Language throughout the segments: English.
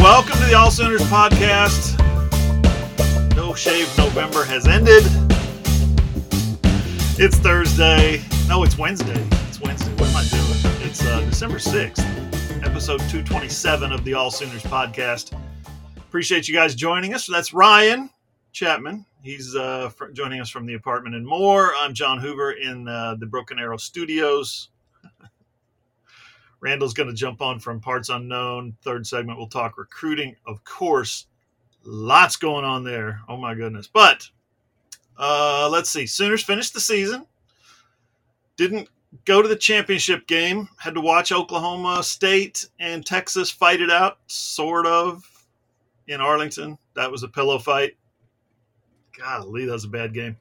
welcome to the All Sooners podcast. No Shave November has ended. It's Thursday. No, it's Wednesday. It's Wednesday. What am I doing? It's uh, December 6th, episode 227 of the All Sooners podcast. Appreciate you guys joining us. That's Ryan Chapman. He's uh, joining us from the apartment and more. I'm John Hoover in uh, the Broken Arrow Studios. Randall's going to jump on from Parts Unknown. Third segment, we'll talk recruiting, of course. Lots going on there. Oh my goodness! But uh, let's see. Sooners finished the season. Didn't go to the championship game. Had to watch Oklahoma State and Texas fight it out, sort of, in Arlington. That was a pillow fight. Golly, that was a bad game.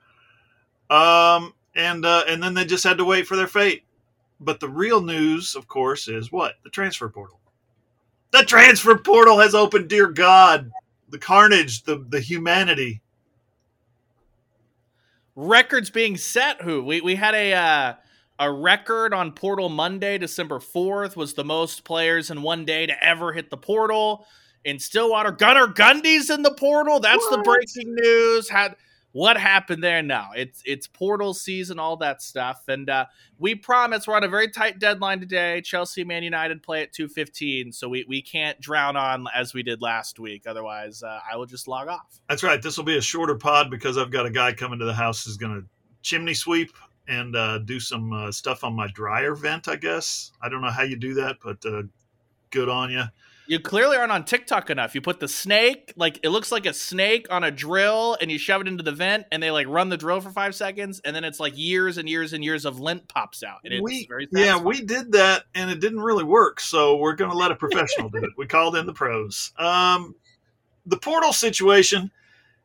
Um, and uh, and then they just had to wait for their fate. But the real news, of course, is what the transfer portal. The transfer portal has opened. Dear God, the carnage, the the humanity. records being set. Who we we had a uh, a record on Portal Monday, December fourth, was the most players in one day to ever hit the portal. In Stillwater, Gunnar Gundy's in the portal. That's the What? breaking news. Had what happened there? Now it's it's portal season, all that stuff, and uh, we promise we're on a very tight deadline today. Chelsea, Man United play at two fifteen, so we we can't drown on as we did last week. Otherwise, uh, I will just log off. That's right. This will be a shorter pod because I've got a guy coming to the house who's going to chimney sweep and uh, do some uh, stuff on my dryer vent. I guess I don't know how you do that, but uh, good on you. You clearly aren't on TikTok enough. You put the snake, like it looks like a snake on a drill, and you shove it into the vent, and they like run the drill for five seconds, and then it's like years and years and years of lint pops out. And it's we yeah we did that and it didn't really work so we're going to let a professional do it we called in the pros um, the portal situation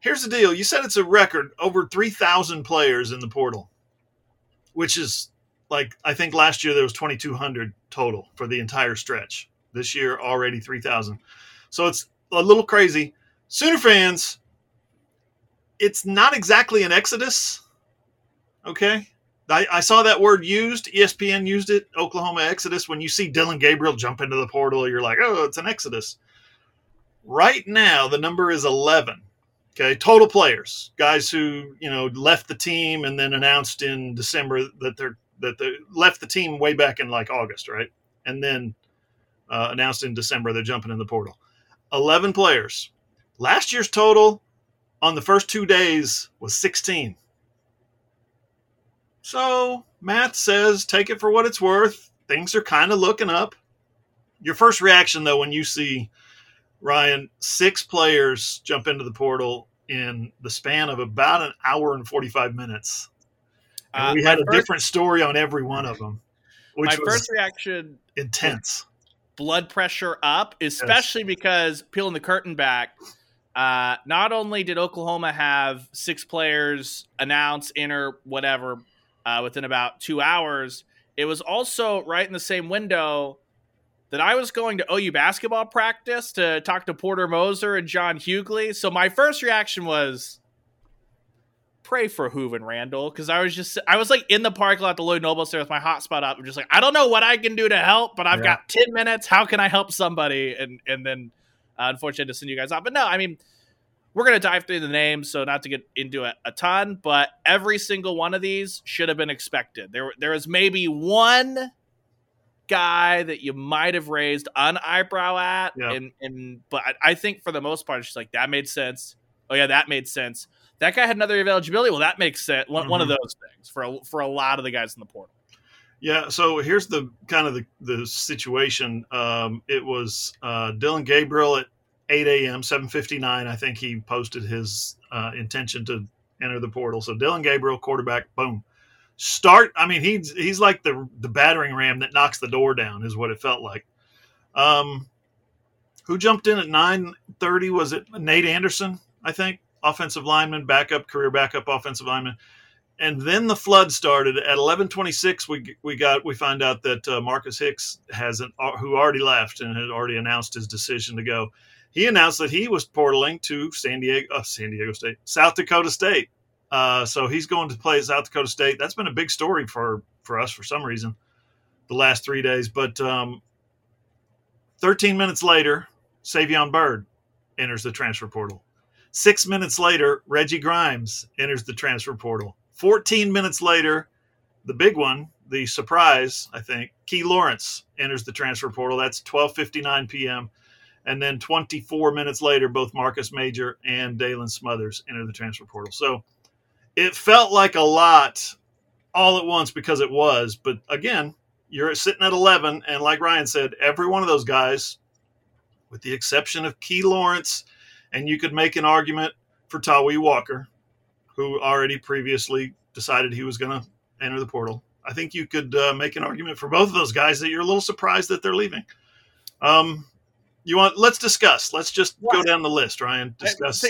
here's the deal you said it's a record over 3000 players in the portal which is like i think last year there was 2200 total for the entire stretch this year already 3000 so it's a little crazy sooner fans it's not exactly an exodus okay I, I saw that word used. ESPN used it. Oklahoma Exodus. When you see Dillon Gabriel jump into the portal, you're like, oh, it's an Exodus. Right now, the number is 11. Okay, total players, guys who you know left the team and then announced in December that they're that they left the team way back in like August, right? And then uh, announced in December they're jumping in the portal. 11 players. Last year's total on the first two days was 16. So math says take it for what it's worth. Things are kind of looking up. Your first reaction, though, when you see Ryan six players jump into the portal in the span of about an hour and forty-five minutes, and Uh, we had a first- different story on every one of them, which My first reaction, intense. Blood pressure up, especially because peeling the curtain back. Uh, not only did Oklahoma have six players announce, enter, whatever, uh, within about two hours, it was also right in the same window that I was going to OU basketball practice to talk to Porter Moser and John Hugley. So my first reaction was pray for Hoove and Randall because I was just I was like in the parking lot at the Lloyd Noble there with my hotspot up. I'm just like I don't know what I can do to help, but I've Yeah. got ten minutes. How can I help somebody? And and then uh, unfortunately to send you guys off. But no, I mean we're gonna dive through the names, so not to get into it a ton, but every single one of these should have been expected. There there is maybe one guy that you might have raised an eyebrow at, Yeah. and and but I, I think for the most part, it's just like that made sense. Oh yeah, that made sense. That guy had another eligibility. Well, that makes it One, one of Mhm. those things for a, for a lot of the guys in the portal. Yeah, so here's the kind of the, the situation. Um, it was uh, Dillon Gabriel at 8 a.m., 7:59. I think he posted his uh, intention to enter the portal. So Dillon Gabriel, quarterback, boom, start. I mean, he's he's like the the battering ram that knocks the door down, is what it felt like. Um, who jumped in at 9:30? Was it Nate Anderson? I think offensive lineman, backup career backup offensive lineman and then the flood started at 11:26. We we got we find out that uh, Marcus Hicks has an uh, who already left and had already announced his decision to go. He announced that he was portaling to San Diego, uh, San Diego State, South Dakota State. Uh, so he's going to play South Dakota State. That's been a big story for for us for some reason, the last three days. But um, 13 minutes later, Savion Byrd enters the transfer portal. Six minutes later, Reggie Grimes enters the transfer portal. 14 minutes later, the big one, the surprise, I think, Key Lawrence enters the transfer portal. That's 12:59 p.m. And then 24 minutes later, both Marcus Major and Daylan Smothers enter the transfer portal. So it felt like a lot all at once because it was. But again, you're sitting at 11, and like Ryan said, every one of those guys, with the exception of Key Lawrence, and you could make an argument for Tawee Walker, who already previously decided he was going to enter the portal. I think you could uh, make an argument for both of those guys that you're a little surprised that they're leaving. Um, you want? Let's discuss. Let's just what? go down the list, Ryan. Discuss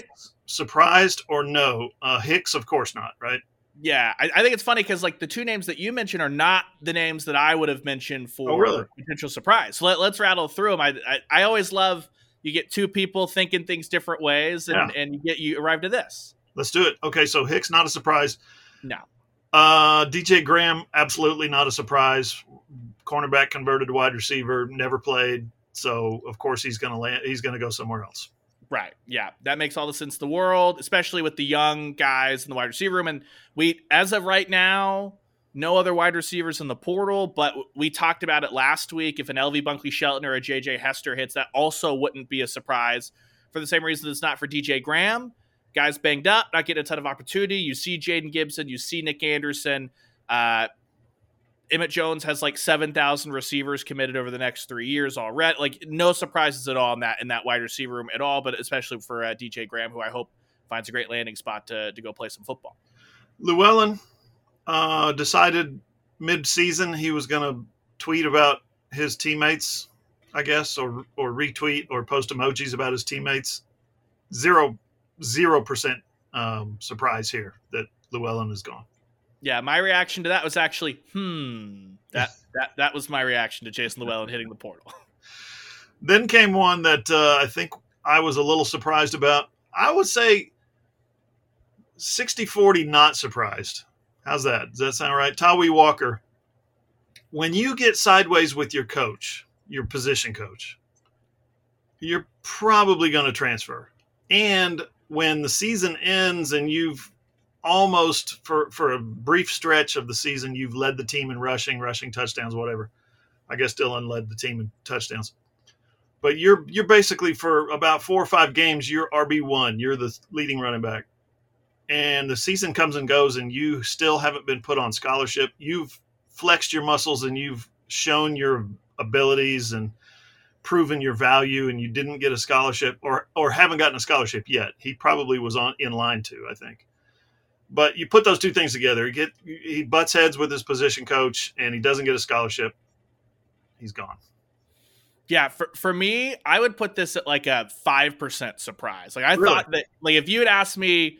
surprised or no. Uh, Hicks, of course not. Right? Yeah, I, I think it's funny because like the two names that you mentioned are not the names that I would have mentioned for oh, really? potential surprise. So let, us rattle through them. I, I, I always love you get two people thinking things different ways, and yeah. and you get you arrive to this. Let's do it. Okay, so Hicks not a surprise. No. Uh, DJ Graham, absolutely not a surprise. Cornerback converted to wide receiver, never played. So of course he's gonna land. He's gonna go somewhere else. Right. Yeah, that makes all the sense in the world, especially with the young guys in the wide receiver room. And we, as of right now, no other wide receivers in the portal. But we talked about it last week. If an LV Bunkley Shelton or a JJ Hester hits, that also wouldn't be a surprise. For the same reason it's not for DJ Graham guys banged up, not getting a ton of opportunity. You see Jayden Gibson, you see Nic Anderson. Uh, Emmett Jones has like seven thousand receivers committed over the next three years already. Like no surprises at all in that in that wide receiver room at all. But especially for uh, DJ Graham, who I hope finds a great landing spot to to go play some football. Llewellyn uh, decided mid-season he was going to tweet about his teammates, I guess, or or retweet or post emojis about his teammates. Zero zero percent um, surprise here that Llewellyn is gone. Yeah, my reaction to that was actually, hmm. That that that was my reaction to Jason Llewellyn hitting the portal. Then came one that uh, I think I was a little surprised about. I would say 60-40 not surprised. How's that? Does that sound right? Tawee Walker, when you get sideways with your coach, your position coach, you're probably going to transfer. And when the season ends and you've almost for for a brief stretch of the season you've led the team in rushing, rushing touchdowns, whatever. I guess Dillon led the team in touchdowns. But you're you're basically for about four or five games you're RB one. You're the leading running back, and the season comes and goes, and you still haven't been put on scholarship. You've flexed your muscles and you've shown your abilities and proven your value and you didn't get a scholarship or or haven't gotten a scholarship yet. He probably was on in line to, I think. But you put those two things together, he get he butts heads with his position coach and he doesn't get a scholarship. He's gone. Yeah, for, for me, I would put this at like a five percent surprise. Like I really? thought that like if you had asked me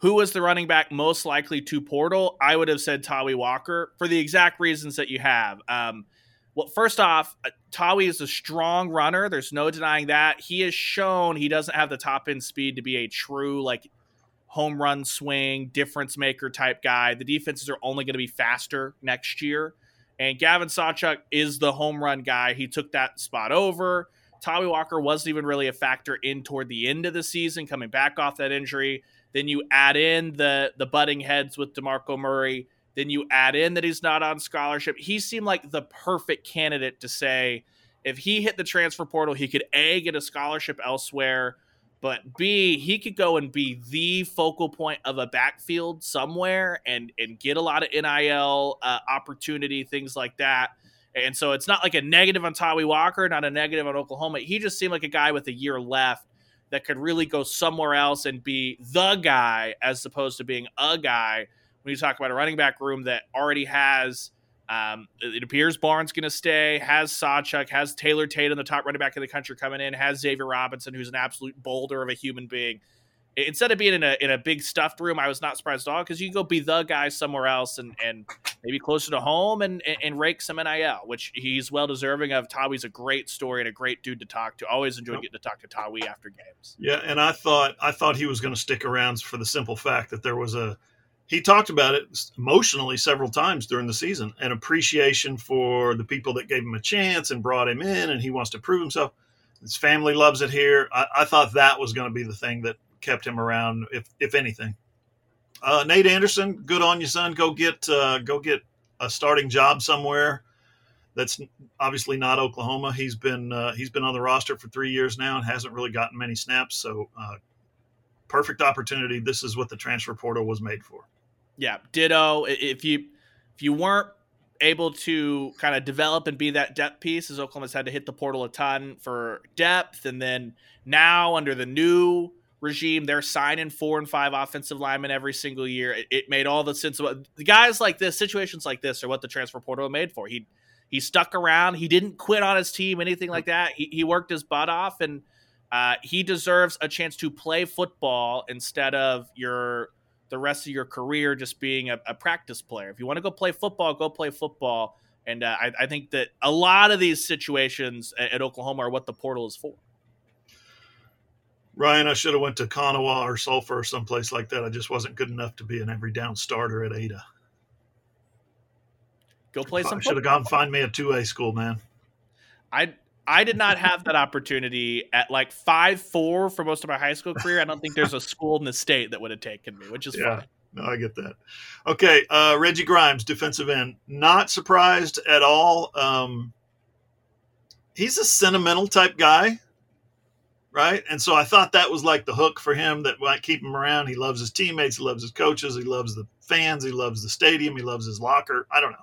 who was the running back most likely to portal, I would have said Tawee Walker for the exact reasons that you have. Um, well, first off, uh, Tawee is a strong runner. There's no denying that. He has shown he doesn't have the top end speed to be a true like home run swing difference maker type guy. The defenses are only going to be faster next year. And Gavin Sawchuk is the home run guy. He took that spot over. Tawee Walker wasn't even really a factor in toward the end of the season, coming back off that injury. Then you add in the the butting heads with DeMarco Murray then you add in that he's not on scholarship. He seemed like the perfect candidate to say if he hit the transfer portal, he could A, get a scholarship elsewhere, but B, he could go and be the focal point of a backfield somewhere and, and get a lot of NIL uh, opportunity, things like that. And so it's not like a negative on Tawee Walker, not a negative on Oklahoma. He just seemed like a guy with a year left that could really go somewhere else and be the guy as opposed to being a guy when you talk about a running back room that already has, um, it appears Barnes going to stay, has Sawchuk, has Taylor Tate Tatum, the top running back in the country coming in, has Xavier Robinson, who's an absolute boulder of a human being. Instead of being in a in a big stuffed room, I was not surprised at all because you can go be the guy somewhere else and and maybe closer to home and, and, and rake some NIL, which he's well deserving of. Tawee's a great story and a great dude to talk to. Always enjoyed getting to talk to Tawee after games. Yeah, and I thought I thought he was going to stick around for the simple fact that there was a he talked about it emotionally several times during the season an appreciation for the people that gave him a chance and brought him in and he wants to prove himself His family loves it here. I, I thought that was going to be the thing that kept him around, if if anything. Uh, Nate Anderson, good on you, son. Go get uh, go get a starting job somewhere. That's obviously not Oklahoma. He's been uh, he's been on the roster for three years now and hasn't really gotten many snaps. So, uh, perfect opportunity. This is what the transfer portal was made for. Yeah, ditto. If you if you weren't able to kind of develop and be that depth piece, as Oklahoma's had to hit the portal a ton for depth, and then now under the new regime, they're signing four and five offensive linemen every single year. It, it made all the sense. The guys like this, situations like this, are what the transfer portal made for. He he stuck around. He didn't quit on his team, anything like that. He, he worked his butt off, and uh, he deserves a chance to play football instead of your the rest of your career just being a, a practice player. If you want to go play football, go play football. And uh, I, I, think that a lot of these situations at, at Oklahoma are what the portal is for. Ryan, I should have went to Konawa or Sulphur or someplace like that. I just wasn't good enough to be an every down starter at Ada. Go play some. I should have gone find me a two A school, man. I I did not have that opportunity at like five four for most of my high school career. I don't think there's a school in the state that would have taken me, which is yeah. fine. No, I get that. Okay, uh, Reggie Grimes, defensive end. Not surprised at all. Um, he's a sentimental type guy right? And so I thought that was like the hook for him that might keep him around. He loves his teammates, he loves his coaches, he loves the fans, he loves the stadium, he loves his locker. I don't know.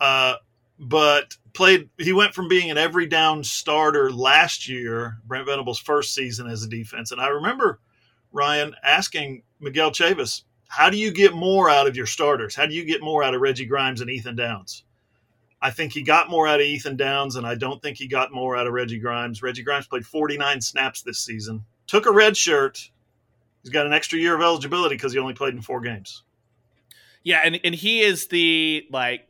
Uh, but played, he went from being an every down starter last year, Brent Venables' first season as a defense. And I remember Ryan asking Miguel Chavis, how do you get more out of your starters? How do you get more out of Reggie Grimes and Ethan Downs? I think he got more out of Ethan Downs, and I don't think he got more out of Reggie Grimes. Reggie Grimes played 49 snaps this season, took a red shirt. He's got an extra year of eligibility because he only played in four games. Yeah, and, and he is the like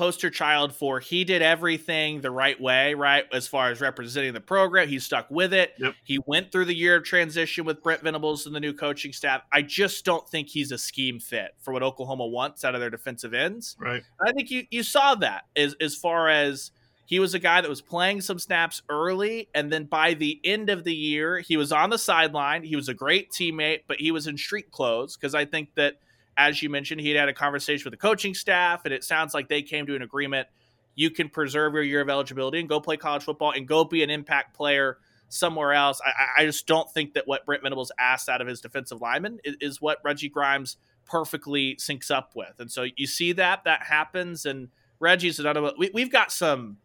poster child for he did everything the right way, right? As far as representing the program, he stuck with it. Yep. He went through the year of transition with Brent Venables and the new coaching staff. I just don't think he's a scheme fit for what Oklahoma wants out of their defensive ends. Right. I think you you saw that as as far as he was a guy that was playing some snaps early and then by the end of the year he was on the sideline he was a great teammate but he was in street clothes because i think that as you mentioned, he had had a conversation with the coaching staff, and it sounds like they came to an agreement. You can preserve your year of eligibility and go play college football and go be an impact player somewhere else. I, I just don't think that what Brent Venables asked out of his defensive lineman is, is, what Reggie Grimes perfectly syncs up with. And so you see that that happens. And Reggie's another. We, we've got some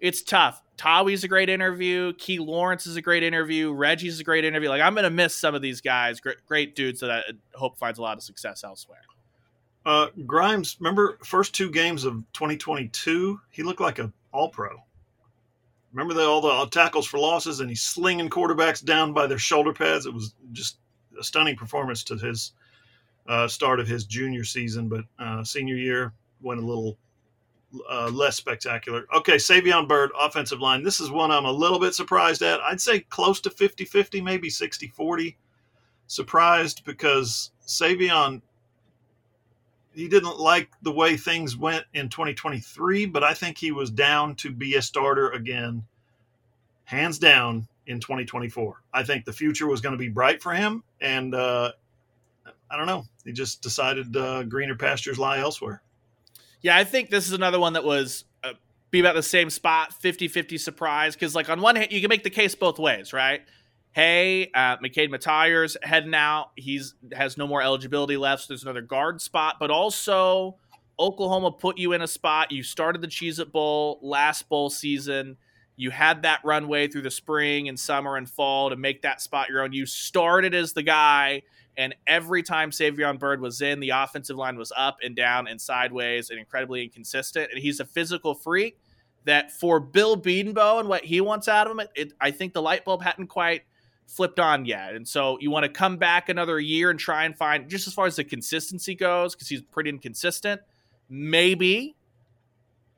it's tough. Tawee's a great interview. Key Lawrence is a great interview. Reggie's a great interview. Like I'm to miss some of these guys. Great, great dudes that I hope finds a lot of success elsewhere. Uh, Grimes, remember first two games of 2022, he looked like a All Pro. Remember the, all the tackles for losses, and he's slinging quarterbacks down by their shoulder pads. It was just a stunning performance to his uh, start of his junior season, but uh, senior year went a little uh, less spectacular. Okay, Savion Byrd, offensive line. This is one I'm a little bit surprised at. I'd say close to 50 50, maybe 60 40. Surprised because Savion, he didn't like the way things went in 2023, but I think he was down to be a starter again, hands down, in 2024. I think the future was going to be bright for him. And uh, I don't know. He just decided uh, greener pastures lie elsewhere. Yeah, I think this is another one that was uh, be about the same spot, 50-50 surprise. Because like on one hand, you can make the case both ways, right? Hey, uh, McKade Mettauer's heading out. He's has no more eligibility left. So there's another guard spot, but also Oklahoma put you in a spot. You started the Cheez It Bowl last bowl season. You had that runway through the spring and summer and fall to make that spot your own. You started as the guy and every time Savion Byrd was in, the offensive line was up and down and sideways and incredibly inconsistent. And he's a physical freak that for Bill Bedenbaugh and what he wants out of him, it, it, I think the light bulb hadn't quite flipped on yet. And so you want to come back another year and try and find, just as far as the consistency goes, because he's pretty inconsistent, maybe.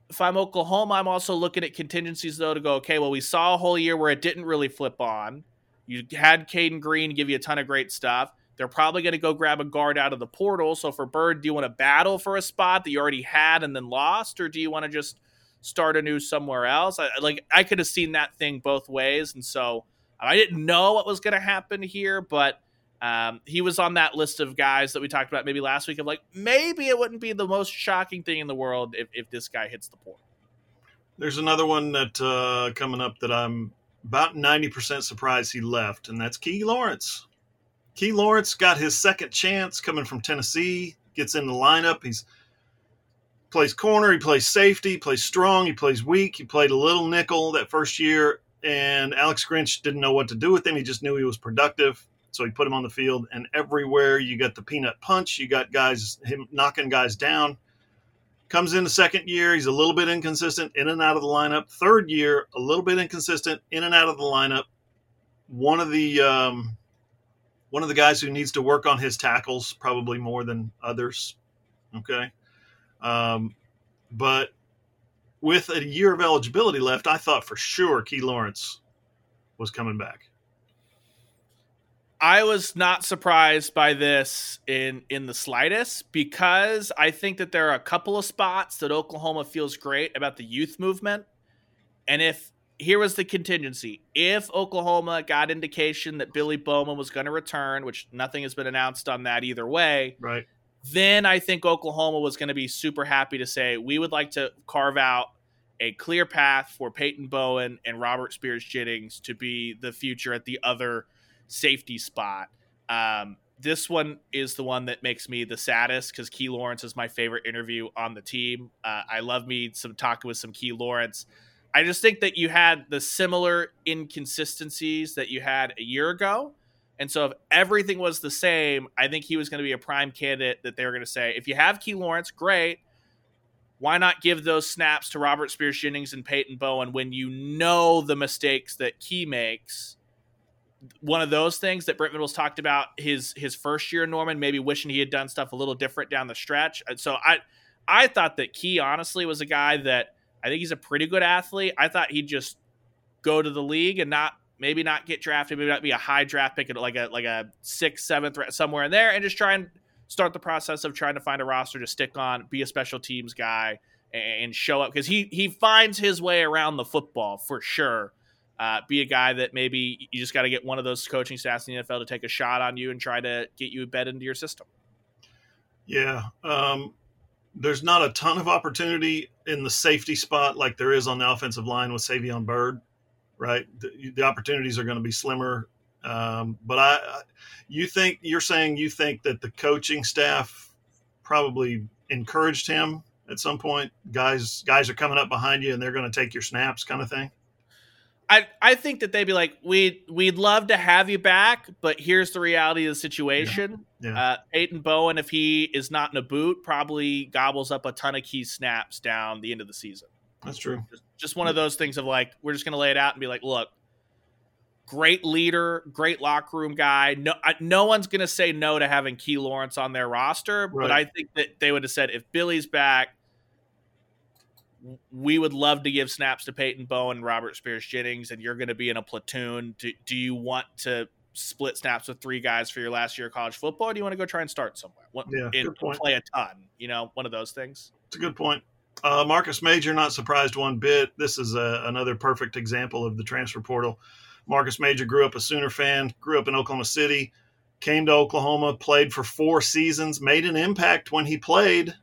If I'm Oklahoma, I'm also looking at contingencies though to go, okay, well, we saw a whole year where it didn't really flip on. You had Cayden Green give you a ton of great stuff. They're probably going to go grab a guard out of the portal. So for Byrd, do you want to battle for a spot that you already had and then lost, or do you want to just start anew somewhere else. I, like I could have seen that thing both ways, and so I didn't know what was going to happen here, but um, he was on that list of guys that we talked about maybe last week of like maybe it wouldn't be the most shocking thing in the world if, if this guy hits the portal. There's another one that uh, coming up that I'm about 90% surprised he left, and that's Key Lawrence. Key Lawrence got his second chance coming from Tennessee, gets in the lineup. He's plays corner, he plays safety, he plays strong, he plays weak. He played a little nickel that first year, and Alex Grinch didn't know what to do with him. He just knew he was productive. So he put him on the field, and everywhere you got the peanut punch, you got guys him knocking guys down. Comes in the second year, he's a little bit inconsistent, in and out of the lineup. Third year, a little bit inconsistent, in and out of the lineup. One of the um, one of the guys who needs to work on his tackles probably more than others. Okay, um, but with a year of eligibility left, I thought for sure Key Lawrence was coming back. I was not surprised by this in in the slightest because I think that there are a couple of spots that Oklahoma feels great about the youth movement. And if here was the contingency, if Oklahoma got indication that Billy Bowman was going to return, which nothing has been announced on that either way, right? Then I think Oklahoma was going to be super happy to say we would like to carve out a clear path for Peyton Bowen and Robert Spears Jennings to be the future at the other safety spot. Um, this one is the one that makes me the saddest because Key Lawrence is my favorite interview on the team. Uh, I love me some talking with some Key Lawrence. I just think that you had the similar inconsistencies that you had a year ago. And so if everything was the same, I think he was going to be a prime candidate that they were going to say, if you have Key Lawrence, great. Why not give those snaps to Robert Spears Jennings and Peyton Bowen when you know the mistakes that Key makes one of those things that Brent Venables talked about his his first year in Norman, maybe wishing he had done stuff a little different down the stretch. So I I thought that Key honestly was a guy that I think he's a pretty good athlete. I thought he'd just go to the league and not maybe not get drafted, maybe not be a high draft pick, like a like a sixth, seventh, somewhere in there, and just try and start the process of trying to find a roster to stick on, be a special teams guy, and show up because he he finds his way around the football for sure uh, be a guy that maybe you just got to get one of those coaching staffs in the NFL to take a shot on you and try to get you bed into your system. Yeah. Um, there's not a ton of opportunity in the safety spot like there is on the offensive line with Savion Byrd, right? The, the opportunities are going to be slimmer. Um, but I, you think you're saying you think that the coaching staff probably encouraged him at some point. Guys, guys are coming up behind you and they're going to take your snaps, kind of thing. I, I think that they'd be like, we we'd love to have you back, but here's the reality of the situation. Yeah. yeah. Uh, Peyton Bowen, if he is not in a boot, probably gobbles up a ton of key snaps down the end of the season. That's true. Just, just one of those things of like, we're just going to lay it out and be like, look, great leader, great locker room guy. No, I, no one's going to say no to having Key Lawrence on their roster, right. but I think that they would have said if Billy's back, we would love to give snaps to Peyton Bowen and Robert Spears Jennings, and you're going to be in a platoon. Do, do you want to split snaps with three guys for your last year of college football? Or do you want to go try and start somewhere? What, yeah, and play a ton. You know, one of those things. It's a good point. Uh, Marcus Major, not surprised one bit. This is a, another perfect example of the transfer portal. Marcus Major grew up a Sooner fan, grew up in Oklahoma City, came to Oklahoma, played for four seasons, made an impact when he played,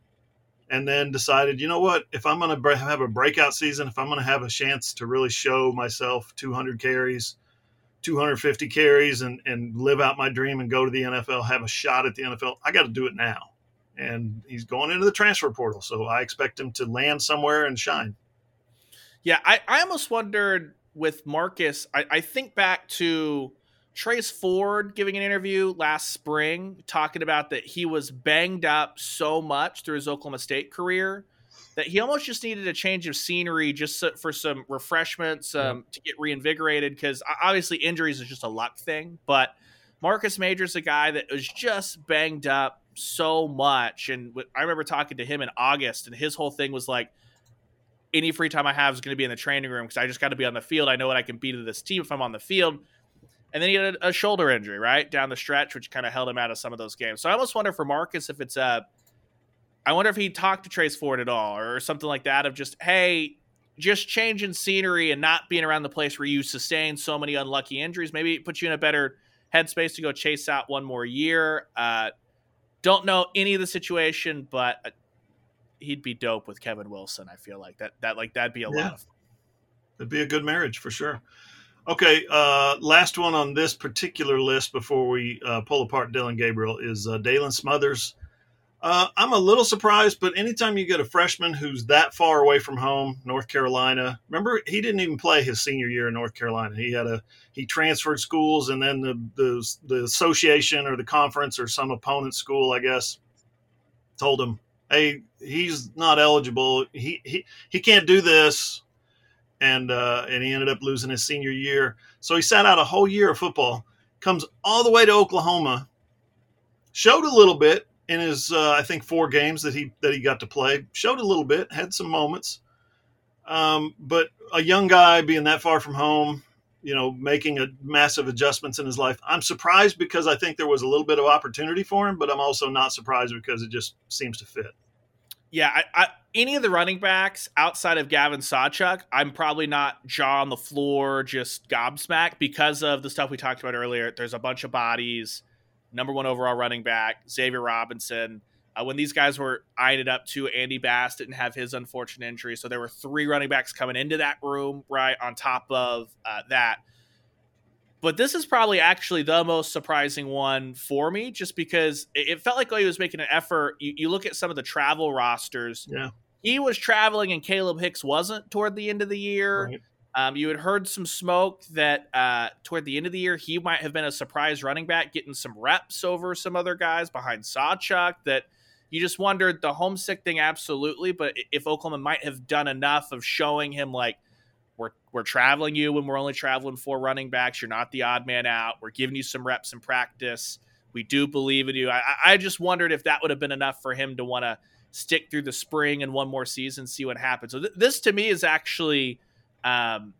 and then decided, you know what, if I'm going to have a breakout season, if I'm going to have a chance to really show myself 200 carries, 250 carries, and and live out my dream and go to the NFL, have a shot at the NFL, I got to do it now. And he's going into the transfer portal, so I expect him to land somewhere and shine. Yeah, I, I almost wondered with Marcus. I, I think back to Trace Ford giving an interview last spring talking about that he was banged up so much through his Oklahoma State career that he almost just needed a change of scenery just for some refreshments um, yeah. to get reinvigorated because obviously injuries is just a luck thing. But Marcus Major's a guy that was just banged up so much. And I remember talking to him in August, and his whole thing was like, any free time I have is going to be in the training room because I just got to be on the field. I know what I can be to this team if I'm on the field. And then he had a, a shoulder injury, right down the stretch, which kind of held him out of some of those games. So I almost wonder for Marcus if it's a. I wonder if he talked to Trace Ford at all, or something like that. Of just, hey, just changing scenery and not being around the place where you sustained so many unlucky injuries, maybe it puts you in a better headspace to go chase out one more year. Uh, don't know any of the situation, but uh, he'd be dope with Kevin Wilson. I feel like that that like that'd be a yeah. lot of. Fun. It'd be a good marriage for sure. Okay, uh, last one on this particular list before we uh, pull apart Dillon Gabriel is uh, Daylan Smothers. Uh, I'm a little surprised, but anytime you get a freshman who's that far away from home, North Carolina. Remember, he didn't even play his senior year in North Carolina. He had a he transferred schools, and then the the, the association or the conference or some opponent school, I guess, told him, "Hey, he's not eligible. He he he can't do this." And uh, and he ended up losing his senior year. So he sat out a whole year of football. Comes all the way to Oklahoma, showed a little bit, in his uh, I think four games that he that he got to play. Showed a little bit, had some moments. Um, but a young guy being that far from home, you know, making a massive adjustments in his life. I'm surprised because I think there was a little bit of opportunity for him, but I'm also not surprised because it just seems to fit. Yeah, I, I, any of the running backs outside of Gavin Sawchuk, I'm probably not jaw on the floor, just gobsmacked because of the stuff we talked about earlier. There's a bunch of bodies number one overall running back, Xavier Robinson. Uh, when these guys were eyeing it up to, Andy Bass didn't have his unfortunate injury. So there were three running backs coming into that room, right, on top of uh, that. But this is probably actually the most surprising one for me, just because it, felt like he was making an effort. You, you look at some of the travel rosters. Yeah. He was traveling and Kalib Hicks wasn't toward the end of the year. Right. Um, you had heard some smoke that uh, toward the end of the year he might have been a surprise running back, getting some reps over some other guys behind Sawchuk. That you just wondered the homesick thing, absolutely. But if Oklahoma might have done enough of showing him like we're we're traveling you when we're only traveling four running backs, you're not the odd man out. We're giving you some reps in practice. We do believe in you. I, I just wondered if that would have been enough for him to want to stick through the spring and one more season, see what happens. So th- this to me is actually um,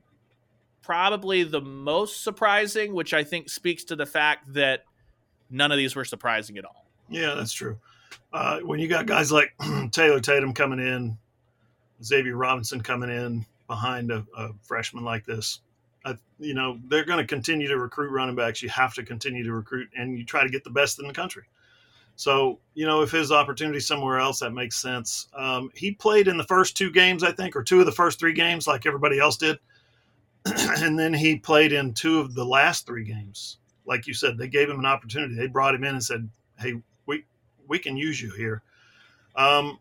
probably the most surprising, which I think speaks to the fact that none of these were surprising at all. Yeah, that's true. Uh, when you got guys like Taylor Tatum coming in, Xavier Robinson coming in behind a, a freshman like this, I, you know they're going to continue to recruit running backs. You have to continue to recruit, and you try to get the best in the country. So, you know, if his opportunity somewhere else, that makes sense. Um, he played in the first two games, I think, or two of the first three games, like everybody else did. and then he played in two of the last three games. Like you said, they gave him an opportunity. They brought him in and said, hey, we, we can use you here. Um,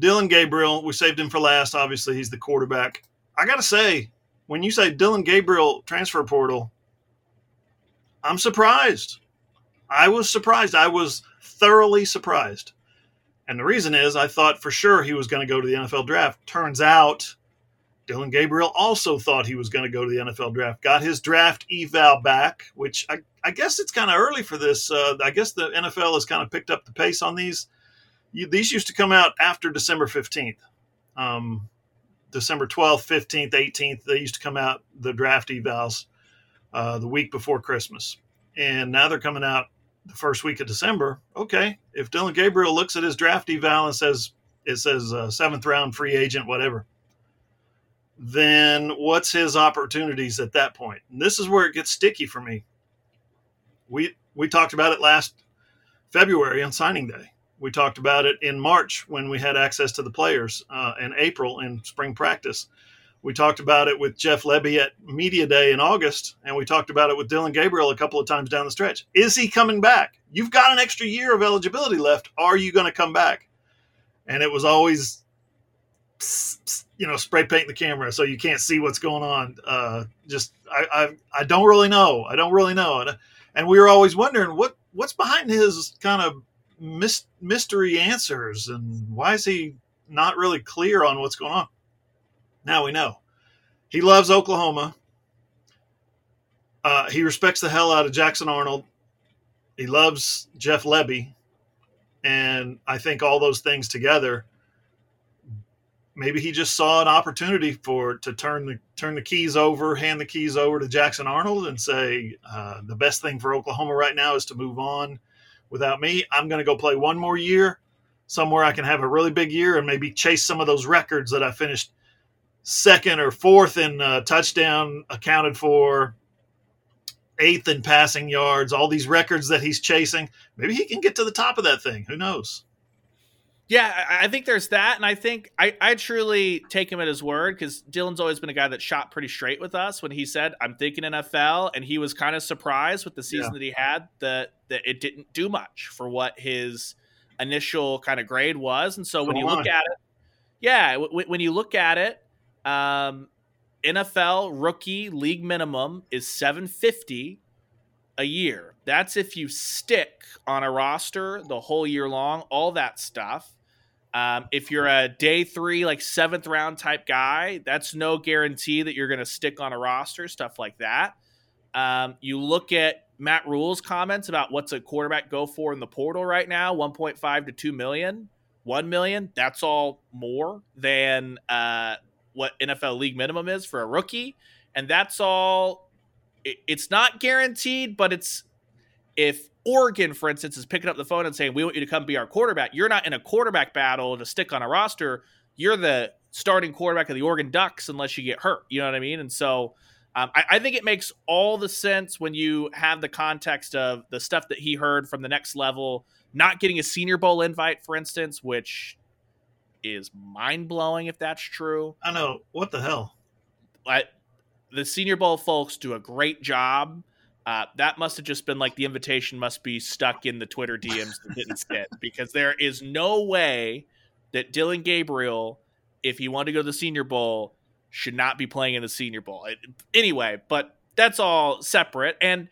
Dillon Gabriel, we saved him for last. Obviously, he's the quarterback. I got to say, when you say Dillon Gabriel transfer portal, I'm surprised. I was surprised. I was thoroughly surprised. And the reason is I thought for sure he was going to go to the NFL draft. Turns out Dillon Gabriel also thought he was going to go to the NFL draft. Got his draft eval back, which I, I guess it's kind of early for this. Uh, I guess the NFL has kind of picked up the pace on these. You, these used to come out after December 15th. Um, December 12th, 15th, 18th, they used to come out, the draft evals, uh, the week before Christmas. And now they're coming out the first week of December, okay, if Dillon Gabriel looks at his draft eval and says it says uh, seventh round free agent, whatever, then what's his opportunities at that point? And this is where it gets sticky for me. We we talked about it last February on signing day. We talked about it in March when we had access to the players, uh, and April in spring practice. We talked about it with Jeff Lebby at Media Day in August, and we talked about it with Dillon Gabriel a couple of times down the stretch. Is he coming back? You've got an extra year of eligibility left. Are you going to come back? And it was always, you know, spray paint the camera so you can't see what's going on. Uh, just I, I I don't really know. I don't really know. And we were always wondering what what's behind his kind of mystery answers and why is he not really clear on what's going on. Now we know. He loves Oklahoma. Uh, he respects the hell out of Jackson Arnold. He loves Jeff Lebby. And I think all those things together, maybe he just saw an opportunity for to turn the turn the keys over, hand the keys over to Jackson Arnold, and say uh, the best thing for Oklahoma right now is to move on without me. I'm going to go play one more year somewhere I can have a really big year and maybe chase some of those records that I finished second or fourth in uh, touchdown accounted for, eighth in passing yards, all these records that he's chasing. Maybe he can get to the top of that thing. Who knows? Yeah, I think there's that, and I think I, I truly take him at his word because Dillon's always been a guy that shot pretty straight with us when he said, "I'm thinking NFL," and he was kind of surprised with the season yeah. that he had that that it didn't do much for what his initial kind of grade was, and so when you look at it, yeah, w- when you look at it, um, NFL rookie league minimum is 750 a year. That's if you stick on a roster the whole year long, all that stuff. Um, if you're a day three, like seventh round type guy, that's no guarantee that you're going to stick on a roster, stuff like that. Um, you look at Matt Rhule's comments about what's a quarterback go for in the portal right now 1.5 to 2 million, 1 million. That's all more than uh, what NFL league minimum is for a rookie. And that's all. it's not guaranteed, but it's if Oregon, for instance, is picking up the phone and saying, We want you to come be our quarterback, you're not in a quarterback battle to stick on a roster. You're the starting quarterback of the Oregon Ducks unless you get hurt. You know what I mean? And so um, I, I, think it makes all the sense when you have the context of the stuff that he heard from the next level, not getting a Senior Bowl invite, for instance, which is mind blowing if that's true. I know. What the hell? I, the Senior Bowl folks do a great job. Uh, that must have just been like the invitation must be stuck in the Twitter DMs that didn't sit because there is no way that Dillon Gabriel, if he wanted to go to the Senior Bowl, should not be playing in the Senior Bowl. It, anyway, but that's all separate. And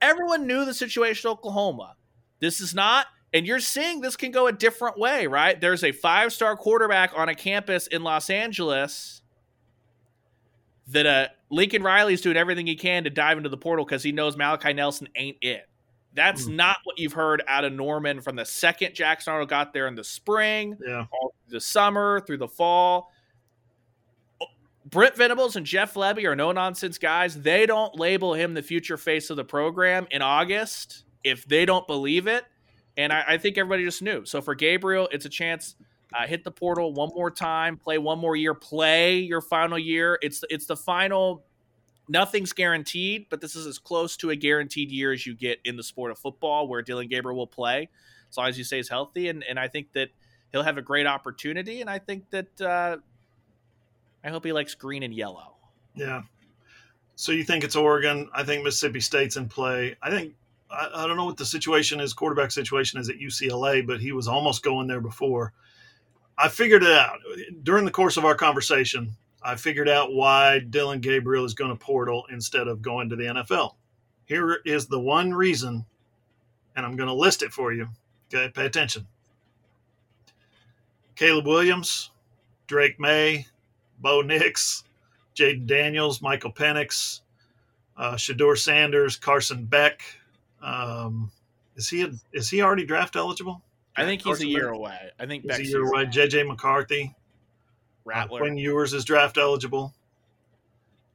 everyone knew the situation in Oklahoma. This is not and you're seeing this can go a different way, right? There's a five star quarterback on a campus in Los Angeles that uh, Lincoln Riley's doing everything he can to dive into the portal because he knows Malachi Nelson ain't it. That's mm. not what you've heard out of Norman from the second Jackson Arnold got there in the spring, yeah. all the summer, through the fall. Brent Venables and Jeff Lebby are no nonsense guys. They don't label him the future face of the program in August if they don't believe it and I, I, think everybody just knew. So for Gabriel, it's a chance. Uh, hit the portal one more time, play one more year, play your final year. It's it's the final. Nothing's guaranteed, but this is as close to a guaranteed year as you get in the sport of football, where Dillon Gabriel will play as long as he stays healthy. And and I think that he'll have a great opportunity. And I think that uh, I hope he likes green and yellow. Yeah. So you think it's Oregon? I think Mississippi State's in play. I think I, I don't know what the situation is, quarterback situation is at UCLA, but he was almost going there before. I figured it out during the course of our conversation. I figured out why Dillon Gabriel is going to portal instead of going to the NFL. Here is the one reason, and I'm going to list it for you. Okay, pay attention. Caleb Williams, Drake Maye, Bo Nix, Jayden Daniels, Michael Penix, uh, Shedeur Sanders, Carson Beck, um, is he a, is he already draft eligible? I think he's a year away. I think he's a year away. JJ McCarthy, Rattler, uh, Quinn Ewers is draft eligible.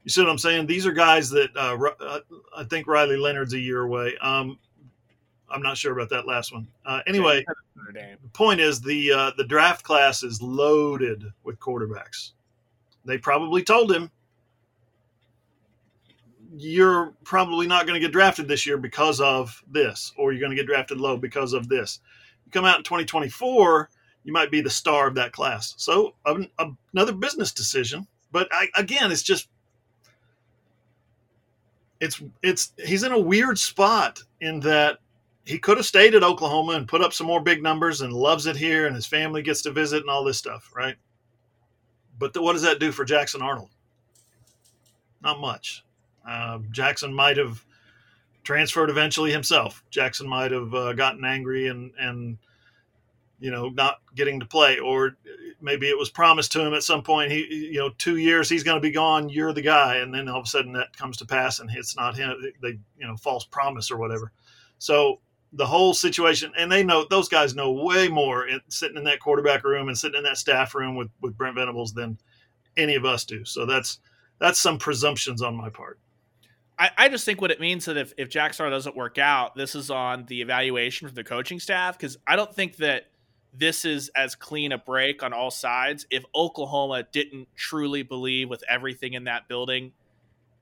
You see what I'm saying? These are guys that uh, uh, I think Riley Leonard's a year away. Um, I'm not sure about that last one. Uh, anyway, the point is the uh, the draft class is loaded with quarterbacks. They probably told him you're probably not going to get drafted this year because of this, or you're going to get drafted low because of this. You come out in 2024, you might be the star of that class. So um, another business decision, but I, again, it's just it's it's he's in a weird spot in that he could have stayed at Oklahoma and put up some more big numbers and loves it here and his family gets to visit and all this stuff, right? But the, what does that do for Jackson Arnold? Not much. Uh, Jackson might have transferred eventually himself. Jackson might have uh, gotten angry and and you know not getting to play, or maybe it was promised to him at some point. He you know two years he's going to be gone. You're the guy, and then all of a sudden that comes to pass, and it's not him. They you know false promise or whatever. So the whole situation, and they know those guys know way more in, sitting in that quarterback room and sitting in that staff room with with Brent Venables than any of us do. So that's that's some presumptions on my part. I, I just think what it means that if, if Jack Star doesn't work out, this is on the evaluation for the coaching staff because I don't think that this is as clean a break on all sides. If Oklahoma didn't truly believe with everything in that building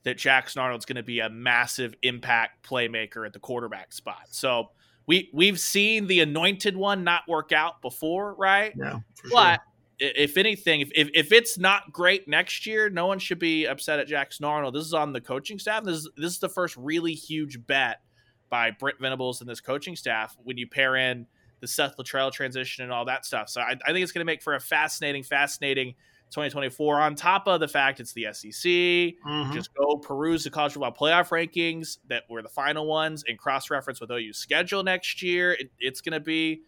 that Jackson Arnold's going to be a massive impact playmaker at the quarterback spot. So we we've seen the anointed one not work out before, right? Yeah. but sure. If anything, if, if, it's not great next year, no one should be upset at Jackson Arnold. This is on the coaching staff. This is this is the first really huge bet by Brent Venables and this coaching staff when you pair in the Seth Littrell transition and all that stuff. So I, I think it's going to make for a fascinating, fascinating 2024. On top of the fact it's the SEC, mm-hmm. just go peruse the college football playoff rankings that were the final ones and cross reference with OU's schedule next year. It, it's going to be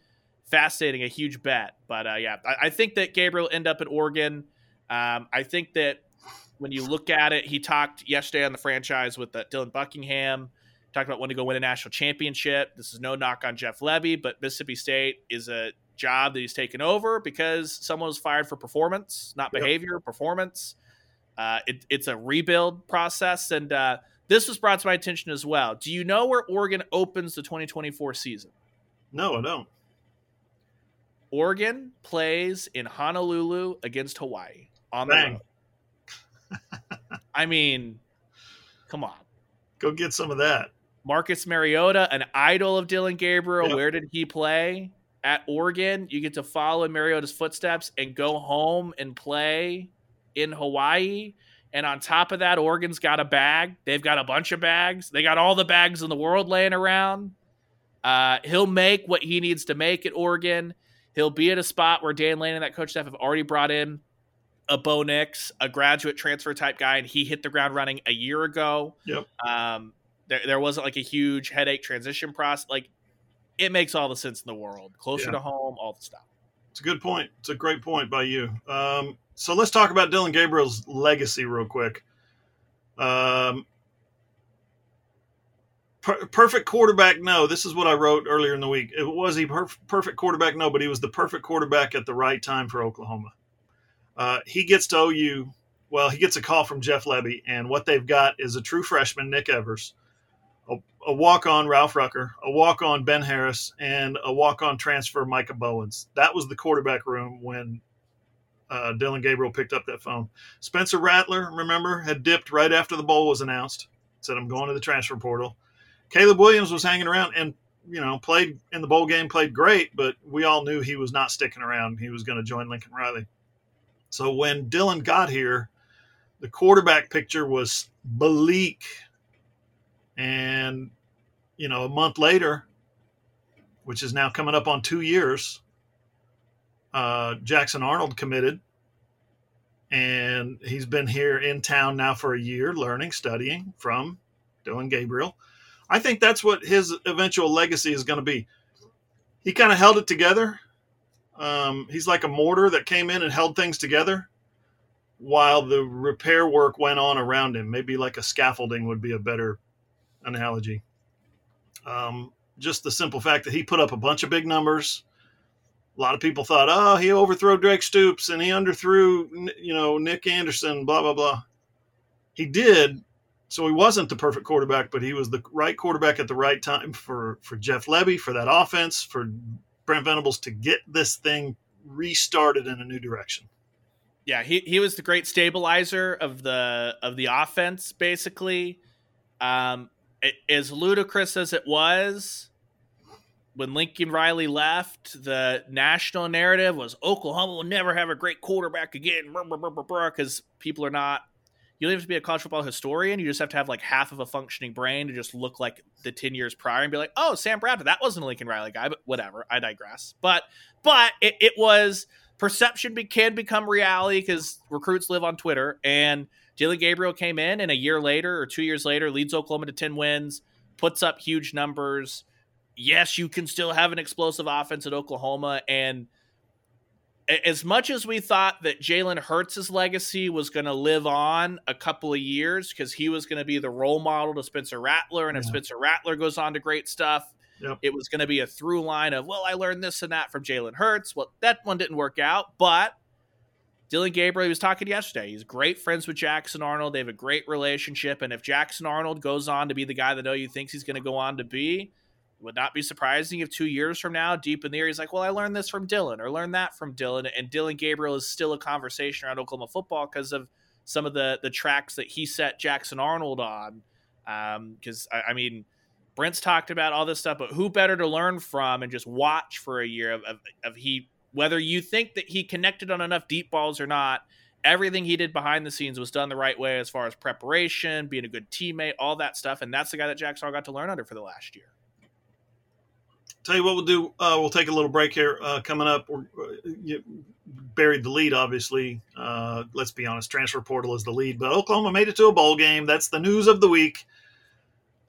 fascinating, a huge bet. But uh, yeah, I, I, think that Gabriel end up at Oregon. Um, I think that when you look at it, he talked yesterday on the franchise with uh, Dylan Buckingham talked about wanting to go win a national championship. This is no knock on Jeff Lebby, but Mississippi State is a job that he's taken over because someone was fired for performance, not yep. behavior, performance. Uh, it, it's a rebuild process, and uh, this was brought to my attention as well. Do you know where Oregon opens the 2024 season? No, I don't. Oregon plays in Honolulu against Hawaii on Bang. the road. I mean, come on. Go get some of that. Marcus Mariota, an idol of Dillon Gabriel. Yep. Where did he play? At Oregon. You get to follow in Mariota's footsteps and go home and play in Hawaii. And on top of that, Oregon's got a bag. They've got a bunch of bags. They got all the bags in the world laying around. Uh, he'll make what he needs to make at Oregon. He'll be at a spot where Dan Lanning and that coach staff have already brought in a Bo Nix, a graduate transfer type guy, and he hit the ground running a year ago. Yep. Um, there, there wasn't like a huge headache transition process. Like it makes all the sense in the world. Closer yeah. to home, all the stuff. It's a good point. It's a great point by you. Um, so let's talk about Dillon Gabriel's legacy real quick. Um, per- perfect quarterback, no. This is what I wrote earlier in the week. It was he per- perfect quarterback, no, but he was the perfect quarterback at the right time for Oklahoma. Uh, he gets to OU. Well, he gets a call from Jeff Lebby, and what they've got is a true freshman, Nick Evers, a, a walk on Ralph Rucker, a walk on Ben Harris, and a walk on transfer Micah Bowens. That was the quarterback room when uh, Dillon Gabriel picked up that phone. Spencer Rattler, remember, had dipped right after the bowl was announced. Said, I'm going to the transfer portal. Caleb Williams was hanging around and, you know, played in the bowl game, played great, but we all knew he was not sticking around. He was going to join Lincoln Riley. So when Dillon got here, the quarterback picture was bleak and, you know, a month later, which is now coming up on two years, uh, Jackson Arnold committed. And he's been here in town now for a year, learning, studying from Dillon Gabriel. I think that's what his eventual legacy is going to be. He kind of held it together. Um, he's like a mortar that came in and held things together while the repair work went on around him. Maybe like a scaffolding would be a better analogy. Um, just the simple fact that he put up a bunch of big numbers. A lot of people thought, oh, he overthrew Drake Stoops and he underthrew, you know, Nic Anderson, blah, blah, blah. He did. So he wasn't the perfect quarterback, but he was the right quarterback at the right time for, for Jeff Lebby, for that offense, for Brent Venables to get this thing restarted in a new direction. Yeah, he, he was the great stabilizer of the of the offense, basically. Um, as ludicrous as it was when Lincoln Riley left, the national narrative was Oklahoma will never have a great quarterback again because people are not. You don't have to be a college football historian. You just have to have like half of a functioning brain to just look like the ten years prior and be like, "Oh, Sam Bradford, that wasn't a Lincoln Riley guy." But whatever, I digress. But but it, it was perception be, can become reality because recruits live on Twitter and Dillon Gabriel came in, and a year later or two years later, leads Oklahoma to 10 wins, puts up huge numbers. Yes, you can still have an explosive offense at Oklahoma. And as much as we thought that Jalen Hurts' legacy was going to live on a couple of years because he was going to be the role model to Spencer Rattler, and if Spencer Rattler goes on to great stuff, yep. it was going to be a through line of, well, I learned this and that from Jalen Hurts. Well, that one didn't work out, but Dillon Gabriel, he was talking yesterday. He's great friends with Jackson Arnold. They have a great relationship. And if Jackson Arnold goes on to be the guy that OU thinks he's going to go on to be, would not be surprising if two years from now, deep in the year, he's like, "Well, I learned this from Dillon, or learned that from Dillon," and Dillon Gabriel is still a conversation around Oklahoma football because of some of the the tracks that he set Jackson Arnold on. Because um, I, I, mean, Brent's talked about all this stuff, but who better to learn from and just watch for a year of, of, of he whether you think that he connected on enough deep balls or not everything he did behind the scenes was done the right way as far as preparation, being a good teammate, all that stuff. And that's the guy that Jackson Starr got to learn under for the last year. Tell you what we'll do. Uh, we'll take a little break here. Uh, coming up, we're, uh, buried the lead, obviously. Uh, let's be honest, transfer portal is the lead, but Oklahoma made it to a bowl game. That's the news of the week.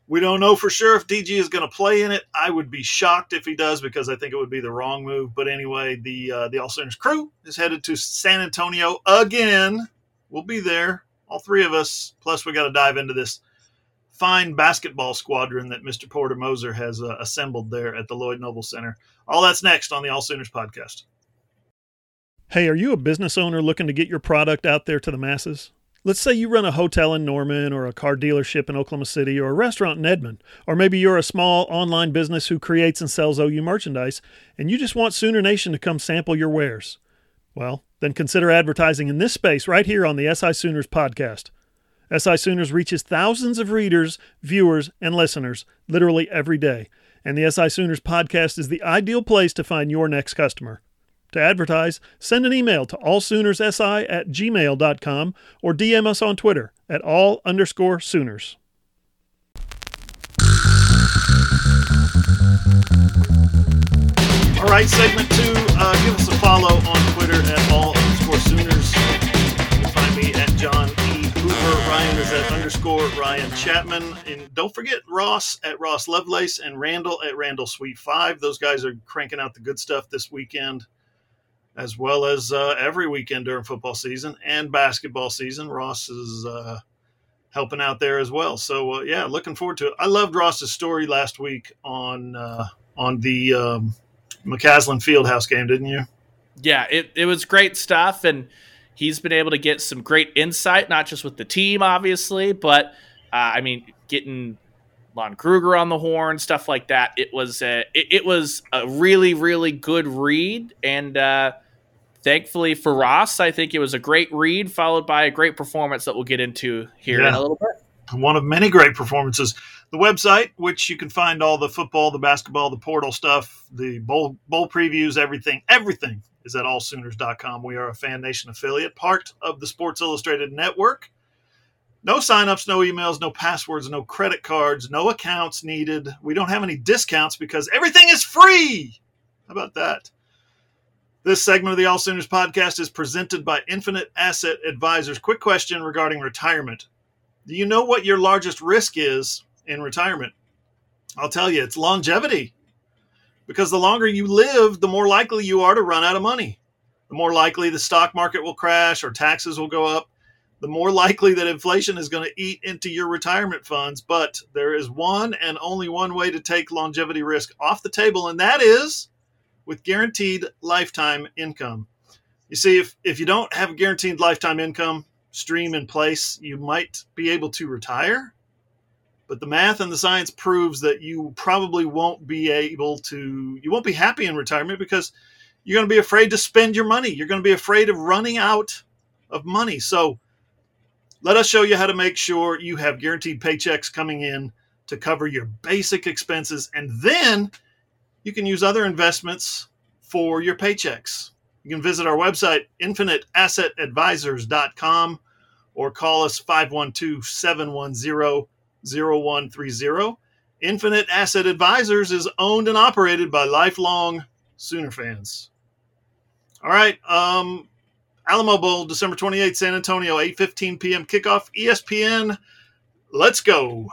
We don't know for sure if DG is going to play in it. I would be shocked if he does because I think it would be the wrong move. But anyway, the uh, the All Sooners crew is headed to San Antonio again. We'll be there, all three of us. Plus, we got to dive into this fine basketball squadron that Mr. Porter Moser has uh, assembled there at the Lloyd Noble Center. All that's next on the All Sooners podcast. Hey, are you a business owner looking to get your product out there to the masses? Let's say you run a hotel in Norman or a car dealership in Oklahoma City or a restaurant in Edmond, or maybe you're a small online business who creates and sells OU merchandise and you just want Sooner Nation to come sample your wares. Well, then consider advertising in this space right here on the SI Sooners podcast. SI Sooners reaches thousands of readers, viewers, and listeners literally every day, and the SI Sooners podcast is the ideal place to find your next customer. To advertise, send an email to allsoonerssi at gmail.com or DM us on Twitter at all underscore Sooners. All right, segment two. Uh, give us a follow on Twitter at all is at underscore Ryan Chapman. And don't forget Ross at Ross Lovelace and Randall at Randall Sweet Five. Those guys are cranking out the good stuff this weekend as well as uh, every weekend during football season and basketball season. Ross is uh, helping out there as well. So uh, yeah, looking forward to it. I loved Ross's story last week on uh, on the um, McCasland Fieldhouse game, didn't you? Yeah, it, it was great stuff, and he's been able to get some great insight, not just with the team, obviously, but uh, I mean, getting Lon Kruger on the horn, stuff like that. It was a, it, it was a really, really good read, and uh, thankfully for Ross, I think it was a great read followed by a great performance that we'll get into here yeah. in a little bit. One of many great performances. The website, which you can find all the football, the basketball, the portal stuff, the bowl bowl previews, everything, everything is at allsooners.com. We are a Fan Nation affiliate, part of the Sports Illustrated network. No signups, no emails, no passwords, no credit cards, no accounts needed. We don't have any discounts because everything is free. How about that? This segment of the All Sooners podcast is presented by Infinite Asset Advisors. Quick question regarding retirement. Do you know what your largest risk is in retirement? I'll tell you, it's longevity. Because the longer you live, the more likely you are to run out of money. The more likely the stock market will crash or taxes will go up. The more likely that inflation is going to eat into your retirement funds. But there is one and only one way to take longevity risk off the table, and that is with guaranteed lifetime income. You see, if, if you don't have a guaranteed lifetime income stream in place, you might be able to retire. But the math and the science proves that you probably won't be able to, you won't be happy in retirement because you're going to be afraid to spend your money. You're going to be afraid of running out of money. So let us show you how to make sure you have guaranteed paychecks coming in to cover your basic expenses. And then you can use other investments for your paychecks. You can visit our website, infiniteassetadvisors.com, or call us 512 710 0130. Infinite Asset Advisors is owned and operated by lifelong Sooner fans. All right. Um, Alamo Bowl, December 28th, San Antonio, 8.15 p.m. kickoff, ESPN. Let's go.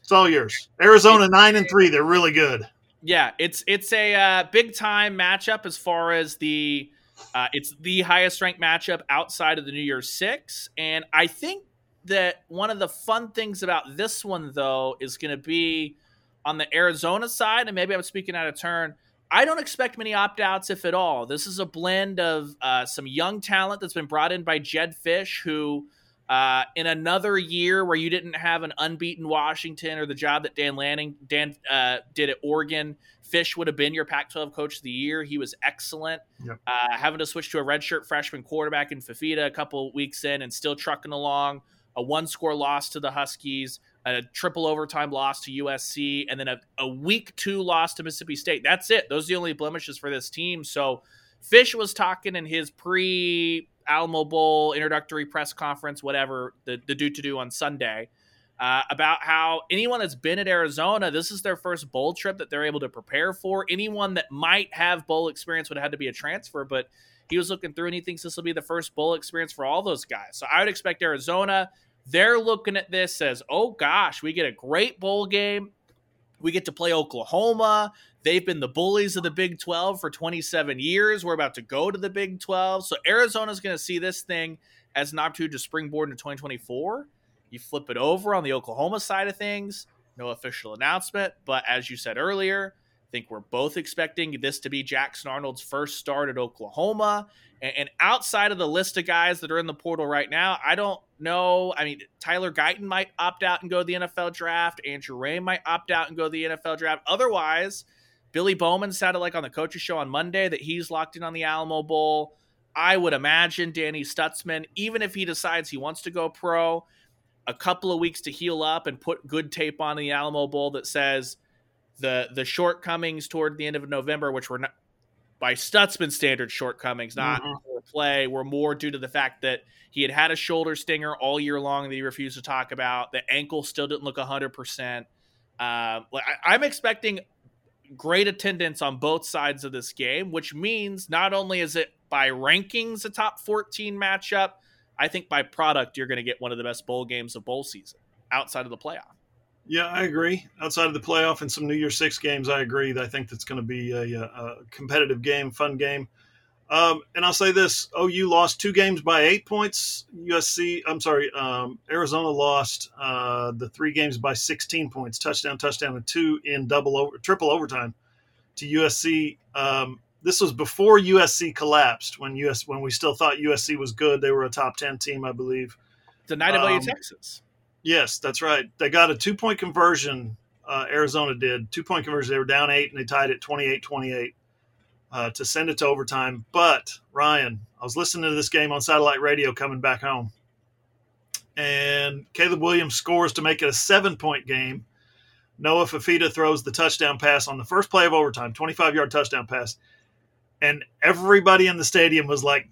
It's all yours. Arizona, 9 and 3. They're really good yeah, it's it's a uh, big time matchup as far as the uh, it's the highest ranked matchup outside of the New Year's Six, and I think that one of the fun things about this one though is going to be on the Arizona side, and maybe I'm speaking out of turn. I don't expect many opt outs, if at all. This is a blend of uh, some young talent that's been brought in by Jedd Fisch, who Uh, in another year where you didn't have an unbeaten Washington or the job that Dan Lanning Dan uh, did at Oregon, Fisch would have been your Pac-12 Coach of the Year. He was excellent. Yep. Uh, having to switch to a redshirt freshman quarterback in Fifita a couple weeks in and still trucking along. A one-score loss to the Huskies, a triple overtime loss to USC, and then a, a week two loss to Mississippi State. That's it. Those are the only blemishes for this team. So Fisch was talking in his pre Alamo Bowl introductory press conference, whatever the, the do to do on Sunday, uh, about how anyone that's been at Arizona, this is their first bowl trip that they're able to prepare for. Anyone that might have bowl experience would have had to be a transfer, but he was looking through and he thinks this will be the first bowl experience for all those guys. So I would expect Arizona. They're looking at this as, oh gosh, we get a great bowl game. We get to play Oklahoma. They've been the bullies of the Big 12 for 27 years. We're about to go to the Big 12. So Arizona's going to see this thing as an opportunity to springboard into 2024. You flip it over on the Oklahoma side of things, no official announcement. But as you said earlier, I think we're both expecting this to be Jackson Arnold's first start at Oklahoma. And, outside of the list of guys that are in the portal right now, I don't know. I mean, Tyler Guyton might opt out and go to the NFL draft. Andrew Raym might opt out and go to the NFL draft. Otherwise, Billy Bowman sounded like on the coaches show on Monday that he's locked in on the Alamo Bowl. I would imagine Danny Stutsman, even if he decides he wants to go pro, a couple of weeks to heal up and put good tape on the Alamo Bowl that says the the shortcomings toward the end of November, which were not by Stutsman standard shortcomings, not mm-hmm. play, were more due to the fact that he had had a shoulder stinger all year long that he refused to talk about. The ankle still didn't look hundred percent. Uh, I'm expecting great attendance on both sides of this game, which means not only is it by rankings a top 14 matchup, I think by product you're going to get one of the best bowl games of bowl season outside of the playoff. Yeah, I agree. Outside of the playoff and some New Year's Six games, I agree. I think that's going to be a, a competitive game, fun game. Um, and I'll say this: OU lost two games by eight points. USC, I'm sorry, um, Arizona lost uh, the three games by 16 points, touchdown, touchdown, and two in double over, triple overtime to USC. Um, this was before USC collapsed when US when we still thought USC was good. They were a top 10 team, I believe. The night of um, Texas. Yes, that's right. They got a two point conversion. Uh, Arizona did two point conversion. They were down eight and they tied it 28 28 uh, to send it to overtime. But Ryan, I was listening to this game on satellite radio coming back home, and Caleb Williams scores to make it a seven point game. Noah Fifita throws the touchdown pass on the first play of overtime, 25 yard touchdown pass. And everybody in the stadium was like,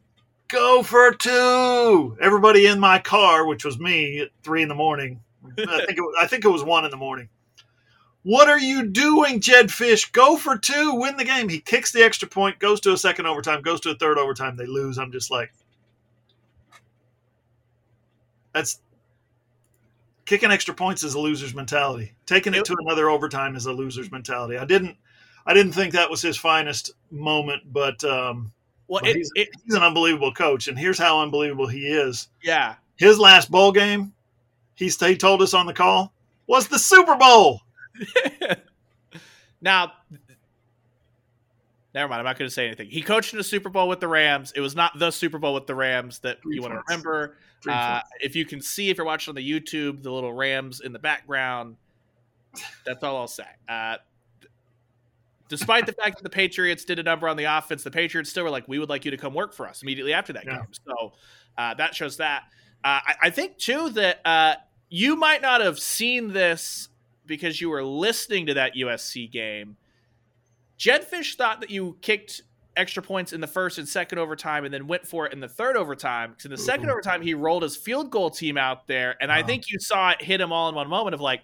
go for two. Everybody in my car, which was me at three in the morning. I think it, I think it was one in the morning. What are you doing, Jedd Fisch? Go for two, win the game. He kicks the extra point, goes to a second overtime, goes to a third overtime. They lose. I'm just like, that's kicking extra points is a loser's mentality. Taking it to another overtime is a loser's mentality. I didn't, I didn't think that was his finest moment, but um, well, it, he's, it, he's an unbelievable coach, and here's how unbelievable he is. Yeah, his last bowl game, he he told us on the call was the Super Bowl. now, never mind. I'm not going to say anything. He coached in a Super Bowl with the Rams. It was not the Super Bowl with the Rams that Three you want to remember. Uh, if you can see, if you're watching on the YouTube, the little Rams in the background, that's all I'll say. Uh, despite the fact that the Patriots did a number on the offense, the Patriots still were like, "We would like you to come work for us immediately after that yeah. game." So uh, that shows that. Uh, I, I, think too that uh, you might not have seen this because you were listening to that USC game. Jedd Fisch thought that you kicked extra points in the first and second overtime and then went for it in the third overtime. Because in the 2nd overtime, he rolled his field goal team out there. And I think you saw it hit him all in one moment of like,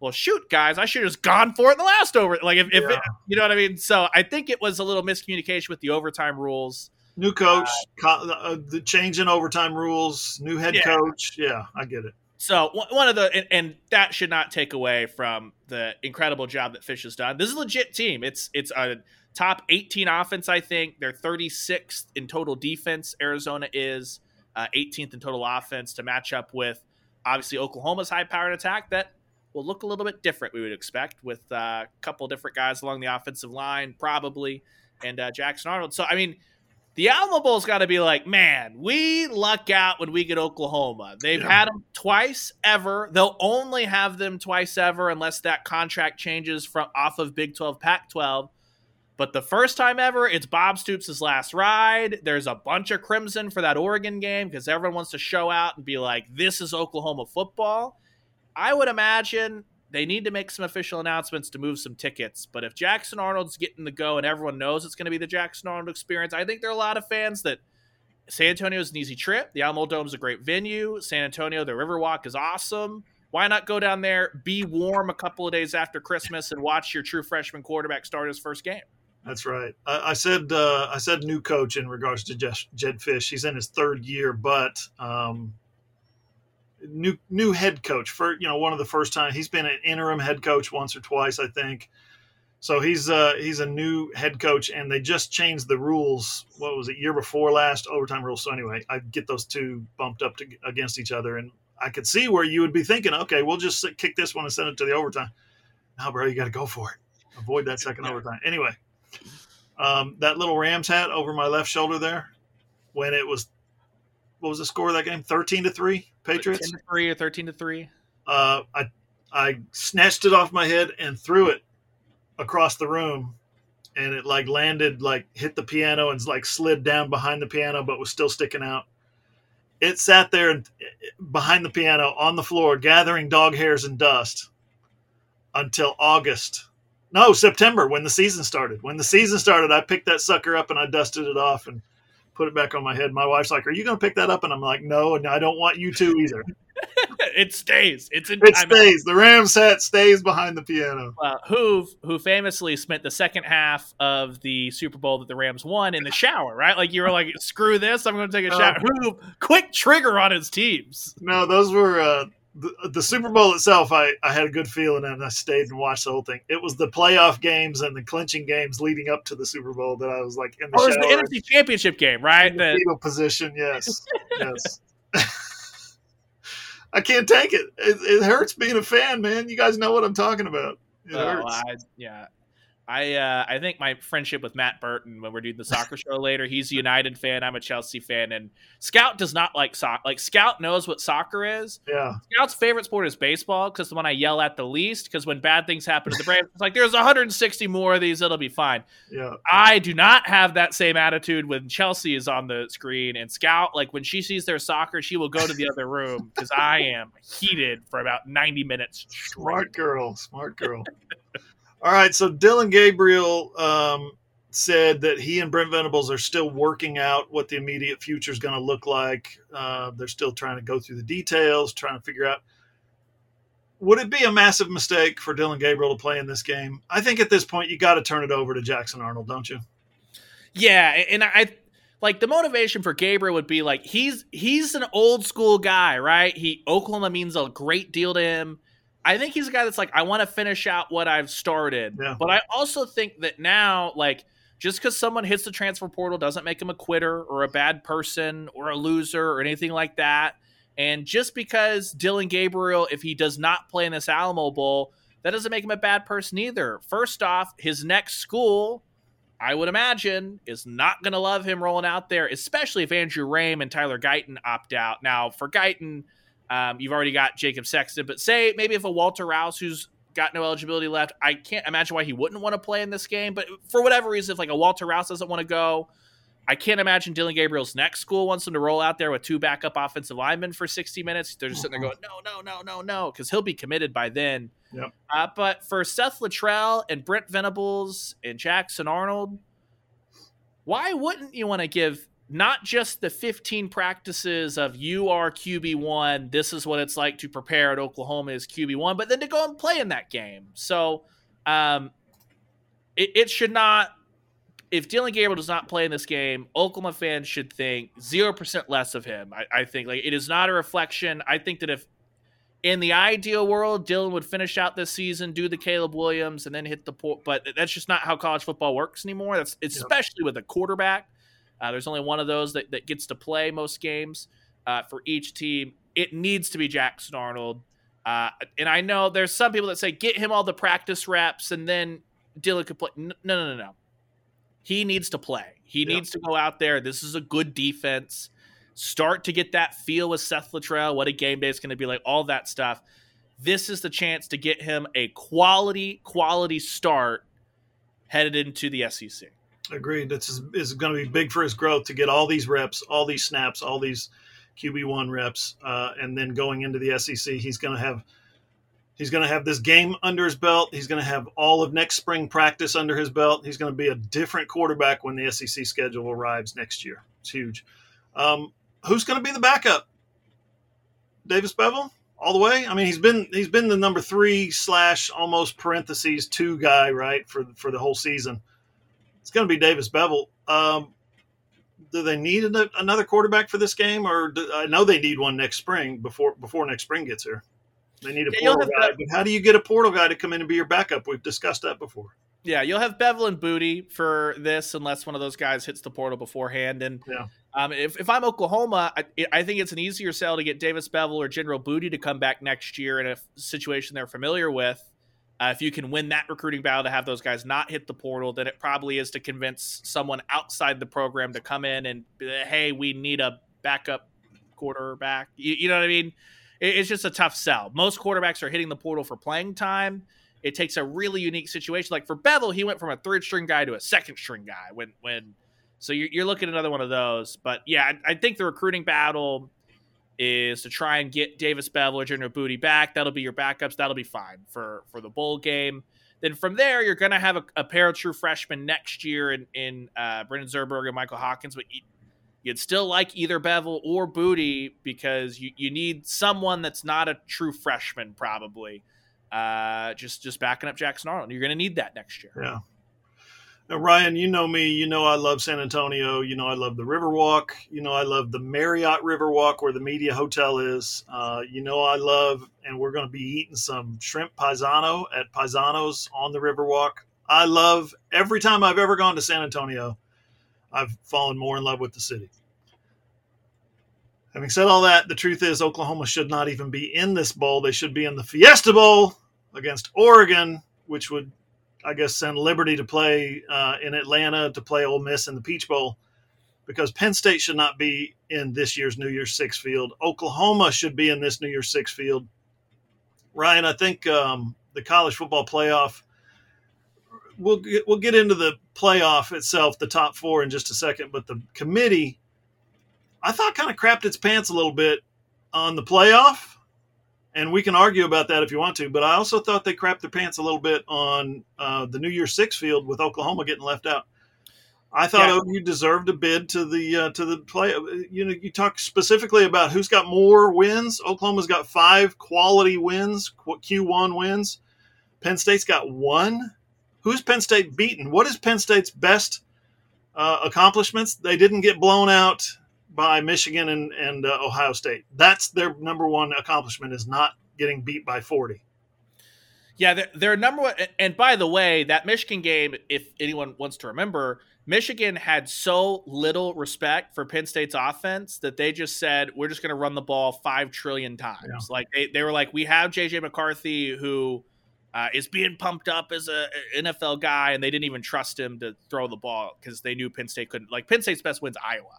well, shoot, guys, I should have just gone for it in the last over. Like, if, yeah. it, you know what I mean? So I think it was a little miscommunication with the overtime rules. New coach, uh, uh, the change in overtime rules, new head yeah. coach. Yeah, I get it. So one of the and, and, that should not take away from the incredible job that Fisch has done. This is a legit team. It's it's a top 18 offense. I think they're 36th in total defense. Arizona is uh, 18th in total offense to match up with obviously Oklahoma's high powered attack that will look a little bit different. We would expect with uh, a couple different guys along the offensive line, probably, and uh, Jackson Arnold. So I mean, the Alamo Bowl's got to be like, man, we luck out when we get Oklahoma. They've Yeah. had them twice ever. They'll only have them twice ever unless that contract changes from off of Big 12, Pac 12. But the first time ever, it's Bob Stoops' last ride. There's a bunch of crimson for that Oregon game because everyone wants to show out and be like, this is Oklahoma football. I would imagine they need to make some official announcements to move some tickets. But if Jackson Arnold's getting the go and everyone knows it's going to be the Jackson Arnold experience, I think there are a lot of fans that San Antonio is an easy trip. The Alamo Dome is a great venue. San Antonio, the Riverwalk is awesome. Why not go down there, be warm a couple of days after Christmas, and watch your true freshman quarterback start his first game? That's right. I, I said uh, I said new coach in regards to Jed, Jedd Fisch. He's in his third year, but um, new new head coach for you know one of the first time he's been an interim head coach once or twice, I think. So he's uh, he's a new head coach, and they just changed the rules. What was it year before last overtime rules? So anyway, I get those two bumped up to, against each other, and I could see where you would be thinking, okay, we'll just kick this one and send it to the overtime. Now, bro, you got to go for it. Avoid that second overtime. Anyway, um, that little Rams hat over my left shoulder there, when it was, what was the score of that game? Thirteen to three, Patriots. 10 to 3 or 13 to 3. Uh, I I snatched it off my head and threw it across the room, and it like landed like hit the piano and like slid down behind the piano, but was still sticking out. It sat there and behind the piano on the floor, gathering dog hairs and dust until August. No, September when the season started. When the season started, I picked that sucker up and I dusted it off and put it back on my head. My wife's like, "Are you going to pick that up?" And I'm like, "No, and I don't want you to either." it stays. It's in It stays. The Rams set stays behind the piano. Uh, Hoove, who famously spent the second half of the Super Bowl that the Rams won in the shower, right? Like you were like, "Screw this! I'm going to take a Uh, shower." Hoove, quick trigger on his teams. No, those were uh, the, the Super Bowl itself. I, I had a good feeling and I stayed and watched the whole thing. It was the playoff games and the clinching games leading up to the Super Bowl that I was like in the Oh, the NFC Championship game, right? in the The- fetal position. Yes, yes. I can't take it. it. It hurts being a fan, man. You guys know what I'm talking about. It Oh, hurts. I, yeah. I uh, I think my friendship with Matt Burton when we're doing the soccer show later, he's a United fan, I'm a Chelsea fan, and Scout does not like soccer. Like Scout knows what soccer is. yeah, Scout's favorite sport is baseball because the one I yell at the least. Because when bad things happen to the Braves, it's like there's 160 more of these, it'll be fine. yeah. I do not have that same attitude when Chelsea is on the screen and Scout. Like when she sees their soccer, she will go to the other room because I am heated for about 90 minutes. Smart girl, smart girl. All right, so Dillon Gabriel um, said that he and Brent Venables are still working out what the immediate future is going to look like. Uh, they're still trying to go through the details, trying to figure out. Would it be a massive mistake for Dillon Gabriel to play in this game? I think at this point you got to turn it over to Jackson Arnold, don't you? Yeah, and I like the motivation for Gabriel would be like he's he's an old school guy, right? He Oklahoma means a great deal to him. I think he's a guy that's like I want to finish out what I've started. Yeah. But I also think that now like just because someone hits the transfer portal doesn't make him a quitter or a bad person or a loser or anything like that. And just because Dillon Gabriel, if he does not play in this Alamo Bowl, that doesn't make him a bad person either. First off, his next school I would imagine, is not going to love him rolling out there, especially if Andrew Raym and Tyler Guyton opt out. Now, for Guyton, um, you've already got Jacob Sexton, but say maybe if a Walter Rouse who's got no eligibility left, I can't imagine why he wouldn't want to play in this game. But for whatever reason, if like a Walter Rouse doesn't want to go, I can't imagine Dillon Gabriel's next school wants him to roll out there with two backup offensive linemen for 60 minutes. They're just sitting there going, no, no, no, no, no, because he'll be committed by then. Yep. Uh, but for Seth Littrell and Brent Venables and Jackson Arnold, why wouldn't you want to give not just the 15 practices of you are QB1, this is what it's like to prepare at Oklahoma as QB1, but then to go and play in that game. So um, it, it should not, if Dillon Gabriel does not play in this game, Oklahoma fans should think 0% less of him. I, I think like it is not a reflection. I think that if in the ideal world, Dillon would finish out this season, do the Caleb Williams, and then hit the port. But that's just not how college football works anymore. That's especially with a quarterback. Uh, there's only one of those that, that gets to play most games uh, for each team. It needs to be Jackson Arnold. Uh, and I know there's some people that say get him all the practice reps and then Dillon could play. No, no, no, no. he needs to play. He needs to go out there. This is a good defense. Start to get that feel with Seth Littrell, what a game day is going to be like, all that stuff. This is the chance to get him a quality, quality start headed into the SEC. Agreed. This is, going to be big for his growth to get all these reps, all these snaps, all these QB1 reps. Uh, and then going into the SEC, he's going to have – He's going to have this game under his belt. He's going to have all of next spring practice under his belt. He's going to be a different quarterback when the SEC schedule arrives next year. It's huge. Um, who's going to be the backup? Davis Beville, all the way. I mean, he's been he's been the number three slash almost parentheses two guy right for for the whole season. It's going to be Davis Beville. Um, do they need another quarterback for this game, or do, I know they need one next spring before before next spring gets here? They need a yeah, portal guy. But how do you get a portal guy to come in and be your backup? We've discussed that before. Yeah, you'll have Beville and Booty for this unless one of those guys hits the portal beforehand. And yeah. um, if, if I'm Oklahoma, I, I, think it's an easier sell to get Davis Beville or General Booty to come back next year in a situation they're familiar with. Uh, if you can win that recruiting battle to have those guys not hit the portal, then it probably is to convince someone outside the program to come in and, hey, we need a backup quarterback. You, you know what I mean? it's just a tough sell. Most quarterbacks are hitting the portal for playing time. It takes a really unique situation. Like for Beville, he went from a third string guy to a second string guy. When when so you're, looking at another one of those. But yeah, I, think the recruiting battle is to try and get Davis or General Booty back. That'll be your backups. That'll be fine for for the bowl game. Then from there, you're going to have a, a, pair of true freshmen next year in in uh, Brendan Zurbrugg and Michael Hawkins. But You'd still like either Beville or Booty because you, you need someone that's not a true freshman, probably. Uh, just just backing up Jackson Arnold. You're going to need that next year. Yeah. Now, Ryan, you know me. You know I love San Antonio. You know I love the Riverwalk. You know I love the Marriott Riverwalk where the Media Hotel is. Uh, you know I love, and we're going to be eating some shrimp paisano at Paisano's on the Riverwalk. I love every time I've ever gone to San Antonio. I've fallen more in love with the city. Having said all that, the truth is Oklahoma should not even be in this bowl. They should be in the Fiesta Bowl against Oregon, which would, I guess, send Liberty to play uh, in Atlanta to play Ole Miss in the Peach Bowl. Because Penn State should not be in this year's New Year's Six field. Oklahoma should be in this New Year's Six field. Ryan, I think um, the college football playoff we'll get, we'll get into the playoff itself, the top four in just a second. But the committee, I thought, kind of crapped its pants a little bit on the playoff, and we can argue about that if you want to. But I also thought they crapped their pants a little bit on uh, the New Year's Six field with Oklahoma getting left out. I thought yeah. OU deserved a bid to the uh, to the play. You know, you talk specifically about who's got more wins. Oklahoma's got five quality wins, Q one wins. Penn State's got one. Who's Penn State beaten? What is Penn State's best uh, accomplishments? They didn't get blown out by Michigan and, and uh, Ohio State. That's their number one accomplishment is not getting beat by 40. Yeah, they're, they're number one. And by the way, that Michigan game, if anyone wants to remember, Michigan had so little respect for Penn State's offense that they just said, we're just going to run the ball five trillion times. Yeah. Like they, they were like, we have JJ McCarthy who uh, is being pumped up as a NFL guy, and they didn't even trust him to throw the ball because they knew Penn State couldn't. Like Penn State's best wins Iowa.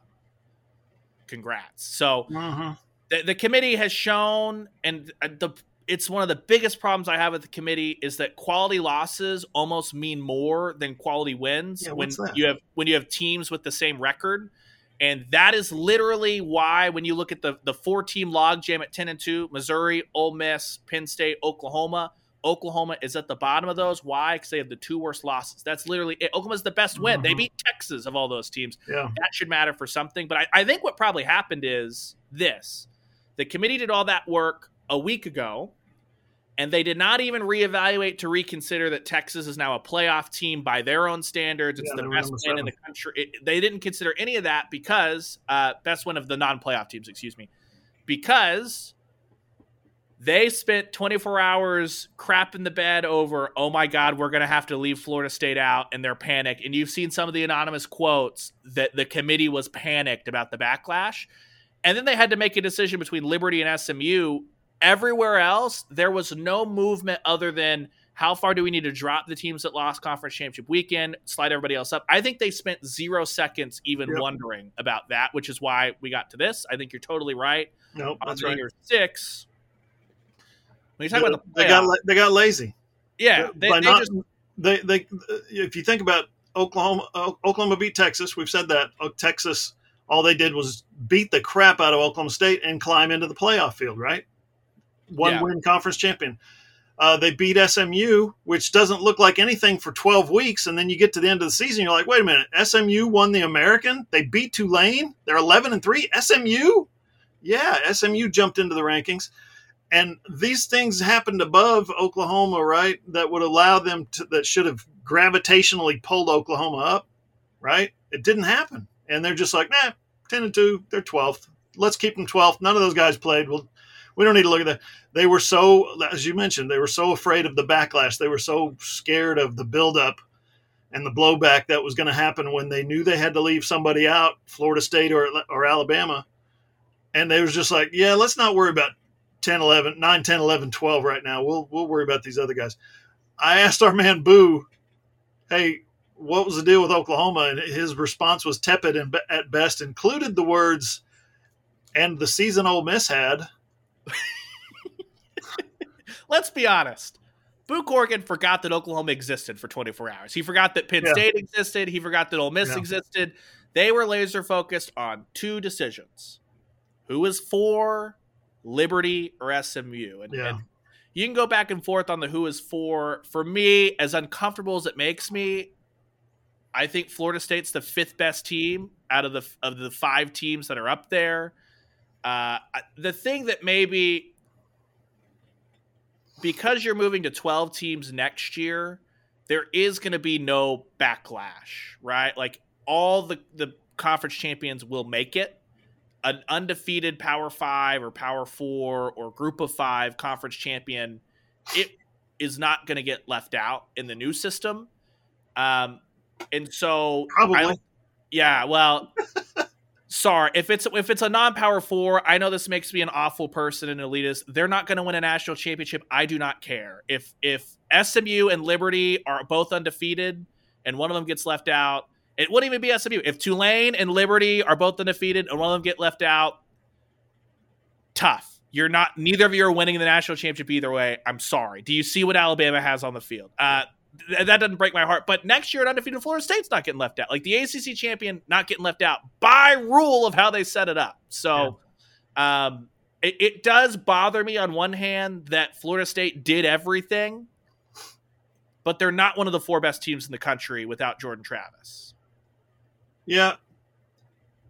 Congrats. So uh-huh. the, the committee has shown, and uh, the it's one of the biggest problems I have with the committee is that quality losses almost mean more than quality wins yeah, when you have when you have teams with the same record. And that is literally why when you look at the the four team logjam at 10 and 2, Missouri, Ole Miss, Penn State, Oklahoma, Oklahoma is at the bottom of those. Why? Because they have the two worst losses. That's literally it. Oklahoma's the best win. Mm-hmm. They beat Texas of all those teams. Yeah. That should matter for something. But I, I think what probably happened is this the committee did all that work a week ago, and they did not even reevaluate to reconsider that Texas is now a playoff team by their own standards. It's yeah, the best win in the country. It, they didn't consider any of that because, uh, best win of the non playoff teams, excuse me, because they spent 24 hours crap in the bed over, oh my God, we're going to have to leave Florida State out, and they're panicked. And you've seen some of the anonymous quotes that the committee was panicked about the backlash. And then they had to make a decision between Liberty and SMU. Everywhere else, there was no movement other than How far do we need to drop the teams that lost conference championship weekend, slide everybody else up? I think they spent zero seconds even yep. wondering about that, which is why we got to this. I think you're totally right. No, nope, that's right. Six. When you talk about the playoff, they got they got lazy. Yeah, they, they not, just they they if you think about Oklahoma, Oklahoma beat Texas. We've said that oh, Texas. All they did was beat the crap out of Oklahoma State and climb into the playoff field. Right, one yeah. win conference champion. Uh, they beat SMU, which doesn't look like anything for 12 weeks. And then you get to the end of the season, you're like, wait a minute, SMU won the American. They beat Tulane. They're 11 and 3. SMU? Yeah, SMU jumped into the rankings. And these things happened above Oklahoma, right? That would allow them to, that should have gravitationally pulled Oklahoma up, right? It didn't happen. And they're just like, nah, 10 and 2, they're 12th. Let's keep them 12th. None of those guys played. Well, we don't need to look at that. They were so, as you mentioned, they were so afraid of the backlash. They were so scared of the buildup and the blowback that was going to happen when they knew they had to leave somebody out, Florida State or, or Alabama. And they was just like, yeah, let's not worry about 10, 11, 9, 10, 11, 12 right now. We'll, we'll worry about these other guys. I asked our man Boo, hey, what was the deal with Oklahoma? And his response was tepid and at best, included the words, and the season Ole Miss had – Let's be honest. Boo Corrigan forgot that Oklahoma existed for 24 hours. He forgot that Penn yeah. State existed. He forgot that Ole Miss yeah. existed. They were laser focused on two decisions: who was for Liberty or SMU. And, yeah. and you can go back and forth on the who is for. For me, as uncomfortable as it makes me, I think Florida State's the fifth best team out of the of the five teams that are up there. Uh, the thing that maybe because you're moving to 12 teams next year, there is going to be no backlash, right? Like all the the conference champions will make it. An undefeated Power Five or Power Four or Group of Five conference champion, it is not going to get left out in the new system. Um, and so probably, I, yeah. Well, sorry if it's if it's a non-power four i know this makes me an awful person and elitist they're not going to win a national championship i do not care if if smu and liberty are both undefeated and one of them gets left out it wouldn't even be smu if tulane and liberty are both undefeated and one of them get left out tough you're not neither of you are winning the national championship either way i'm sorry do you see what alabama has on the field uh, that doesn't break my heart. But next year, an undefeated Florida State's not getting left out. Like the ACC champion, not getting left out by rule of how they set it up. So, yeah. um, it, it does bother me on one hand that Florida State did everything, but they're not one of the four best teams in the country without Jordan Travis. Yeah,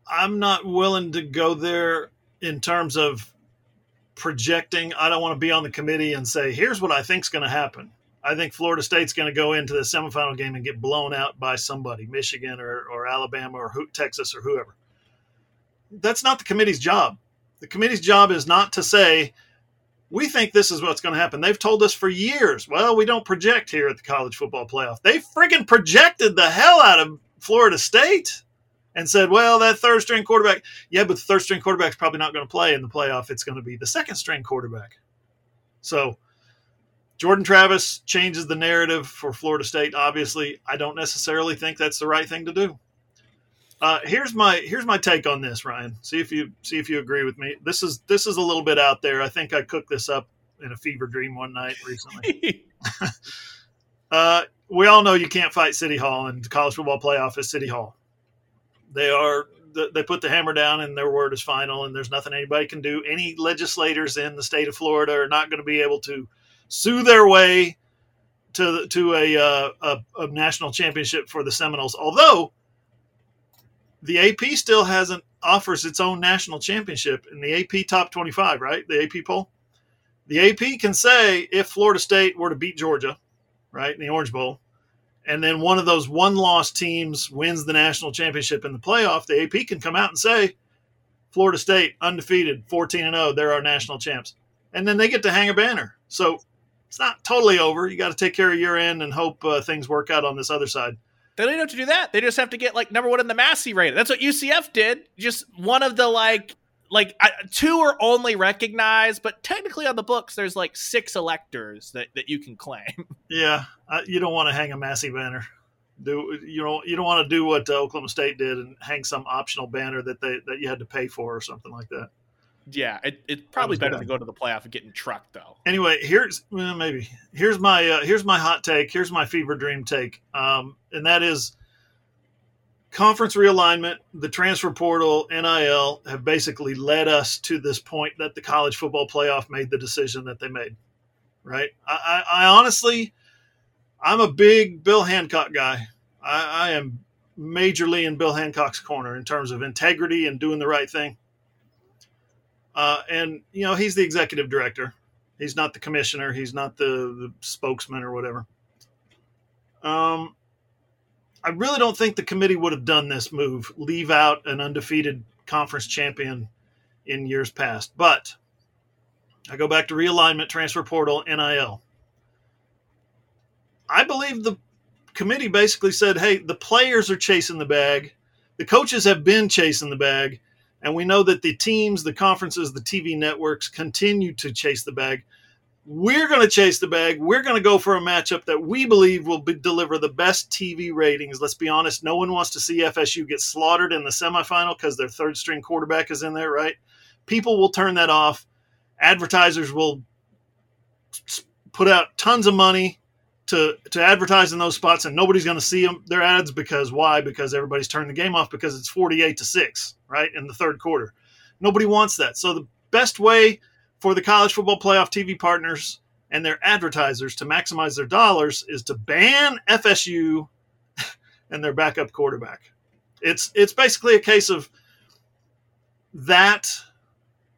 I'm not willing to go there in terms of projecting. I don't want to be on the committee and say, "Here's what I think's going to happen." I think Florida State's going to go into the semifinal game and get blown out by somebody, Michigan or, or Alabama or who, Texas or whoever. That's not the committee's job. The committee's job is not to say, we think this is what's going to happen. They've told us for years, well, we don't project here at the college football playoff. They friggin' projected the hell out of Florida State and said, well, that third string quarterback, yeah, but the third string quarterback's probably not going to play in the playoff. It's going to be the second string quarterback. So, Jordan Travis changes the narrative for Florida State. Obviously, I don't necessarily think that's the right thing to do. Uh, here's my here's my take on this, Ryan. See if you see if you agree with me. This is this is a little bit out there. I think I cooked this up in a fever dream one night recently. uh, we all know you can't fight City Hall, and college football playoff is City Hall. They are they put the hammer down, and their word is final, and there's nothing anybody can do. Any legislators in the state of Florida are not going to be able to sue their way to to a, uh, a, a national championship for the Seminoles. Although the AP still hasn't offers its own national championship in the AP top 25, right? The AP poll. The AP can say if Florida State were to beat Georgia, right, in the Orange Bowl, and then one of those one loss teams wins the national championship in the playoff, the AP can come out and say Florida State undefeated, 14 and 0, they're our national champs. And then they get to hang a banner. So it's not totally over. You got to take care of your end and hope uh, things work out on this other side. They don't have to do that. They just have to get like number one in the Massey rating. That's what UCF did. Just one of the like like I, two are only recognized, but technically on the books, there's like six electors that, that you can claim. Yeah, uh, you don't want to hang a Massey banner. Do you don't you don't want to do what uh, Oklahoma State did and hang some optional banner that they that you had to pay for or something like that. Yeah, it, it's probably better bad. to go to the playoff and getting trucked though. Anyway, here's well, maybe here's my uh, here's my hot take. Here's my fever dream take, um, and that is conference realignment, the transfer portal, NIL have basically led us to this point that the college football playoff made the decision that they made. Right? I, I, I honestly, I'm a big Bill Hancock guy. I, I am majorly in Bill Hancock's corner in terms of integrity and doing the right thing. Uh, and you know he's the executive director. He's not the commissioner. He's not the, the spokesman or whatever. Um, I really don't think the committee would have done this move, leave out an undefeated conference champion in years past. But I go back to realignment, transfer portal, NIL. I believe the committee basically said, hey, the players are chasing the bag. The coaches have been chasing the bag. And we know that the teams, the conferences, the TV networks continue to chase the bag we're going to chase the bag. We're going to go for a matchup that we believe will be, deliver the best TV ratings. Let's be honest, no one wants to see FSU get slaughtered in the semifinal because their third string quarterback is in there, right? People will turn that off. Advertisers will put out tons of money to to advertise in those spots, and nobody's going to see them their ads because why? Because everybody's turning the game off because it's forty eight to six, right, in the third quarter. Nobody wants that. So the best way for the college football playoff TV partners and their advertisers to maximize their dollars is to ban FSU and their backup quarterback. It's it's basically a case of that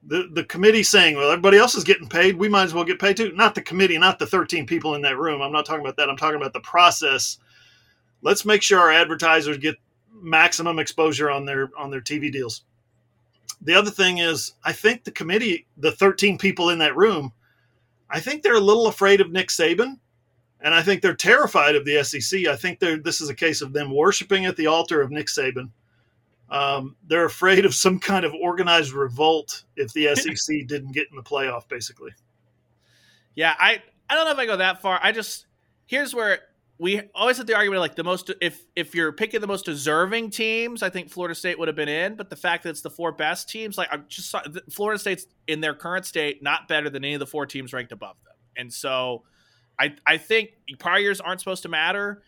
the the committee saying, well, everybody else is getting paid, we might as well get paid too. Not the committee, not the 13 people in that room. I'm not talking about that. I'm talking about the process. Let's make sure our advertisers get maximum exposure on their on their TV deals the other thing is, I think the committee, the 13 people in that room, I think they're a little afraid of Nick Saban. And I think they're terrified of the SEC. I think they're, this is a case of them worshiping at the altar of Nick Saban. Um, they're afraid of some kind of organized revolt if the SEC didn't get in the playoff, basically. Yeah, I, I don't know if I go that far. I just, here's where we always had the argument like the most if if you're picking the most deserving teams, I think Florida State would have been in. But the fact that it's the four best teams, like I'm just Florida State's in their current state not better than any of the four teams ranked above them, and so I I think prior years aren't supposed to matter.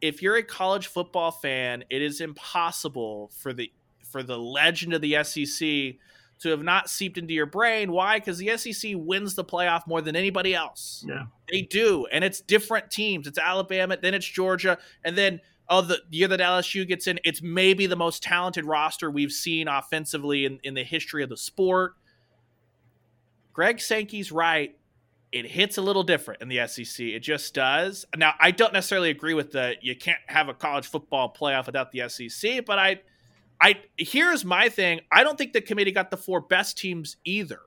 If you're a college football fan, it is impossible for the for the legend of the SEC to have not seeped into your brain. Why? Because the SEC wins the playoff more than anybody else. Yeah. They do. And it's different teams. It's Alabama, then it's Georgia, and then oh, the year that LSU gets in, it's maybe the most talented roster we've seen offensively in, in the history of the sport. Greg Sankey's right. It hits a little different in the SEC. It just does. Now, I don't necessarily agree with the you can't have a college football playoff without the SEC, but I I here's my thing. I don't think the committee got the four best teams either.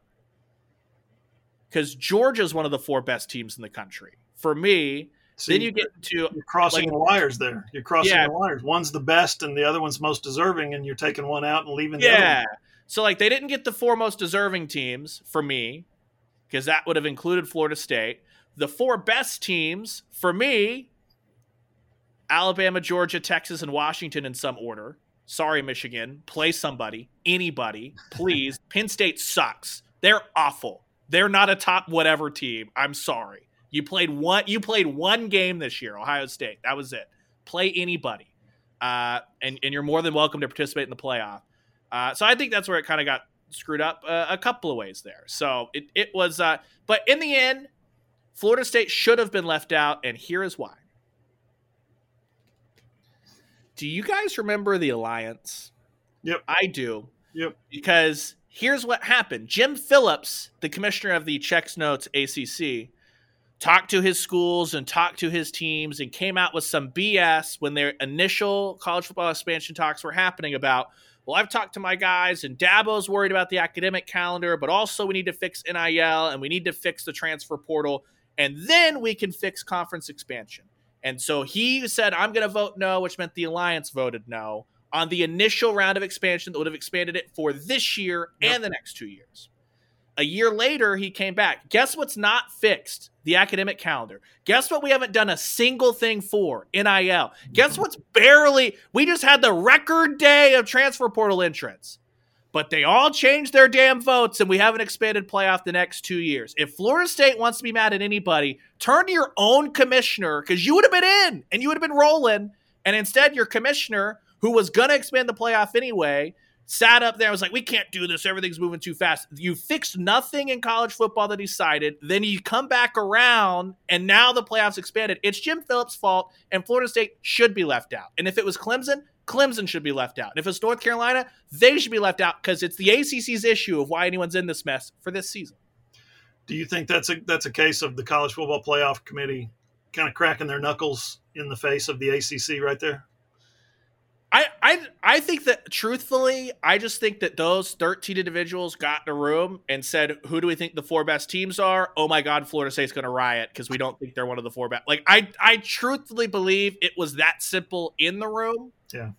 Because Georgia's one of the four best teams in the country. For me, See, then you get to you're crossing like, the wires there. You're crossing yeah. the wires. One's the best and the other one's most deserving, and you're taking one out and leaving the other. Yeah. So like they didn't get the four most deserving teams for me, because that would have included Florida State. The four best teams for me, Alabama, Georgia, Texas, and Washington in some order. Sorry, Michigan. Play somebody, anybody, please. Penn State sucks. They're awful. They're not a top whatever team. I'm sorry. You played one. You played one game this year, Ohio State. That was it. Play anybody, uh, and and you're more than welcome to participate in the playoff. Uh, so I think that's where it kind of got screwed up uh, a couple of ways there. So it it was, uh, but in the end, Florida State should have been left out, and here is why. Do you guys remember the Alliance? Yep. I do. Yep. Because here's what happened Jim Phillips, the commissioner of the Checks Notes ACC, talked to his schools and talked to his teams and came out with some BS when their initial college football expansion talks were happening about, well, I've talked to my guys and Dabo's worried about the academic calendar, but also we need to fix NIL and we need to fix the transfer portal and then we can fix conference expansion. And so he said, I'm going to vote no, which meant the alliance voted no. on the initial round of expansion that would have expanded it for this year yep. and the next two years. A year later, he came back. Guess what's not fixed? The academic calendar. Guess what we haven't done a single thing for? NIL. Guess what's barely, we just had the record day of transfer portal entrance. But they all changed their damn votes, and we have an expanded playoff the next two years. If Florida State wants to be mad at anybody, turn to your own commissioner because you would have been in and you would have been rolling. And instead, your commissioner, who was going to expand the playoff anyway, sat up there and was like, we can't do this. Everything's moving too fast. You fixed nothing in college football that he cited. Then you come back around, and now the playoffs expanded. It's Jim Phillips' fault, and Florida State should be left out. And if it was Clemson, Clemson should be left out. And if it's North Carolina, they should be left out because it's the ACC's issue of why anyone's in this mess for this season. Do you think that's a that's a case of the college football playoff committee kind of cracking their knuckles in the face of the ACC right there? I, I I think that truthfully, I just think that those 13 individuals got in a room and said, "Who do we think the four best teams are?" Oh my God, Florida State's going to riot because we don't think they're one of the four best. Like I I truthfully believe it was that simple in the room. Yeah.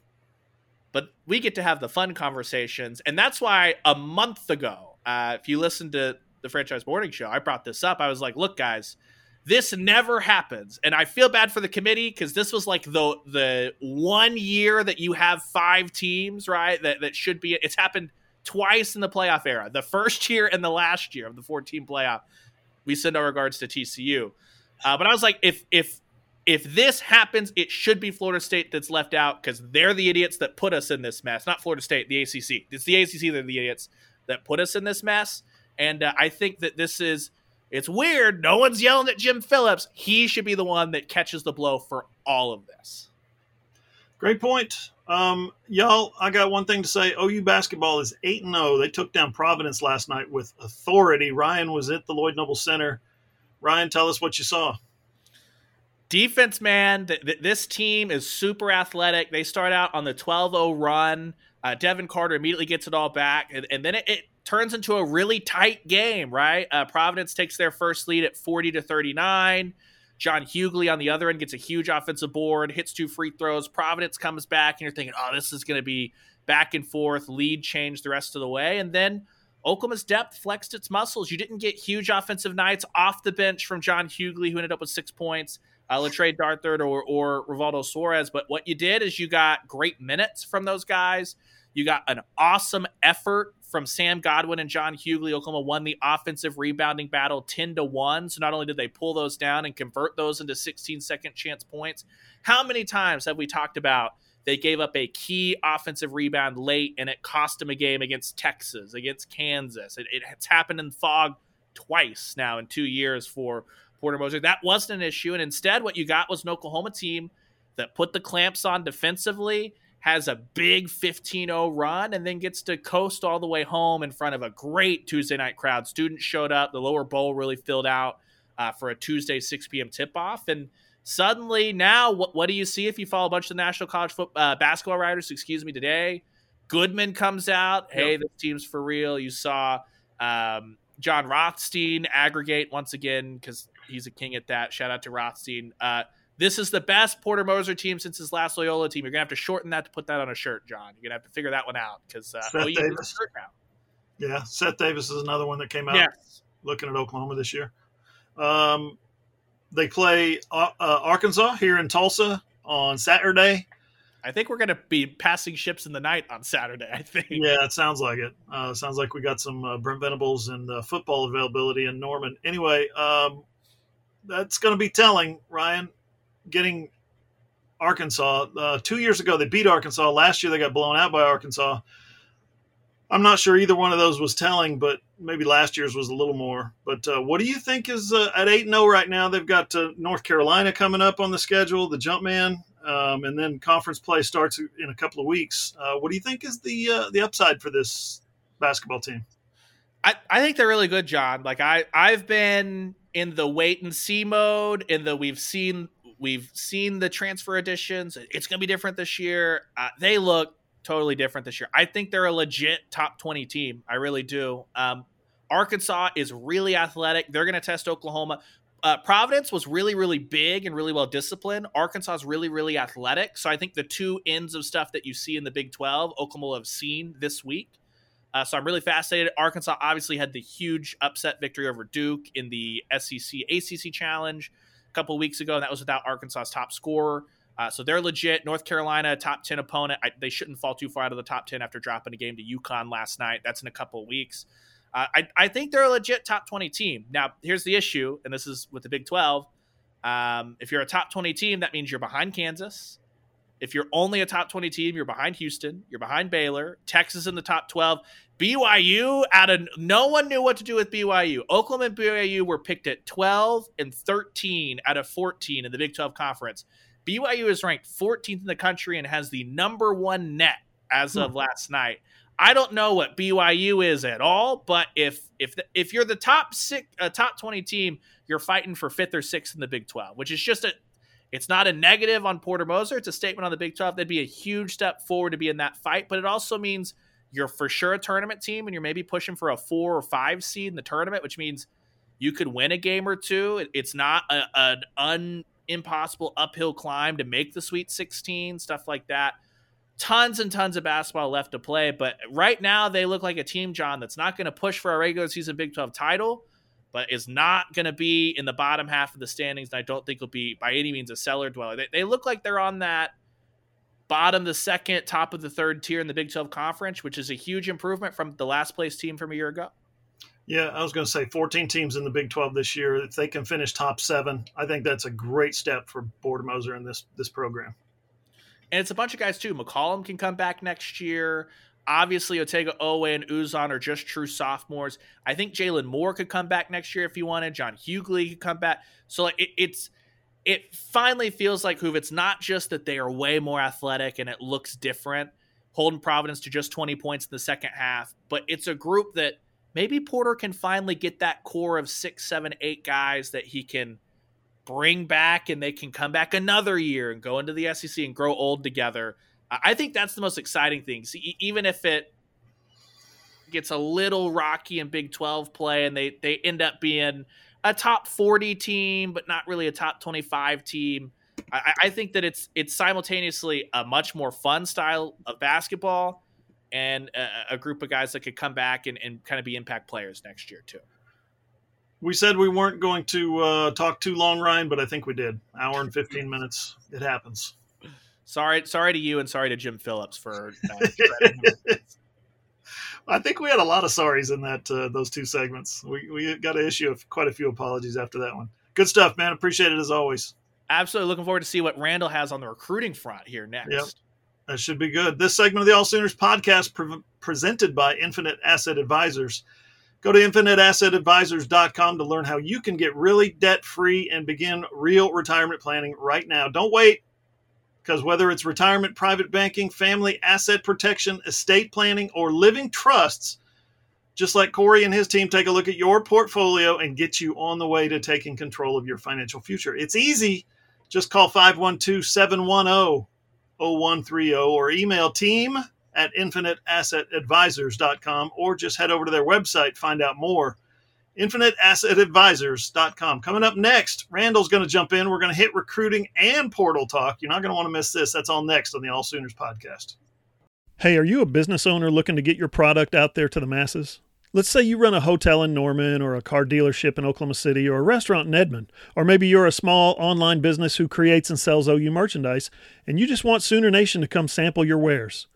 But we get to have the fun conversations, and that's why a month ago, uh, if you listen to the franchise morning show, I brought this up. I was like, "Look, guys." This never happens, and I feel bad for the committee because this was like the the one year that you have five teams, right? That that should be. It's happened twice in the playoff era. The first year and the last year of the 14 playoff. We send our regards to TCU, uh, but I was like, if if if this happens, it should be Florida State that's left out because they're the idiots that put us in this mess. Not Florida State, the ACC. It's the ACC. They're the idiots that put us in this mess. And uh, I think that this is it's weird. No one's yelling at Jim Phillips. He should be the one that catches the blow for all of this. Great point. Um, y'all, I got one thing to say. OU basketball is 8 0. They took down Providence last night with authority. Ryan was at the Lloyd Noble Center. Ryan, tell us what you saw. Defense, man, th- th- this team is super athletic. They start out on the 12 0 run. Uh, Devin Carter immediately gets it all back, and, and then it, it, turns into a really tight game, right? Uh, Providence takes their first lead at 40 to 39. John Hugley on the other end gets a huge offensive board, hits two free throws. Providence comes back, and you're thinking, oh, this is going to be back and forth, lead change the rest of the way. And then Oklahoma's depth flexed its muscles. You didn't get huge offensive nights off the bench from John Hugley, who ended up with six points, uh, Le'Tre Darthard or, or Rivaldo Soares. But what you did is you got great minutes from those guys. You got an awesome effort from Sam Godwin and John Hugley, Oklahoma won the offensive rebounding battle 10 to 1. So not only did they pull those down and convert those into 16 second chance points, how many times have we talked about they gave up a key offensive rebound late and it cost them a game against Texas, against Kansas? It, it's happened in Phog twice now in two years for Porter Moser. That wasn't an issue. And instead, what you got was an Oklahoma team that put the clamps on defensively has a big 15-0 run and then gets to coast all the way home in front of a great Tuesday night crowd. Students showed up. The lower bowl really filled out uh, for a Tuesday 6 p.m. tip-off. And suddenly now, what, what do you see if you follow a bunch of the national college football, uh, basketball writers, excuse me, today? Goodman comes out. Hey, yep. this team's for real. You saw um, Jon Rothstein aggregate once again because he's a king at that. Shout out to Rothstein. Uh, this is the best Porter Moser team since his last Loyola team. You're gonna have to shorten that to put that on a shirt, John. You're gonna have to figure that one out because uh, Seth Davis. Yeah, Seth Davis is another one that came out yes. looking at Oklahoma this year. Um, they play uh, uh, Arkansas here in Tulsa on Saturday. I think we're going to be passing ships in the night on Saturday. I think. Yeah, it sounds like it. Uh, sounds like we got some uh, Brent Venables and uh, football availability in Norman. Anyway, um, that's going to be telling, Ryan getting Arkansas. Uh, two years ago, they beat Arkansas. Last year, they got blown out by Arkansas. I'm not sure either one of those was telling, but maybe last year's was a little more. But uh, what do you think is uh, at 8 0 right now? They've got uh, North Carolina coming up on the schedule, the Jumpman, um, and then conference play starts in a couple of weeks. Uh, what do you think is the uh, the upside for this basketball team? I, I think they're really good, John. Like I I've been in the wait and see mode, in the we've seen We've seen the transfer additions. It's going to be different this year. Uh, they look totally different this year. I think they're a legit top 20 team. I really do. Um, Arkansas is really athletic. They're going to test Oklahoma. uh, Providence was really, really big and really well disciplined. Arkansas is really, really athletic. So I think the two ends of stuff that you see in the Big 12, Oklahoma have seen this week. Uh, so I'm really fascinated. Arkansas obviously had the huge upset victory over Duke in the SEC ACC Challenge a couple weeks ago, and that was without Arkansas's top scorer. Uh, so they're legit. North Carolina, top 10 opponent. I, they shouldn't fall too far out of the top 10 after dropping a game to UConn last night. That's in a couple weeks. Uh, I, I think they're a legit top 20 team. Now, here's the issue, and this is with the Big 12. Um, if you're a top 20 team, that means you're behind Kansas. If you're only a top 20 team, you're behind Houston, you're behind Baylor, Texas in the top 12. BYU out of no one knew what to do with BYU. Oklahoma and BYU were picked at 12 and 13 out of 14 in the Big 12 conference. BYU is ranked 14th in the country and has the number one net as of hmm. last night. I don't know what BYU is at all, but if if if you're the top six, uh, top 20 team, you're fighting for fifth or sixth in the Big 12, which is just a it's not a negative on Porter Moser. It's a statement on the Big 12. That'd be a huge step forward to be in that fight, but it also means you're for sure a tournament team and you're maybe pushing for a four or five seed in the tournament, which means you could win a game or two. It's not a, an un, impossible uphill climb to make the Sweet 16, stuff like that. Tons and tons of basketball left to play, but right now they look like a team, John, that's not going to push for a regular season Big 12 title but is not going to be in the bottom half of the standings. And I don't think will be by any means a cellar dweller. They, they look like they're on that bottom, the second, top of the third tier in the Big 12 Conference, which is a huge improvement from the last place team from a year ago. Yeah, I was going to say 14 teams in the Big 12 this year. If they can finish top seven, I think that's a great step for Porter Moser in this this program. And it's a bunch of guys too. McCollum can come back next year. Obviously, Otega Oweh and Uzan are just true sophomores. I think Jalon Moore could come back next year if he wanted. John Hugley could come back. So like it, it's it finally feels like Hoove. It's not just that they are way more athletic and it looks different, holding Providence to just 20 points in the second half, but it's a group that maybe Porter can finally get that core of six, seven, eight guys that he can bring back and they can come back another year and go into the SEC and grow old together. I think that's the most exciting thing. See, even if it gets a little rocky in Big 12 play and they they end up being a top 40 team, but not really a top 25 team. I, I think that it's it's simultaneously a much more fun style of basketball and a, a group of guys that could come back and, and kind of be impact players next year too. We said we weren't going to uh, talk too long, Ryan, but I think we did. Hour and 15 minutes. It happens. Sorry, sorry to you, and sorry to Jim Phillips for. Uh, I think we had a lot of sorries in that uh, those two segments. We we got to issue of quite a few apologies after that one. Good stuff, man. Appreciate it as always. Absolutely, looking forward to see what Randall has on the recruiting front here next. Yep. That should be good. This segment of the All Sooners podcast pre- presented by Infinite Asset Advisors. Go to infiniteassetadvisors.com to learn how you can get really debt free and begin real retirement planning right now. Don't wait because whether it's retirement, private banking, family asset protection, estate planning, or living trusts, just let Corey and his team take a look at your portfolio and get you on the way to taking control of your financial future. It's easy. Just call 512 710 0130 or email team at infiniteassetadvisors.com or just head over to their website, find out more infiniteassetadvisors.com. Coming up next, Randall's going to jump in. We're going to hit recruiting and portal talk. You're not going to want to miss this. That's all next on the All Sooners podcast. Hey, are you a business owner looking to get your product out there to the masses? Let's say you run a hotel in Norman or a car dealership in Oklahoma City or a restaurant in Edmond, or maybe you're a small online business who creates and sells OU merchandise and you just want Sooner Nation to come sample your wares.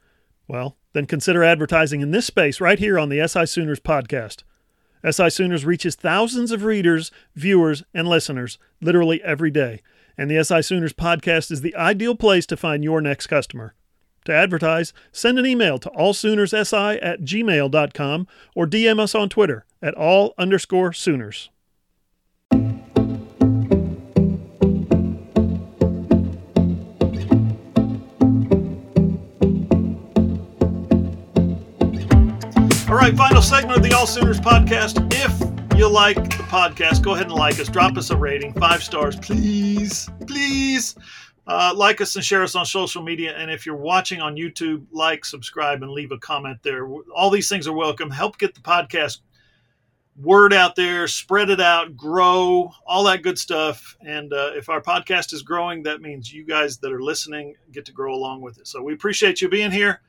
Well, then consider advertising in this space right here on the SI Sooners podcast. SI Sooners reaches thousands of readers, viewers, and listeners literally every day, and the SI Sooners podcast is the ideal place to find your next customer. To advertise, send an email to allsoonerssi at gmail.com or DM us on Twitter at all underscore Sooners. Right, final segment of the All Sooners podcast. If you like the podcast, go ahead and like us. Drop us a rating, five stars, please, please. Uh, like us and share us on social media. And if you're watching on YouTube, like, subscribe, and leave a comment there. All these things are welcome. Help get the podcast word out there, spread it out, grow, all that good stuff. And uh, if our podcast is growing, that means you guys that are listening get to grow along with it. So we appreciate you being here.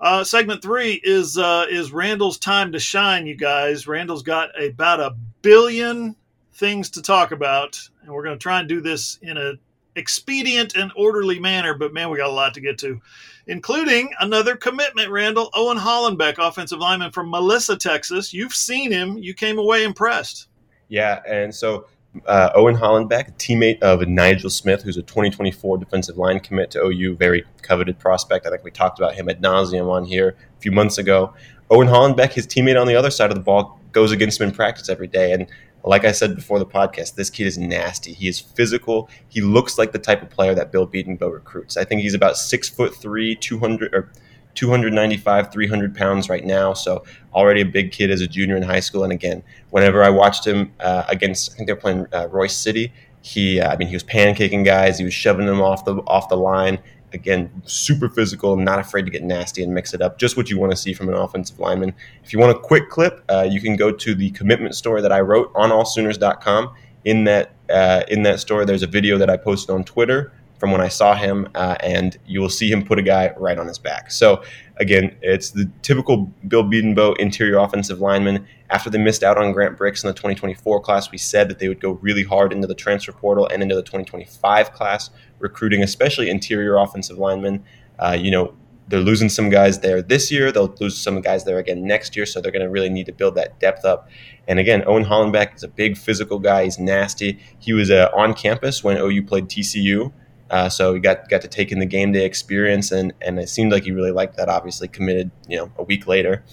Uh, segment three is uh, is Randall's time to shine, you guys. Randall's got about a billion things to talk about, and we're going to try and do this in a expedient and orderly manner. But man, we got a lot to get to including another commitment, Randall. Owen Hollenbeck, offensive lineman from Melissa, Texas. You've seen him. You came away impressed. Yeah, and so uh, Owen Hollenbeck, teammate of Nigel Smith, who's a 2024 defensive line commit to OU, very coveted prospect. I think we talked about him ad nauseum on here a few months ago. Owen Hollenbeck, his teammate on the other side of the ball, goes against him in practice every day. And like I said before the podcast, this kid is nasty. He is physical. He looks like the type of player that Bill Bedenbaugh recruits. I think he's about six foot three, two hundred or 295, 300 pounds right now. So already a big kid as a junior in high school. And again, whenever I watched him uh, against, I think they're playing uh, Royse City. He, uh, I mean, he was pancaking guys. He was shoving them off the off the line again, super physical, not afraid to get nasty and mix it up. Just what you want to see from an offensive lineman. If you want a quick clip, uh, you can go to the commitment story that I wrote on allsooners.com. In that uh, in that story, there's a video that I posted on Twitter from when I saw him, uh, and you will see him put a guy right on his back. So again, it's the typical Bill Bedenbaugh interior offensive lineman. After they missed out on Grant Bricks in the 2024 class, we said that they would go really hard into the transfer portal and into the 2025 class, recruiting especially interior offensive linemen. Uh, you know, they're losing some guys there this year. They'll lose some guys there again next year. So they're going to really need to build that depth up. And again, Owen Hollenbeck is a big physical guy. He's nasty. He was uh, on campus when OU played TCU. Uh, so he got got to take in the game day experience, and and it seemed like he really liked that. Obviously, committed you know a week later,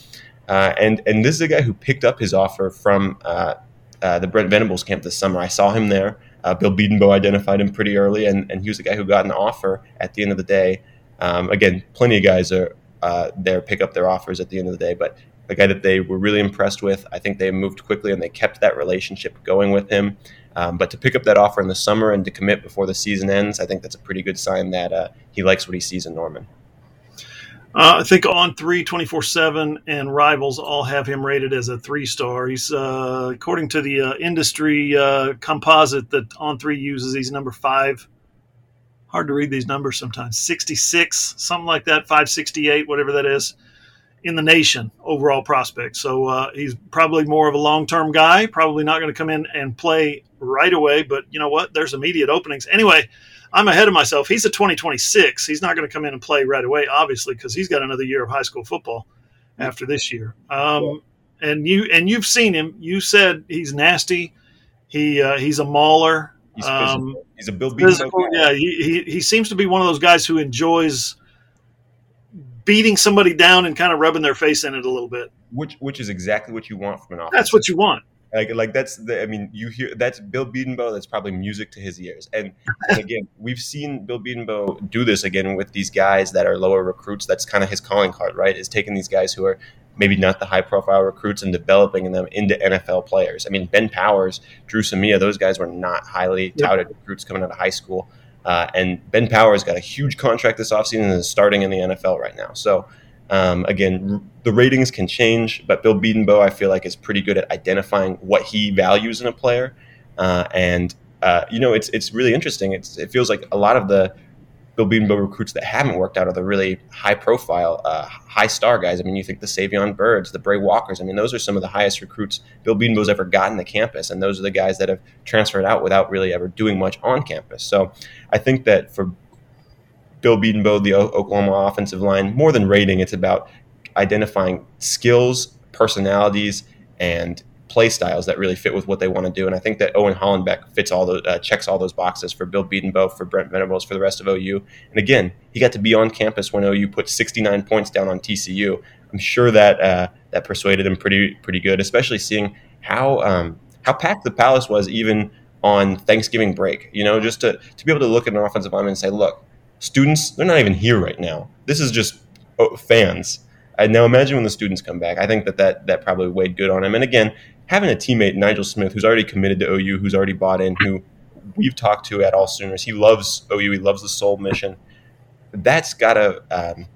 uh, and and this is a guy who picked up his offer from uh, uh the Brent Venables camp this summer. I saw him there. Uh, Bill Bedenbaugh identified him pretty early, and, and he was a guy who got an offer at the end of the day. Um, again, plenty of guys are uh, there pick up their offers at the end of the day, but a guy that they were really impressed with, I think they moved quickly and they kept that relationship going with him. Um, but to pick up that offer in the summer and to commit before the season ends, I think that's a pretty good sign that uh, he likes what he sees in Norman. Uh, I think on three, 24 7, and rivals all have him rated as a three star. He's, uh, according to the uh, industry uh, composite that on three uses, he's number five. Hard to read these numbers sometimes. 66, something like that, 568, whatever that is in the nation overall prospect. So uh, he's probably more of a long term guy. Probably not going to come in and play right away. But you know what? There's immediate openings. Anyway, I'm ahead of myself. He's a 2026. He's not going to come in and play right away, obviously, because he's got another year of high school football after this year. Um, and you and you've seen him. You said he's nasty. He uh, he's a mauler. He's, um, he's a Bill physical, Yeah, he, he he seems to be one of those guys who enjoys beating somebody down and kind of rubbing their face in it a little bit. Which which is exactly what you want from an offense. That's what you want. Like like that's the I mean you hear that's Bill Bedenbaugh. That's probably music to his ears. And, and again, we've seen Bill Bedenbaugh do this again with these guys that are lower recruits. That's kind of his calling card, right? Is taking these guys who are maybe not the high profile recruits and developing them into NFL players. I mean, Ben Powers, Dru Samia, those guys were not highly touted yep. recruits coming out of high school. Uh, and Ben Powers got a huge contract this offseason and is starting in the NFL right now. So, um, again, r- the ratings can change, but Bill Bedenbaugh, I feel like, is pretty good at identifying what he values in a player. Uh, and, uh, you know, it's, it's really interesting. It's, it feels like a lot of the Bill recruits that haven't worked out are the really high profile, uh, high star guys. I mean, you think the Savion Byrds, the Bray Walkers. I mean, those are some of the highest recruits Bill Bedenbaugh's ever gotten to campus, and those are the guys that have transferred out without really ever doing much on campus. So I think that for Bill Bedenbaugh, the Oklahoma offensive line, more than rating, it's about identifying skills, personalities, and play styles that really fit with what they want to do. And I think that Owen Hollenbeck fits all those, uh, checks all those boxes for Bill Bedenbaugh, for Brent Venables, for the rest of OU. And again, he got to be on campus when OU put 69 points down on TCU. I'm sure that uh, that persuaded him pretty pretty good, especially seeing how um, how packed the Palace was even on Thanksgiving break. You know, just to to be able to look at an offensive lineman and say, look, students, they're not even here right now. This is just oh, fans. And now imagine when the students come back. I think that, that that probably weighed good on him. And again, having a teammate, Nigel Smith, who's already committed to OU, who's already bought in, who we've talked to at All Sooners, he loves OU, he loves the Soul mission. That's got to um,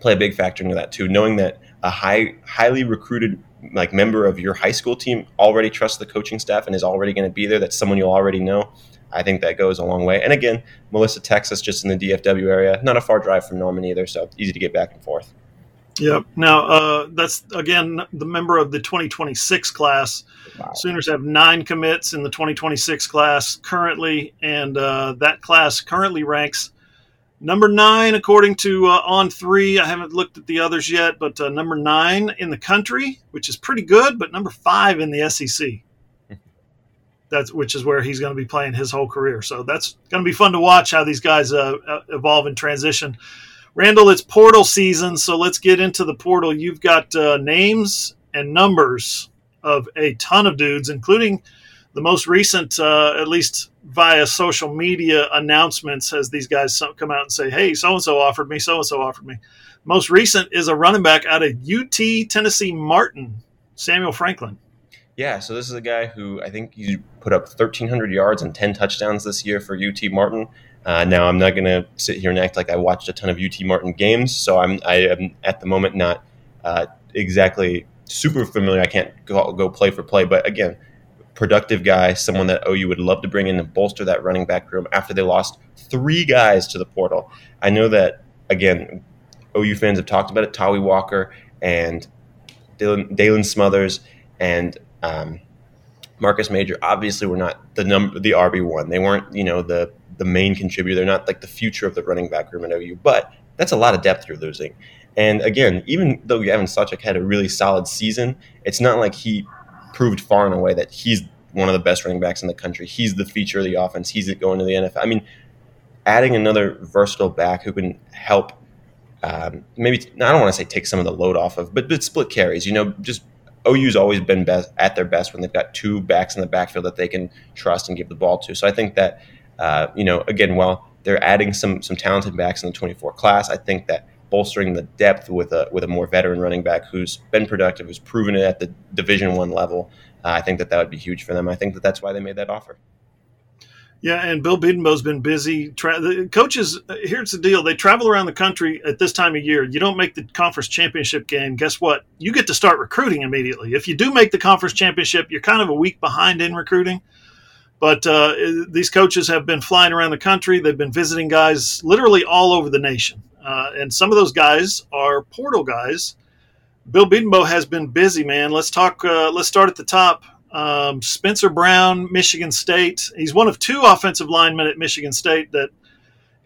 play a big factor into that too. Knowing that a high, highly recruited like member of your high school team already trusts the coaching staff and is already going to be there. That's someone you'll already know. I think that goes a long way. And again, Melissa, Texas, just in the DFW area, not a far drive from Norman either, so easy to get back and forth. Yep. Now, uh, that's again the member of the 2026 class. Wow. Sooners have nine commits in the 2026 class currently, and uh, that class currently ranks number nine according to uh, On Three. I haven't looked at the others yet, but uh, number nine in the country, which is pretty good, but number five in the SEC. That's which is where he's going to be playing his whole career. So that's going to be fun to watch how these guys uh, uh, evolve and transition. Randall, it's portal season, so let's get into the portal. You've got uh, names and numbers of a ton of dudes, including the most recent, uh, at least via social media announcements, as these guys come out and say, "Hey, so and so offered me, so and so offered me." Most recent is a running back out of UT Tennessee Martin, Samuel Franklin. Yeah, so this is a guy who I think he put up 1,300 yards and 10 touchdowns this year for UT Martin. Uh, now I'm not going to sit here and act like I watched a ton of UT Martin games, so I'm I am at the moment not uh, exactly super familiar. I can't go, go play for play, but again, productive guy, someone that OU would love to bring in and bolster that running back room after they lost three guys to the portal. I know that again, OU fans have talked about it. Tawee Walker and Daylan, Daylan Smothers and um, Marcus Major. Obviously, were not the number the RB one. They weren't you know the the main contributor. They're not like the future of the running back room at OU, but that's a lot of depth you're losing. And again, even though Gavin Sawchuk had a really solid season, it's not like he proved far and away that he's one of the best running backs in the country. He's the feature of the offense. He's going to the NFL. I mean, adding another versatile back who can help, um, maybe I don't want to say take some of the load off of, but but split carries. You know, just OU's always been best at their best when they've got two backs in the backfield that they can trust and give the ball to. So I think that uh, you know, again, while they're adding some some talented backs in the 24 class, I think that bolstering the depth with a with a more veteran running back who's been productive, who's proven it at the Division One level, uh, I think that that would be huge for them. I think that that's why they made that offer. Yeah, and Bill Bedenbaugh's been busy. Tra- the coaches, here's the deal: they travel around the country at this time of year. You don't make the conference championship game. Guess what? You get to start recruiting immediately. If you do make the conference championship, you're kind of a week behind in recruiting. But uh, these coaches have been flying around the country. They've been visiting guys literally all over the nation. Uh, and some of those guys are portal guys. Bill Bedenbaugh has been busy, man. Let's talk. Uh, let's start at the top. Um, Spencer Brown, Michigan State. He's one of two offensive linemen at Michigan State that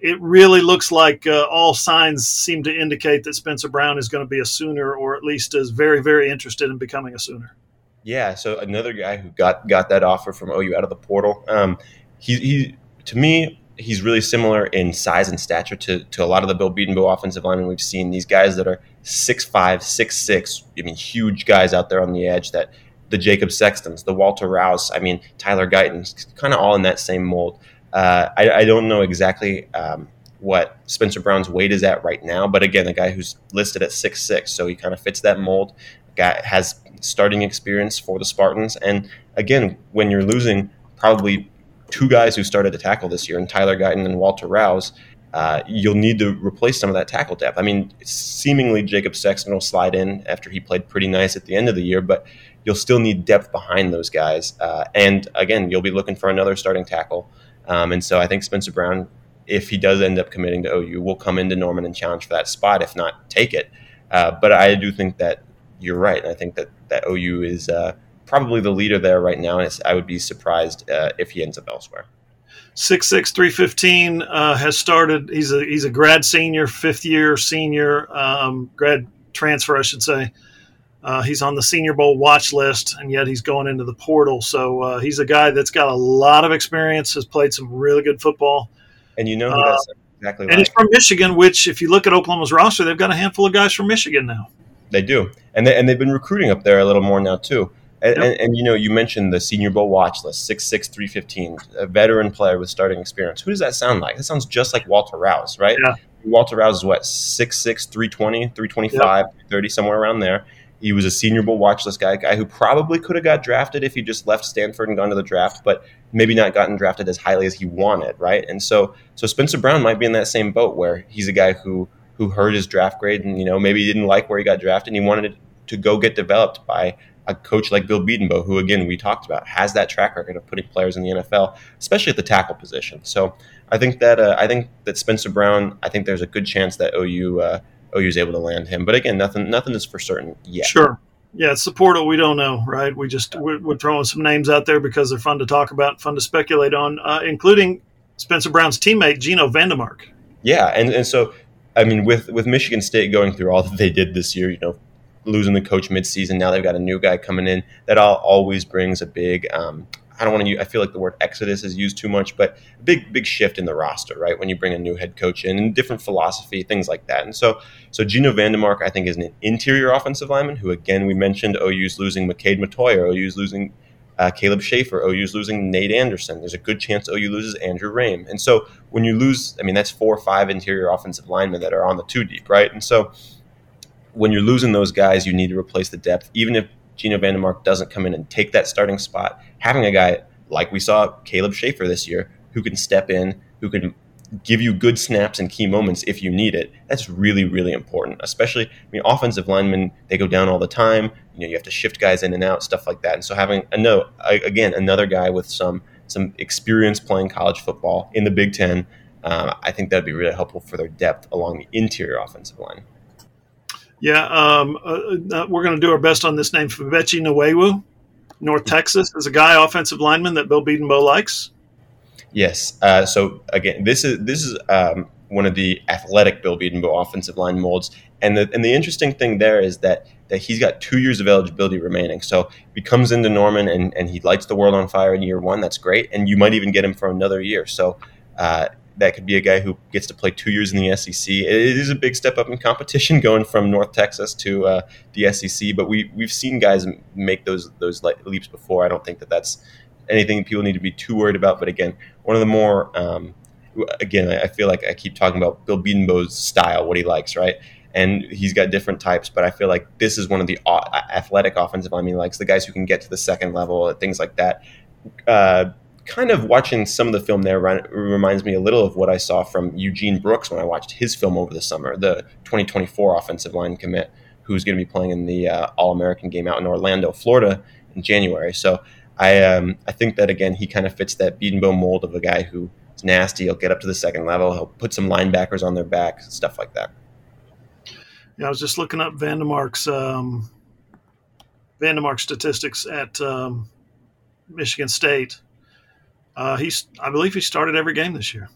it really looks like uh, all signs seem to indicate that Spencer Brown is going to be a Sooner, or at least is very, very interested in becoming a Sooner. Yeah, so another guy who got got that offer from OU out of the portal. Um, he, he to me he's really similar in size and stature to, to a lot of the Bill Bedenbaugh offensive linemen we've seen. These guys that are six five, six six. I mean, huge guys out there on the edge. That the Jacob Sextons, the Walter Rouse. I mean, Tyler Guyton, kind of all in that same mold. Uh, I, I, don't know exactly um, what Spencer Brown's weight is at right now, but again, the guy who's listed at six six, so he kind of fits that mold. Has starting experience for the Spartans. And again, when you're losing probably two guys who started to tackle this year, and Tyler Guyton and Walter Rouse, uh, you'll need to replace some of that tackle depth. I mean, seemingly Jacob Sexton will slide in after he played pretty nice at the end of the year, but you'll still need depth behind those guys. Uh, and again, you'll be looking for another starting tackle. Um, and so I think Spencer Brown, if he does end up committing to OU, will come into Norman and challenge for that spot, if not take it. Uh, but I do think that you're right. And I think that, that OU is uh, probably the leader there right now. And I would be surprised uh, if he ends up elsewhere. Six six three fifteen uh, has started. He's a he's a grad senior, fifth year senior, um, grad transfer, I should say. Uh, he's on the Senior Bowl watch list, and yet he's going into the portal. So uh, he's a guy that's got a lot of experience, has played some really good football. And you know who that's exactly. And like. he's from Michigan, which, if you look at Oklahoma's roster, they've got a handful of guys from Michigan now. They do, and they, and they've been recruiting up there a little more now too. And, yep. and, and, you know, you mentioned the Senior Bowl watch list, six six three fifteen, a veteran player with starting experience. Who does that sound like? That sounds just like Walter Rouse, right? Yeah. Walter Rouse is what, 6'6", 320, 325, yep. 330, somewhere around there. He was a Senior Bowl watch list guy, a guy who probably could have got drafted if he just left Stanford and gone to the draft, but maybe not gotten drafted as highly as he wanted, right? And so, so Spencer Brown might be in that same boat where he's a guy who who heard his draft grade and you know maybe he didn't like where he got drafted and he wanted to go get developed by a coach like Bill Bedenbaugh, who again we talked about has that track record of putting players in the NFL, especially at the tackle position. So I think that uh, I think that Spencer Brown, I think there's a good chance that OU uh, OU is able to land him. But again, nothing nothing is for certain yet. Sure. Yeah, it's the portal. We don't know, right? We just we're, we're throwing some names out there because they're fun to talk about, fun to speculate on, uh, including Spencer Brown's teammate Geno Vandemark. Yeah, and, and so I mean, with with Michigan State going through all that they did this year, you know, losing the coach midseason, now they've got a new guy coming in. That all, always brings a big. Um, I don't want to. I feel like the word exodus is used too much, but big big shift in the roster, right? When you bring a new head coach in and different philosophy, things like that. And so, so Geno Vandemark, I think, is an interior offensive lineman who, again, we mentioned OU's losing McKade Mettauer, OU's losing uh, Caleb Shaffer, OU's losing Nate Anderson. There's a good chance OU loses Andrew Raym. And so when you lose, I mean, that's four or five interior offensive linemen that are on the two deep, right? And so when you're losing those guys, you need to replace the depth. Even if Geno Vandemark doesn't come in and take that starting spot, having a guy like we saw Caleb Shaffer this year who can step in, who can give you good snaps and key moments if you need it. That's really, really important. Especially, I mean, offensive linemen they go down all the time. You know, you have to shift guys in and out, stuff like that. And so having a no, again, another guy with some some experience playing college football in the Big Ten, uh, I think that'd be really helpful for their depth along the interior offensive line. Yeah, um, uh, uh we're going to do our best on this name. Febechi Nwaiwu, North Texas, is a guy offensive lineman that Bill Bedenbaugh likes. Yes. Uh, so again, this is this is um, one of the athletic Bill Bedenbaugh offensive line molds, and the and the interesting thing there is that that he's got two years of eligibility remaining. So if he comes into Norman and, and he lights the world on fire in year one, that's great, and you might even get him for another year. So. Uh, that could be a guy who gets to play two years in the SEC. It is a big step up in competition going from North Texas to uh, the SEC, but we we've seen guys make those those leaps before. I don't think that that's anything people need to be too worried about. But again, one of the more um, again, I feel like I keep talking about Bill Bedenbaugh's style, what he likes, right? And he's got different types, but I feel like this is one of the athletic offensive I mean, likes, the guys who can get to the second level, things like that. Uh, kind of watching some of the film there reminds me a little of what I saw from Eugene Brooks when I watched his film over the summer, the 2024 offensive line commit, who's going to be playing in the uh, All American game out in Orlando, Florida in January. So I um, I think that again he kind of fits that Bedenbaugh mold of a guy who is nasty. He'll get up to the second level. He'll put some linebackers on their back, stuff like that. Yeah, I was just looking up Vandermark's um, Vandemark statistics at um, Michigan State. Uh, he's I believe he started every game this year,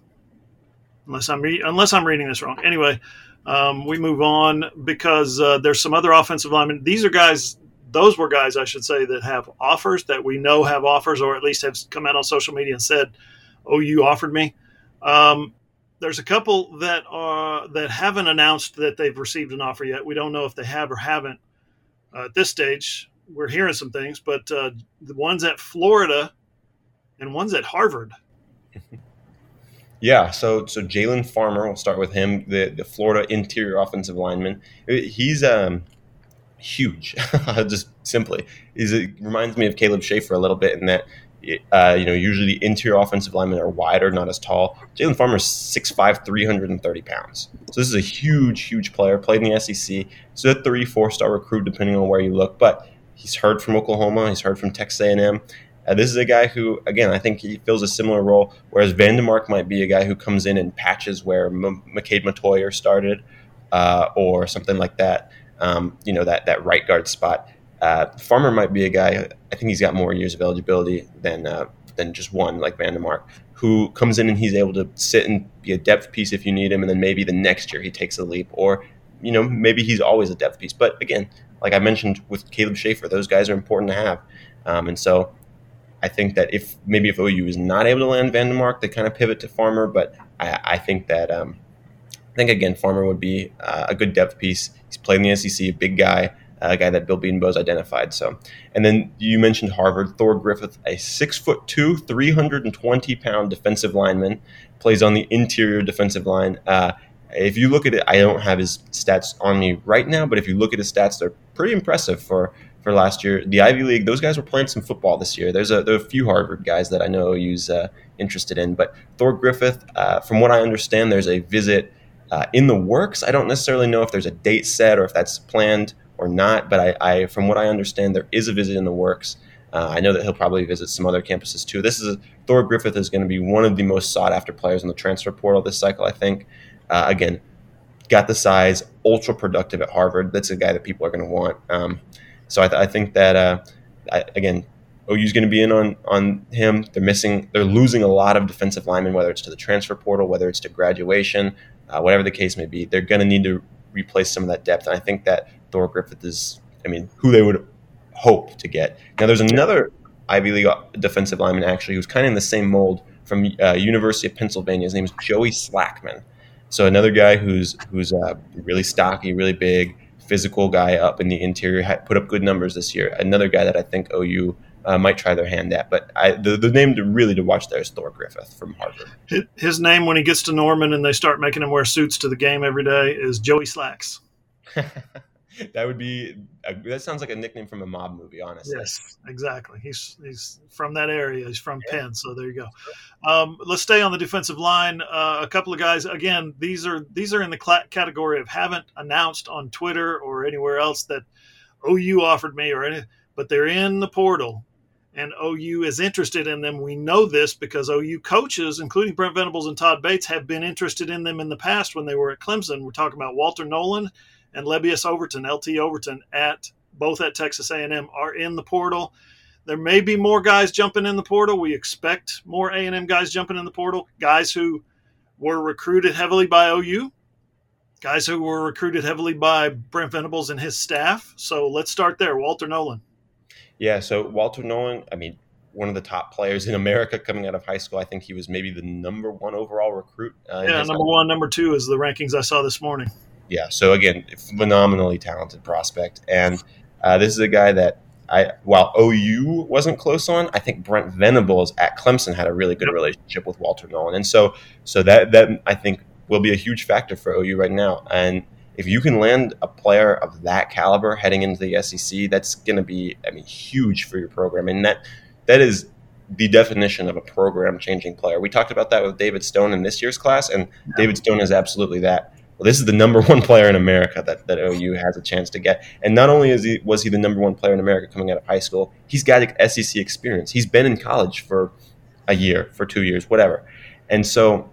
unless I'm re- unless I'm reading this wrong. Anyway, um, we move on because uh, there's some other offensive linemen. These are guys those were guys I should say that have offers that we know have offers, or at least have come out on social media and said, "Oh, you offered me." Um, there's a couple that are that haven't announced that they've received an offer yet. We don't know if they have or haven't uh, at this stage. We're hearing some things, but uh, the ones at Florida and ones at Harvard. Yeah, so so Jalen Farmer, we'll start with him, the the Florida interior offensive lineman. He's um huge, just simply. He's, it reminds me of Caleb Shaffer a little bit in that, uh, you know, usually the interior offensive linemen are wider, not as tall. Jalen Farmer's 6'5", 330 pounds. So this is a huge, huge player, played in the SEC. So a three, four-star recruit, depending on where you look. But he's heard from Oklahoma. He's heard from Texas A&M. Uh, this is a guy who, again, I think he fills a similar role, whereas Vandemark might be a guy who comes in and patches where M- McKade Mettauer started uh, or something like that um, you know, that, that right guard spot. Uh, Farmer might be a guy, I think he's got more years of eligibility than, uh, than just one, like Vandemark, who comes in and he's able to sit and be a depth piece if you need him, and then maybe the next year he takes a leap, or, you know, maybe he's always a depth piece. But again, like I mentioned with Caleb Shaffer, those guys are important to have. Um, and so I think that if maybe if OU is not able to land Vandemark, they kind of pivot to Farmer. But I, I think that um, I think again Farmer would be uh, a good depth piece. He's played in the SEC, a big guy, a guy that Bill Bedenbaugh's identified. So, and then you mentioned Harvard. Thor Griffith, a six foot two, three hundred and twenty pound defensive lineman, plays on the interior defensive line. Uh, if you look at it, I don't have his stats on me right now, but if you look at his stats, they're pretty impressive for for last year. The Ivy League, those guys were playing some football this year. There's a there are a few Harvard guys that I know use uh, interested in, but Thor Griffith, uh, from what I understand, there's a visit uh, in the works. I don't necessarily know if there's a date set or if that's planned or not, but I, I from what I understand, there is a visit in the works. Uh, I know that he'll probably visit some other campuses too. This is Thor Griffith is going to be one of the most sought after players in the transfer portal this cycle. I think. Uh, again, got the size, ultra productive at Harvard. That's a guy that people are going to want. Um, so I, th- I, think that uh, I, again, OU's going to be in on on him. They're missing, they're losing a lot of defensive linemen, whether it's to the transfer portal, whether it's to graduation, uh, whatever the case may be. They're going to need to replace some of that depth, and I think that Thor Griffith is, I mean, who they would hope to get. Now, there's another Ivy League defensive lineman actually who's kind of in the same mold from uh, University of Pennsylvania. His name is Joey Slackman. So another guy who's who's uh, really stocky, really big, physical guy up in the interior, had put up good numbers this year. Another guy that I think OU uh, might try their hand at. But I, the, the name to really to watch there is Thor Griffith from Harvard. His name when he gets to Norman and they start making him wear suits to the game every day is Joey Slacks. that would be a, that sounds like a nickname from a mob movie honestly yes exactly he's he's from that area he's from yeah. penn so there you go um, let's stay on the defensive line uh, a couple of guys again these are these are in the cl- category of haven't announced on twitter or anywhere else that ou offered me or any but they're in the portal and OU is interested in them. We know this because OU coaches, including Brent Venables and Todd Bates, have been interested in them in the past when they were at Clemson. We're talking about Walter Nolen and Lebbeus Overton, LT Overton, at both at Texas A&M are in the portal. There may be more guys jumping in the portal. We expect more A&M guys jumping in the portal. Guys who were recruited heavily by OU, guys who were recruited heavily by Brent Venables and his staff. So let's start there. Walter Nolen. Yeah, so Walter Nolen, I mean, one of the top players in America coming out of high school. I think he was maybe the number one overall recruit. Uh, yeah, number one, number two is the rankings I saw this morning yeah. So again, phenomenally talented prospect, and uh, this is a guy that I, while OU wasn't close on, I think Brent Venables at Clemson had a really good relationship with Walter Nolen, and so so that that I think will be a huge factor for OU right now. And if you can land a player of that caliber heading into the SEC, that's going to be I mean huge for your program, and that that is the definition of a program changing player. We talked about that with David Stone in this year's class, and David Stone is absolutely that well, this is the number one player in America that, that OU has a chance to get. And not only is he was he the number one player in America coming out of high school, he's got SEC experience. He's been in college for a year, for two years, whatever. And so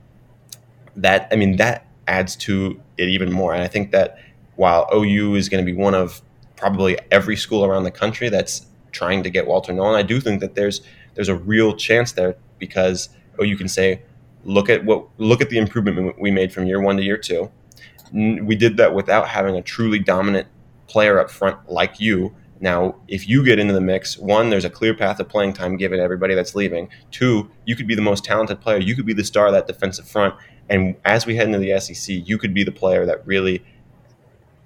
that I mean that adds to it even more. And I think that while OU is going to be one of probably every school around the country that's trying to get Walter Nolen, I do think that there's there's a real chance there because you can say look at what look at the improvement we made from year one to year two we did that without having a truly dominant player up front like you. Now, if you get into the mix, one, there's a clear path of playing time given everybody that's leaving. Two, you could be the most talented player. You could be the star of that defensive front. And as we head into the SEC, you could be the player that really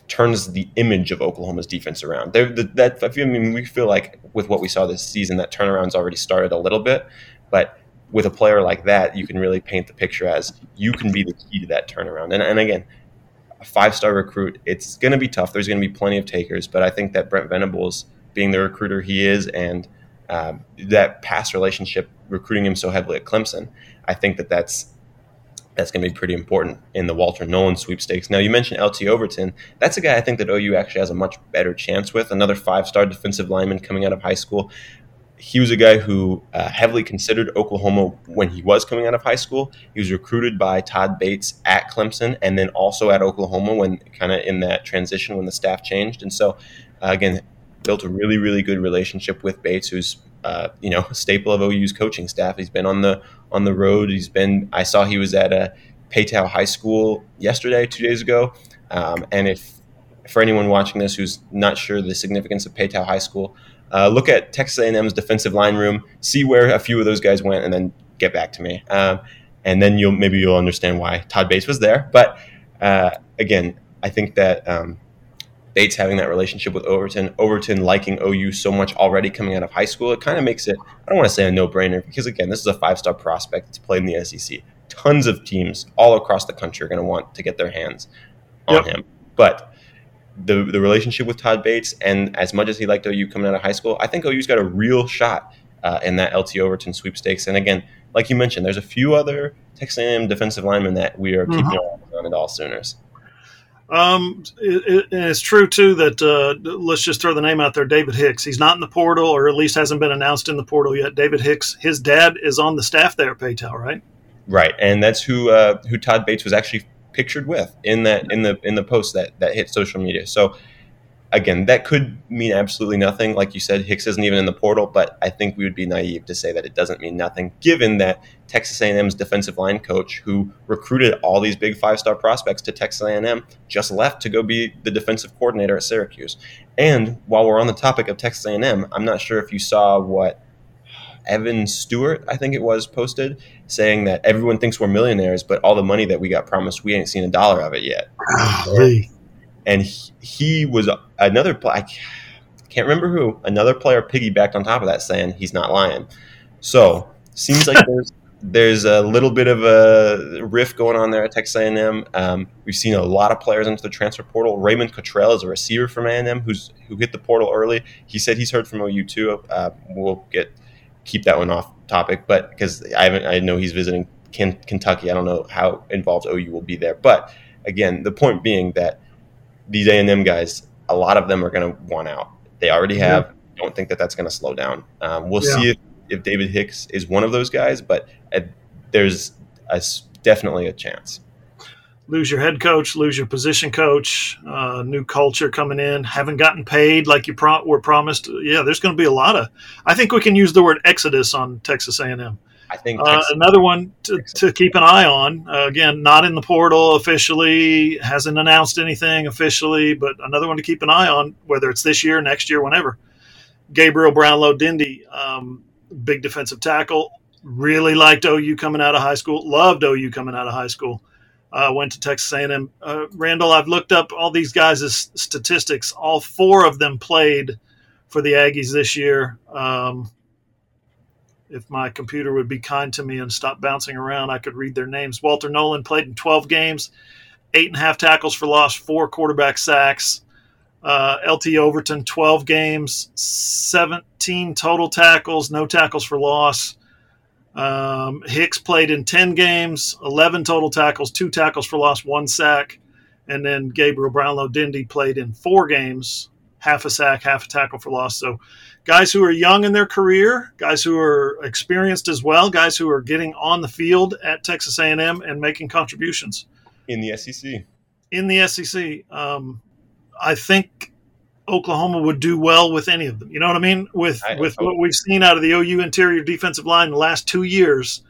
turns the image of Oklahoma's defense around. That I, feel, I mean, we feel like with what we saw this season, that turnaround's already started a little bit. But with a player like that, you can really paint the picture as you can be the key to that turnaround. And, and again, a five star recruit, it's going to be tough. There's going to be plenty of takers, but I think that Brent Venables, being the recruiter he is, and um, that past relationship recruiting him so heavily at Clemson, I think that that's that's going to be pretty important in the Walter Nolen sweepstakes. Now, you mentioned LT Overton. That's a guy I think that OU actually has a much better chance with. Another five star defensive lineman coming out of high school he was a guy who uh, heavily considered Oklahoma when he was coming out of high school. He was recruited by Todd Bates at Clemson and then also at Oklahoma when kind of in that transition when the staff changed. And so, uh, again, built a really, really good relationship with Bates, who's uh, you know staple of OU's coaching staff. He's been on the on the road. He's been. I saw he was at a Paetow High School yesterday, two days ago. Um, and if for anyone watching this who's not sure the significance of Paetow High School, uh, look at Texas A&M's defensive line room, see where a few of those guys went, and then get back to me. Um, and then you'll maybe you'll understand why Todd Bates was there. But uh, again, I think that um, Bates having that relationship with Overton, Overton liking OU so much already coming out of high school, it kind of makes it. I don't want to say a no-brainer because again, this is a five-star prospect that's played in the SEC. Tons of teams all across the country are going to want to get their hands on yep. him. But the the relationship with Todd Bates, and as much as he liked OU coming out of high school, I think OU's got a real shot uh, in that LT Overton sweepstakes. And again, like you mentioned, there's a few other Texas A&M defensive linemen that we are keeping mm-hmm. on at all Sooners. Um, it, it, it's true too that uh, let's just throw the name out there, David Hicks. He's not in the portal, or at least hasn't been announced in the portal yet. David Hicks, his dad is on the staff there at Paetow, right? Right, and that's who uh, who Todd Bates was actually pictured with in that in the in the post that that hit social media. So again, that could mean absolutely nothing. Like you said, Hicks isn't even in the portal, but I think we would be naive to say that it doesn't mean nothing, given that Texas A&M's defensive line coach, who recruited all these big five-star prospects to Texas A&M, just left to go be the defensive coordinator at Syracuse. And while we're on the topic of Texas A&M, I'm not sure if you saw what Evan Stewart, I think it was, posted saying that everyone thinks we're millionaires, but all the money that we got promised, we ain't seen a dollar of it yet. Golly. And he, he was another. I can't remember who. Another player piggybacked on top of that, saying he's not lying. So seems like there's there's a little bit of a rift going on there at Texas A&M. Um, we've seen a lot of players into the transfer portal. Raymond Cottrell is a receiver from A&M who's who hit the portal early. He said he's heard from OU too. Uh, we'll get keep that one off topic, but because I haven't, I know he's visiting Kentucky, I don't know how involved OU will be there. But again, the point being that these A and M guys, a lot of them are going to want out. They already have. Yeah. Don't think that that's going to slow down. Um, we'll yeah. see if, if David Hicks is one of those guys, but uh, there's a, definitely a chance. Lose your head coach, lose your position coach, uh, new culture coming in, haven't gotten paid like you pro- were promised. Yeah, there's going to be a lot of. I think we can use the word exodus on Texas A&M. I think uh, another one to, to, keep an eye on. Uh, again, not in the portal officially, hasn't announced anything officially, but another one to keep an eye on, whether it's this year, next year, whenever. Gabriel Brownlow Dindy, um, big defensive tackle. Really liked OU coming out of high school. Loved OU coming out of high school. Uh, went to Texas A&M. Uh, Randall, I've looked up all these guys' statistics. All four of them played for the Aggies this year. Um, if my computer would be kind to me and stop bouncing around, I could read their names. Walter Nolen played in 12 games, eight and a half tackles for loss, four quarterback sacks. Uh, LT Overton, 12 games, 17 total tackles, no tackles for loss. Um, Hicks played in 10 games, 11 total tackles, two tackles for loss, one sack. And then Gabriel Brownlow Dindy played in four games, half a sack, half a tackle for loss. So guys who are young in their career, guys who are experienced as well, guys who are getting on the field at Texas A&M and making contributions in the SEC. In the SEC, um, I think Oklahoma would do well with any of them. You know what I mean? With I with what we've seen out of the OU interior defensive line in the last two years,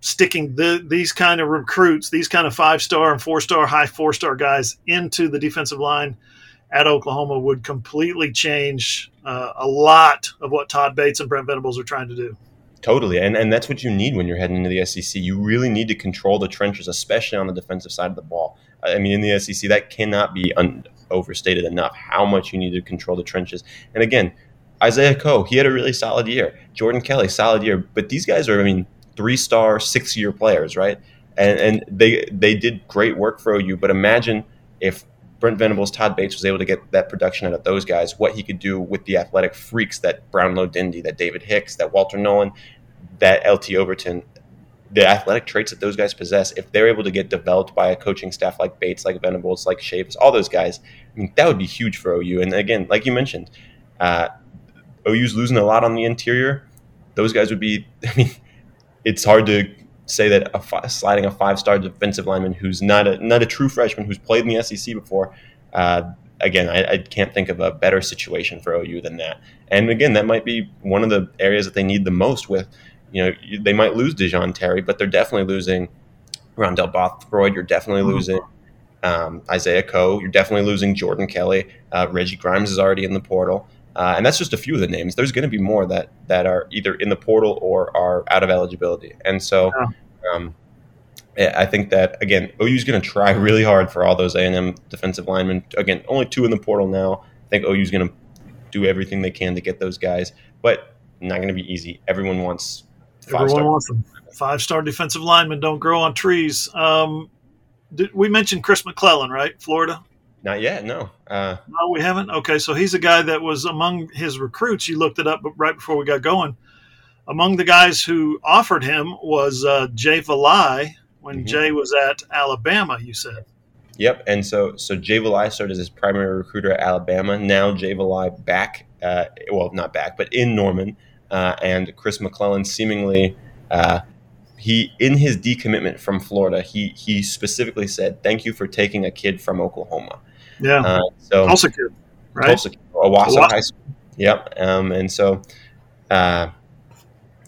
sticking the, these kind of recruits, these kind of five star and four star, high four star guys into the defensive line at Oklahoma would completely change uh, a lot of what Todd Bates and Brent Venables are trying to do. Totally, and and that's what you need when you're heading into the SEC. You really need to control the trenches, especially on the defensive side of the ball. I mean, in the SEC, that cannot be un- overstated enough. How much you need to control the trenches. And again, Isaiah Coe, he had a really solid year. Jordan Kelly, solid year. But these guys are, I mean, three star, six year players, right? And and they they did great work for OU. But imagine if Brent Venables, Todd Bates was able to get that production out of those guys, what he could do with the athletic freaks that Brownlow Dindy, that David Hicks, that Walter Nolen, that LT Overton, the athletic traits that those guys possess, if they're able to get developed by a coaching staff like Bates, like Venables, like Chavis, all those guys, I mean, that would be huge for OU. And again, like you mentioned, uh, OU's losing a lot on the interior. Those guys would be, I mean, it's hard to say that a, sliding a five star defensive lineman who's not a not a true freshman who's played in the SEC before. Uh, again, I, I, can't think of a better situation for OU than that. And again, that might be one of the areas that they need the most. With you know, they might lose Dejon Terry, but they're definitely losing Rondell Bothroyd. You're definitely mm-hmm. losing um, Isaiah Coe. You're definitely losing Jordan Kelly. Uh, Reggie Grimes is already in the portal. Uh, and that's just a few of the names. There's going to be more that that are either in the portal or are out of eligibility. And so, yeah. um, I think that again, OU is going to try really hard for all those A and M defensive linemen. Again, only two in the portal now. I think OU is going to do everything they can to get those guys, but not going to be easy. Everyone wants. Everyone wants them. Five star defensive linemen don't grow on trees. Um, did, we mentioned Chris McClellan, right? Florida. Not yet, no. Uh, no, we haven't. Okay, so he's a guy that was among his recruits. You looked it up right before we got going. Among the guys who offered him was uh, Jay Valai, when Mhm. Jay was at Alabama. You said. Yep, and so so Jay Valai started as his primary recruiter at Alabama. Now Jay Valai back, uh, well, not back, but in Norman, uh, and Chris McClellan seemingly uh, he in his decommitment from Florida, he he specifically said, "Thank you for taking a kid from Oklahoma." Yeah, Uh, so Tulsa kid, right? Tulsa, Owasso Owasso. High School. Yep. Um, and so, uh,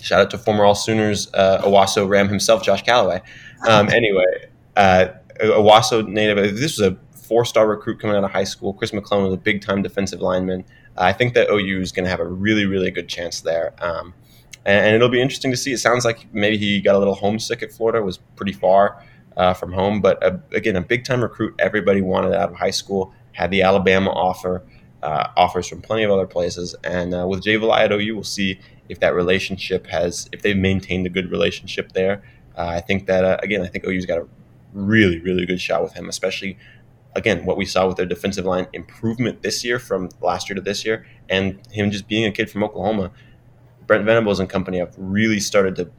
shout out to former All Sooners uh, Owasso Ram himself, Josh Calloway. Um, anyway, uh, Owasso native. This was a four-star recruit coming out of high school. Chris McClellan was a big-time defensive lineman. I think that OU is going to have a really, really good chance there. Um, and, and it'll be interesting to see. It sounds like maybe he got a little homesick at Florida. Was pretty far uh, from home, but uh again, a big-time recruit. Everybody wanted out of high school. Had the Alabama offer uh, offers from plenty of other places. And uh, with Jay Valai at OU, we'll see if that relationship has, if they've maintained a good relationship there. Uh, I think that, uh, again, I think OU's got a really, really good shot with him, especially, again, what we saw with their defensive line improvement this year from last year to this year, and him just being a kid from Oklahoma. Brent Venables and company have really started to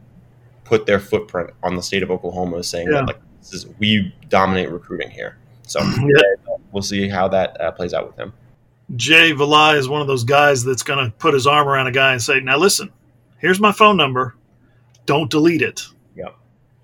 put their footprint on the state of Oklahoma, saying Yeah. that like this is we dominate recruiting here. So Yeah. we'll see how that uh, plays out with him. Jay Valai is one of those guys that's going to put his arm around a guy and say, "Now listen, here's my phone number. Don't delete it." Yep.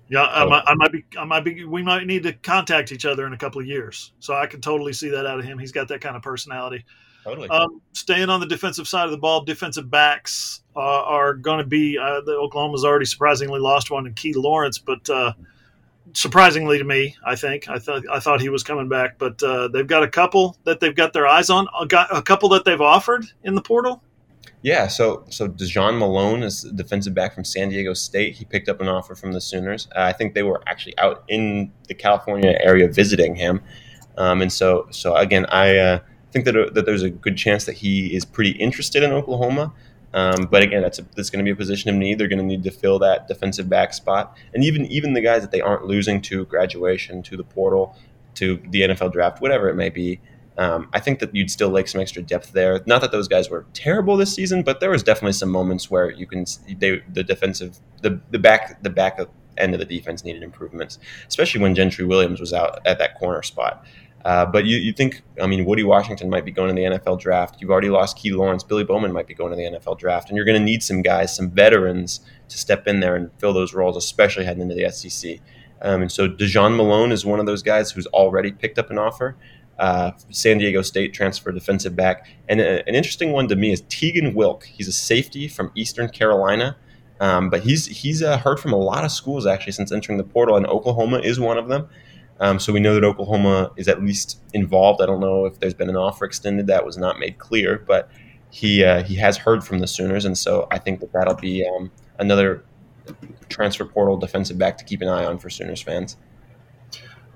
Yeah, I, might, I might be. I might be. We might need to contact each other in a couple of years. So I can totally see that out of him. He's got that kind of personality. Totally. Um, staying on the defensive side of the ball, defensive backs uh, are going to be. Uh, the Oklahoma's already surprisingly lost one in Key Lawrence, but uh, surprisingly to me, I think I thought I thought he was coming back, but uh, they've got a couple that they've got their eyes on. A, got a couple that they've offered in the portal. Yeah, so so Dejan Malone is the defensive back from San Diego State. He picked up an offer from the Sooners. Uh, I think they were actually out in the California area visiting him, um, and so so again, I uh, think that uh, that there's a good chance that he is pretty interested in Oklahoma. Um, but again, that's that's going to be a position of need. They're going to need to fill that defensive back spot, and even even the guys that they aren't losing to graduation, to the portal, to the NFL draft, whatever it may be. Um, I think that you'd still like some extra depth there. Not that those guys were terrible this season, but there was definitely some moments where you can they the defensive the the back the back end of the defense needed improvements, especially when Gentry Williams was out at that corner spot. Uh, but you, you think, I mean, Woody Washington might be going to the NFL draft. You've already lost Key Lawrence. Billy Bowman might be going to the NFL draft. And you're going to need some guys, some veterans to step in there and fill those roles, especially heading into the SEC. Um, and so Dejan Malone is one of those guys who's already picked up an offer. Uh, San Diego State transfer defensive back. And a, an interesting one to me is Tegan Wilk. He's a safety from Eastern Carolina. Um, but he's he's uh, heard from a lot of schools actually since entering the portal, and Oklahoma is one of them. Um, so we know that Oklahoma is at least involved. I don't know if there's been an offer extended that was not made clear, but he uh, he has heard from the Sooners, and so I think that that'll be um, another transfer portal defensive back to keep an eye on for Sooners fans.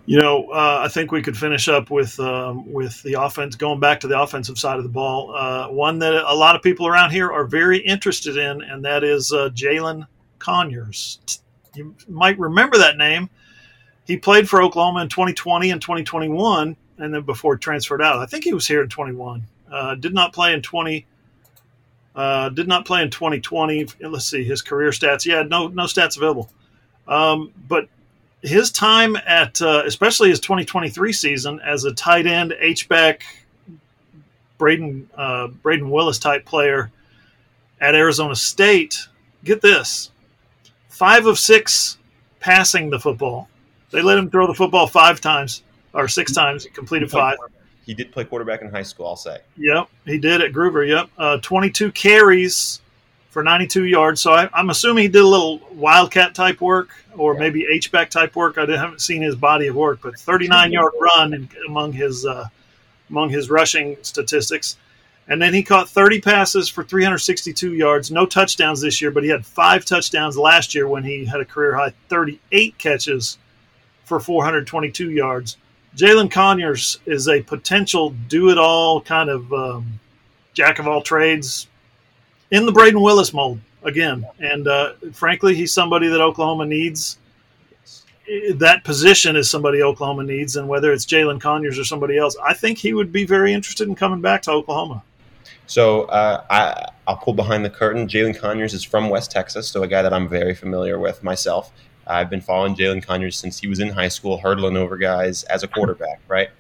You know, uh, I think we could finish up with um, with the offense. Going back to the offensive side of the ball, uh, one that a lot of people around here are very interested in, and that is uh, Jalin Conyers. You might remember that name. He played for Oklahoma in 2020 and 2021, and then before transferred out. I think he was here in 21. Uh, did not play in 20. Uh, did not play in 2020. Let's see his career stats. Yeah, no no stats available. Um, but his time at, uh, especially his 2023 season as a tight end, H back, Brayden uh, Brayden Willis type player at Arizona State. Get this, five of six passing the football. They let him throw the football five times or six times. He completed five. He did play quarterback in high school, I'll say. Yep, he did at Gruver. Yep, uh, 22 carries for 92 yards. So I, I'm assuming he did a little wildcat type work or Yeah. maybe H back type work. I haven't seen his body of work, but 39 yard run in, among his uh, among his rushing statistics. And then he caught 30 passes for 362 yards. No touchdowns this year, but he had five touchdowns last year when he had a career high 38 catches for 422 yards. Jalin Conyers is a potential do it all kind of um, jack of all trades in the Brayden Willis mold again. And uh, frankly, he's somebody that Oklahoma needs. That position is somebody Oklahoma needs, and whether it's Jalin Conyers or somebody else, I think he would be very interested in coming back to Oklahoma. So uh, I, I'll pull behind the curtain. Jalin Conyers is from West Texas, so a guy that I'm very familiar with myself. I've been following Jalin Conyers since he was in high school, hurdling over guys as a quarterback, right?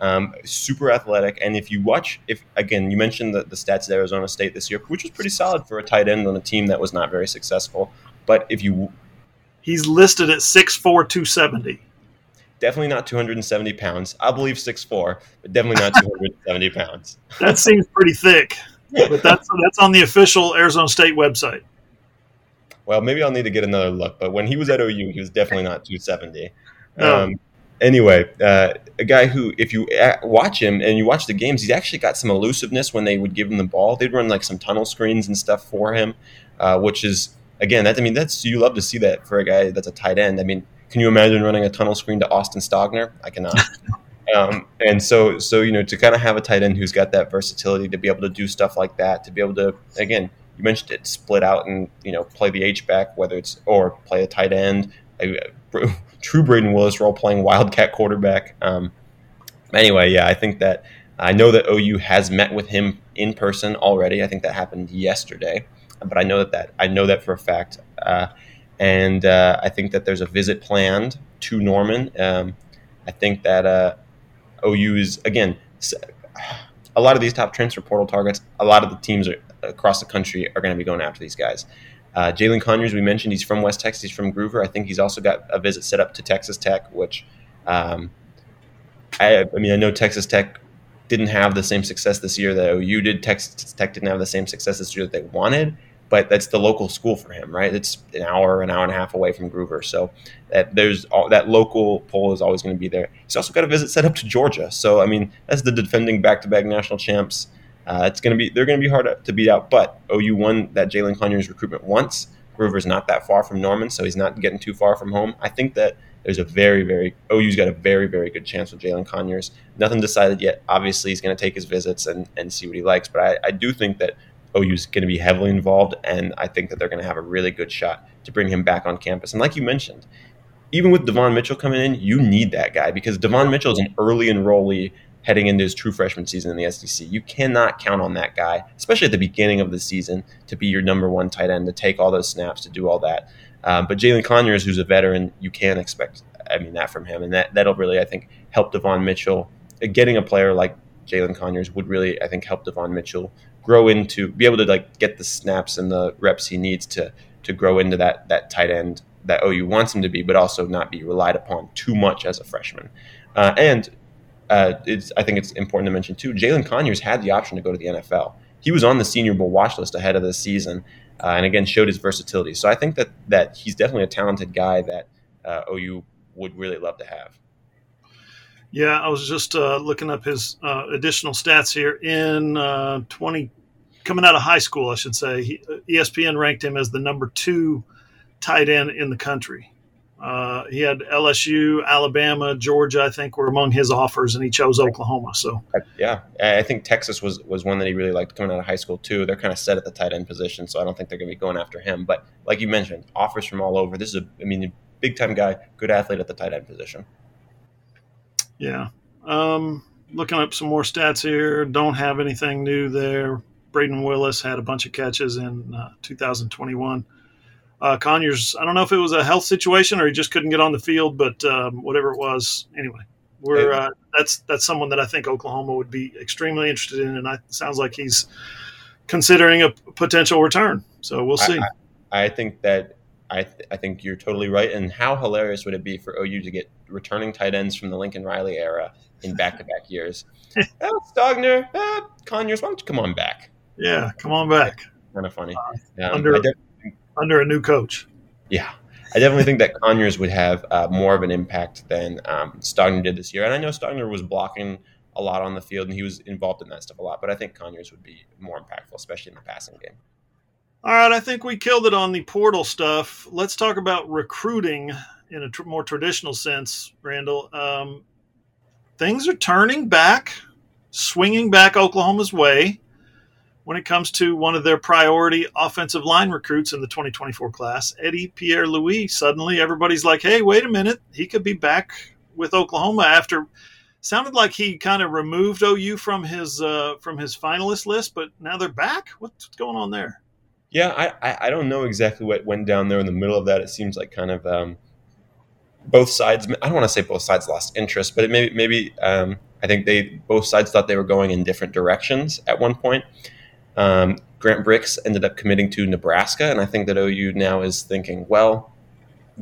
Um, super athletic, and if you watch, if again, you mentioned the, the stats at Arizona State this year, which was pretty solid for a tight end on a team that was not very successful. But if you, he's listed at 6'4", 270. Definitely not 270 pounds. I believe 6'4", but definitely not 270 pounds. That seems pretty thick, but that's that's on the official Arizona State website. Well, maybe I'll need to get another look. But when he was at OU, he was definitely not 270. No. Um, anyway, uh, a guy who, if you watch him and you watch the games, he's actually got some elusiveness when they would give him the ball. They'd run like some tunnel screens and stuff for him, uh, which is again, that I mean, that's you love to see that for a guy that's a tight end. I mean, can you imagine running a tunnel screen to Austin Stogner? I cannot. um, and so, so you know, to kind of have a tight end who's got that versatility to be able to do stuff like that, to be able to again you mentioned it, split out and you know play the H back, whether it's or play a tight end, a, a true Brayden Willis role playing wildcat quarterback. Um, anyway, yeah, I think that I know that OU has met with him in person already. I think that happened yesterday, but I know that that I know that for a fact. Uh, and uh, I think that there's a visit planned to Norman. Um, I think that uh, OU is again a lot of these top transfer portal targets. A lot of the teams are across the country are going to be going after these guys. Uh, Jalin Conyers, we mentioned he's from West Texas. He's from Gruver. I think he's also got a visit set up to Texas Tech, which um, I, I, mean, I know Texas Tech didn't have the same success this year that OU did. Texas Tech didn't have the same success this year that they wanted, but that's the local school for him, right? It's an hour, an hour and a half away from Gruver, so that there's all, that local pull is always going to be there. He's also got a visit set up to Georgia, so I mean, that's the defending back-to-back national champs. Uh, it's going to be they're going to be hard to beat out. But OU won that Jalin Conyers recruitment once. Gruver's not that far from Norman, so he's not getting too far from home. I think that there's a very, very OU's got a very, very good chance with Jalin Conyers. Nothing decided yet. Obviously, he's going to take his visits and, and see what he likes. But I, I do think that OU's going to be heavily involved, and I think that they're going to have a really good shot to bring him back on campus. And like you mentioned, even with Devon Mitchell coming in, you need that guy because Devon Mitchell is an early enrollee heading into his true freshman season in the SEC. You cannot count on that guy, especially at the beginning of the season, to be your number one tight end, to take all those snaps, to do all that. Um, but Jalin Conyers, who's a veteran, you can expect, I mean, that from him, and that that'll really, I think, help Devon Mitchell. Getting a player like Jalin Conyers would really, I think, help Devon Mitchell grow into, be able to like get the snaps and the reps he needs to to grow into that that tight end that OU wants him to be, but also not be relied upon too much as a freshman. Uh, and uh, I think it's important to mention too. Jalin Conyers had the option to go to the NFL. He was on the Senior Bowl watch list ahead of the season, uh, and again showed his versatility. So I think that that he's definitely a talented guy that uh, OU would really love to have. Yeah, I was just uh, looking up his uh, additional stats here in uh, twenty coming out of high school. I should say he, ESPN ranked him as the number two tight end in the country. Uh, he had LSU, Alabama, Georgia. I think were among his offers, and he chose Oklahoma. So yeah, I think Texas was was one that he really liked coming out of high school too. They're kind of set at the tight end position, so I don't think they're going to be going after him. But like you mentioned, offers from all over. This is a, I mean, big time guy, good athlete at the tight end position. Yeah. Um, looking up some more stats here. Don't have anything new there. Brayden Willis had a bunch of catches in uh, 2021 uh, Conyers, I don't know if it was a health situation or he just couldn't get on the field, but um, whatever it was, anyway, we're uh, that's that's someone that I think Oklahoma would be extremely interested in, and it sounds like he's considering a potential return. So we'll see. I, I think that I th- I think you're totally right. And how hilarious would it be for OU to get returning tight ends from the Lincoln Riley era in back-to-back years? oh, Stogner, uh, Conyers, why don't you come on back? Yeah, come on back. Kind of funny. Uh, um, under under a new coach. Yeah. I definitely think that Conyers would have uh, more of an impact than um, Stogner did this year. And I know Stogner was blocking a lot on the field and he was involved in that stuff a lot, but I think Conyers would be more impactful, especially in the passing game. All right, I think we killed it on the portal stuff. Let's talk about recruiting in a tr- more traditional sense, Randall. Um, things are turning back, swinging back Oklahoma's way when it comes to one of their priority offensive line recruits in the 2024 class, Eddie Pierre Louis. Suddenly, everybody's like, hey, wait a minute. He could be back with Oklahoma after. Sounded like he kind of removed OU from his uh, from his finalist list, but now they're back. What's going on there? Yeah, I, I don't know exactly what went down there in the middle of that. It seems like kind of um, both sides. I don't want to say both sides lost interest, but it maybe maybe um, I think they both sides thought they were going in different directions at one point. Um, Grant Brix ended up committing to Nebraska, and I think that OU now is thinking, well,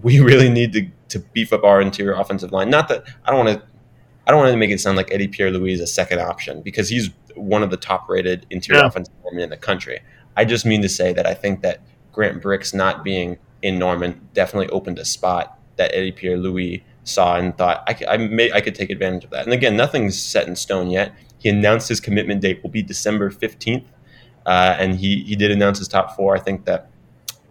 we really need to, to beef up our interior offensive line. Not that I don't want to. I don't want to make it sound like Eddie Pierre Louis is a second option because he's one of the top rated interior yeah. offensive linemen in the country. I just mean to say that I think that Grant Brix not being in Norman definitely opened a spot that Eddie Pierre Louis saw and thought I, I, may, I could take advantage of that. And again, nothing's set in stone yet. He announced his commitment date will be December 15th. Uh, and he, he did announce his top four. I think that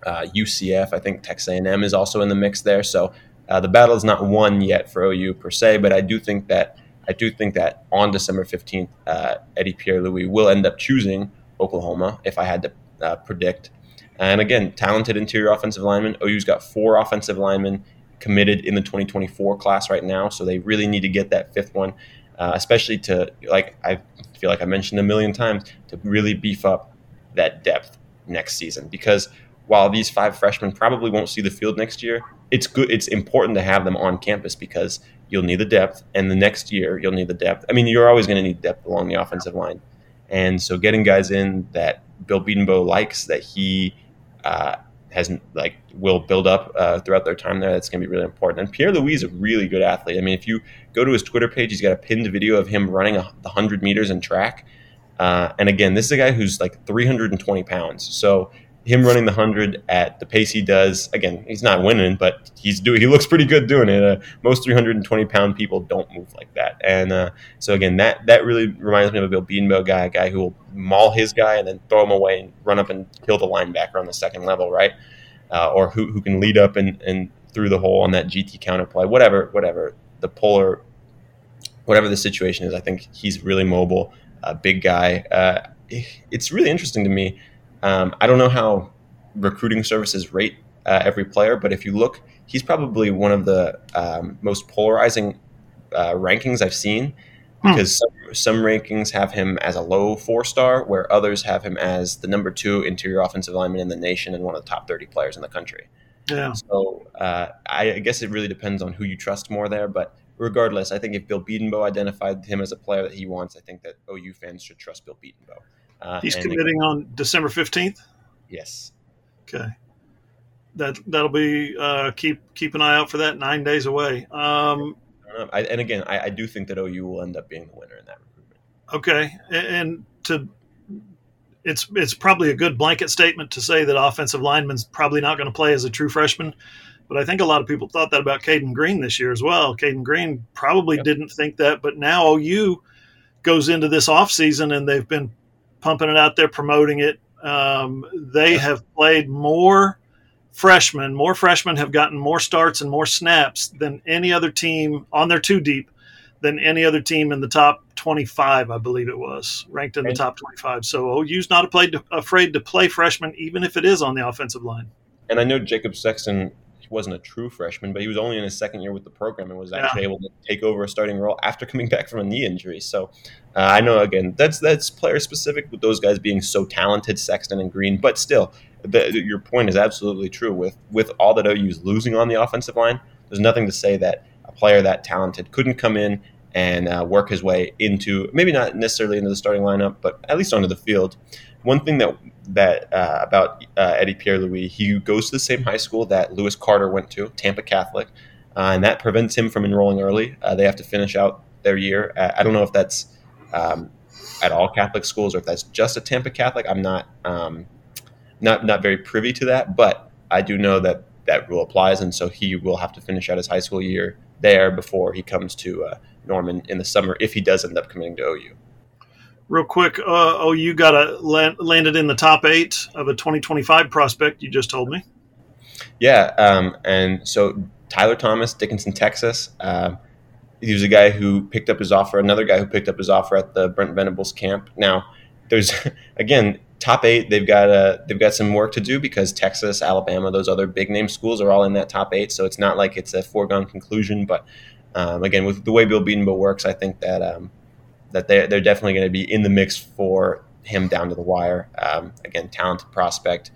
uh, UCF, I think Texas A&M is also in the mix there. So uh, the battle is not won yet for OU per se, but I do think that I do think that on December 15th, uh, Eddie Pierre Louis will end up choosing Oklahoma if I had to uh, predict. And again, talented interior offensive lineman. OU's got four offensive linemen committed in the 2024 class right now, so they really need to get that fifth one, uh, especially to like I feel like I mentioned a million times to really beef up that depth next season because while these five freshmen probably won't see the field next year, it's good. It's important to have them on campus because you'll need the depth, and the next year you'll need the depth. I mean, you're always going to need depth along the offensive line, and so getting guys in that Bill Bedenbaugh likes that he uh, has like will build up uh, throughout their time there. That's going to be really important. And Pierre Louis is a really good athlete. I mean, if you go to his Twitter page, he's got a pinned video of him running a, the hundred meters in track. Uh, and again, this is a guy who's like 320 pounds. So him running the hundred at the pace he does, again, he's not winning, but he's doing. He looks pretty good doing it. Uh, most 320 pound people don't move like that, and uh, so again, that that really reminds me of a Bill Bedenbaugh guy, a guy who will maul his guy and then throw him away and run up and kill the linebacker on the second level, right? Uh, or who who can lead up and, and through the hole on that GT counter play, whatever, whatever the polar, whatever the situation is. I think he's really mobile, a big guy. Uh, it's really interesting to me um, I don't know how recruiting services rate uh, every player, but if you look, he's probably one of the um, most polarizing uh, rankings I've seen hmm. because some, some, rankings have him as a low four star, where others have him as the number two interior offensive lineman in the nation and one of the top 30 players in the country. Yeah. So uh, I, I, guess it really depends on who you trust more there. But regardless, I think if Bill Bedenbaugh identified him as a player that he wants, I think that OU fans should trust Bill Bedenbaugh. Uh, He's committing on December fifteenth. Yes. Okay. That that'll be uh, keep keep an eye out for that. Nine days away. Um, I, and again, I, I, do think that OU will end up being the winner in that recruitment. Okay, and, and to it's it's probably a good blanket statement to say that offensive lineman's probably not going to play as a true freshman. But I think a lot of people thought that about Cayden Green this year as well. Cayden Green probably yep. didn't think that, but now OU goes into this offseason and they've been pumping it out there, promoting it. Um, they have played more freshmen. More freshmen have gotten more starts and more snaps than any other team on their two deep than any other team in the top 25, I believe it was, ranked in the top 25. So OU's not afraid to play freshmen, even if it is on the offensive line. And I know Jacob Sexton wasn't a true freshman, but he was only in his second year with the program and was actually yeah. able to take over a starting role after coming back from a knee injury. So uh, I know again that's that's player specific with those guys being so talented, Sexton and Green, but still, the, your point is absolutely true. With with all that OU is losing on the offensive line, there's nothing to say that a player that talented couldn't come in and uh, work his way into maybe not necessarily into the starting lineup, but at least onto the field. One thing that that uh, about uh, Eddie Pierre Louis. He goes to the same high school that Lewis Carter went to, Tampa Catholic, uh, and that prevents him from enrolling early. Uh, they have to finish out their year. I don't know if that's um, at all Catholic schools or if that's just a Tampa Catholic. I'm not um, not not very privy to that, but I do know that that rule applies, and so he will have to finish out his high school year there before he comes to uh, Norman in the summer if he does end up committing to OU real quick, uh, oh, you got a land, landed in the top eight of a 2025 prospect. You just told me. Yeah, um, and so Tyler Thomas, Dickinson, Texas. Uh, he was a guy who picked up his offer. Another guy who picked up his offer at the Brent Venables camp. Now, there's again top eight. They've got uh, they've got some work to do because Texas, Alabama, those other big name schools are all in that top eight. So it's not like it's a foregone conclusion. But um, again, with the way Bill Bedenbaugh works, I think that um, that they're, they're definitely going to be in the mix for him down to the wire. Um, again, talented prospect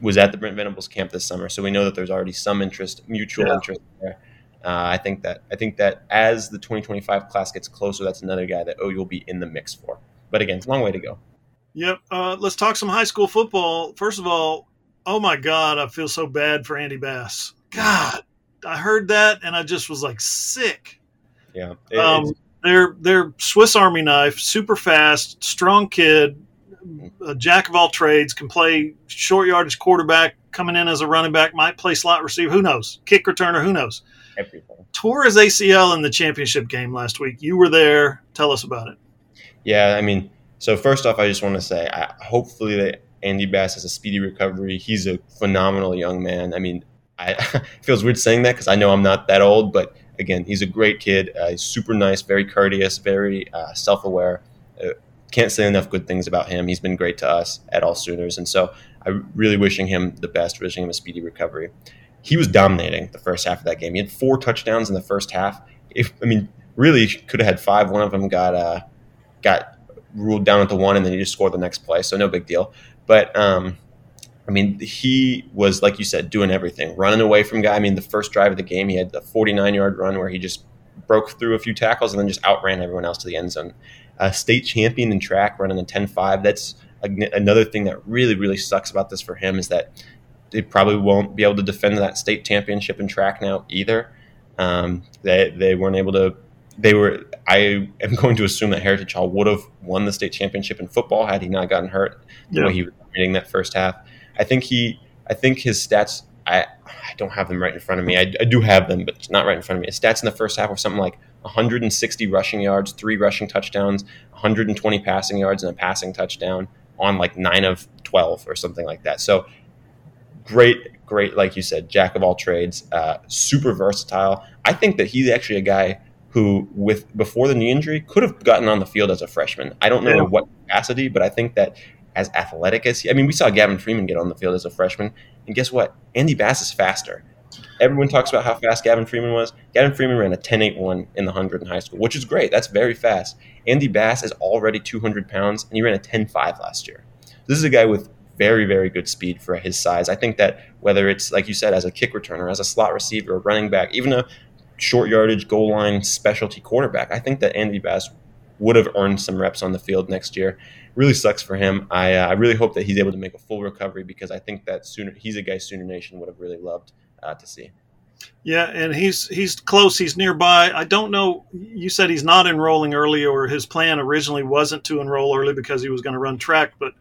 was at the Brent Venables camp this summer, so we know that there's already some interest, mutual yeah. interest there. Uh, I think that I think that as the 2025 class gets closer, that's another guy that OU will be in the mix for. But again, it's a long way to go. Yep. Uh, let's talk some high school football. First of all, oh my God, I feel so bad for Andy Bass. God, I heard that and I just was like sick. Yeah. It, um, they're they're Swiss Army knife, super fast, strong kid, a jack of all trades, can play short yardage quarterback, coming in as a running back, might play slot receiver, who knows? Kick returner, who knows? Everything. Tore his ACL in the championship game last week. You were there. Tell us about it. Yeah, I mean, so first off, I just want to say, I, hopefully that Andy Bass has a speedy recovery. He's a phenomenal young man. I mean, I it feels weird saying that because I know I'm not that old, but again, he's a great kid. Uh, he's super nice, very courteous, very uh, self-aware. Uh, can't say enough good things about him. He's been great to us at all Sooners, and so I'm really wishing him the best, wishing him a speedy recovery. He was dominating the first half of that game. He had four touchdowns in the first half. If I mean, really could have had five. One of them got uh, got ruled down at the one, and then he just scored the next play, so no big deal. But um, I mean, he was like you said, doing everything, running away from guy. I mean, the first drive of the game, he had the 49 yard run where he just broke through a few tackles and then just outran everyone else to the end zone. A state champion in track, running a 10-5. That's another thing that really, really sucks about this for him is that they probably won't be able to defend that state championship in track now either. Um, they they weren't able to. They were. I am going to assume that Heritage Hall would have won the state championship in football had he not gotten hurt the yeah. way he was reading that first half. I think he, I think his stats, I, I don't have them right in front of me. I, I do have them, but it's not right in front of me. His stats in the first half were something like 160 rushing yards, three rushing touchdowns, 120 passing yards, and a passing touchdown on like nine of 12 or something like that. So great, great, like you said, jack of all trades, uh, super versatile. I think that he's actually a guy who, with before the knee injury, could have gotten on the field as a freshman. I don't know yeah. what capacity, but I think that as athletic as he. I mean, we saw Gavin Freeman get on the field as a freshman, and guess what? Andy Bass is faster. Everyone talks about how fast Gavin Freeman was. Gavin Freeman ran a 10.81 in the 100 in high school, which is great. That's very fast. Andy Bass is already 200 pounds, and he ran a 10.5 last year. This is a guy with very, very good speed for his size. I think that whether it's, like you said, as a kick returner, as a slot receiver, a running back, even a short yardage, goal line specialty quarterback, I think that Andy Bass would have earned some reps on the field next year really sucks for him. I, uh, I really hope that he's able to make a full recovery because I think that sooner he's a guy Sooner Nation would have really loved uh, to see. Yeah, and he's he's close. He's nearby. I don't know. You said he's not enrolling early, or his plan originally wasn't to enroll early because he was going to run track. But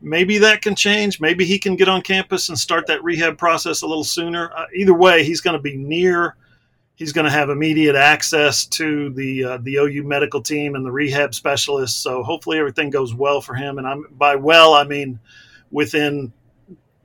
maybe that can change. Maybe he can get on campus and start that rehab process a little sooner. Uh, either way, he's going to be near he's going to have immediate access to the uh, the OU medical team and the rehab specialists. So hopefully everything goes well for him. And I'm by well, I mean within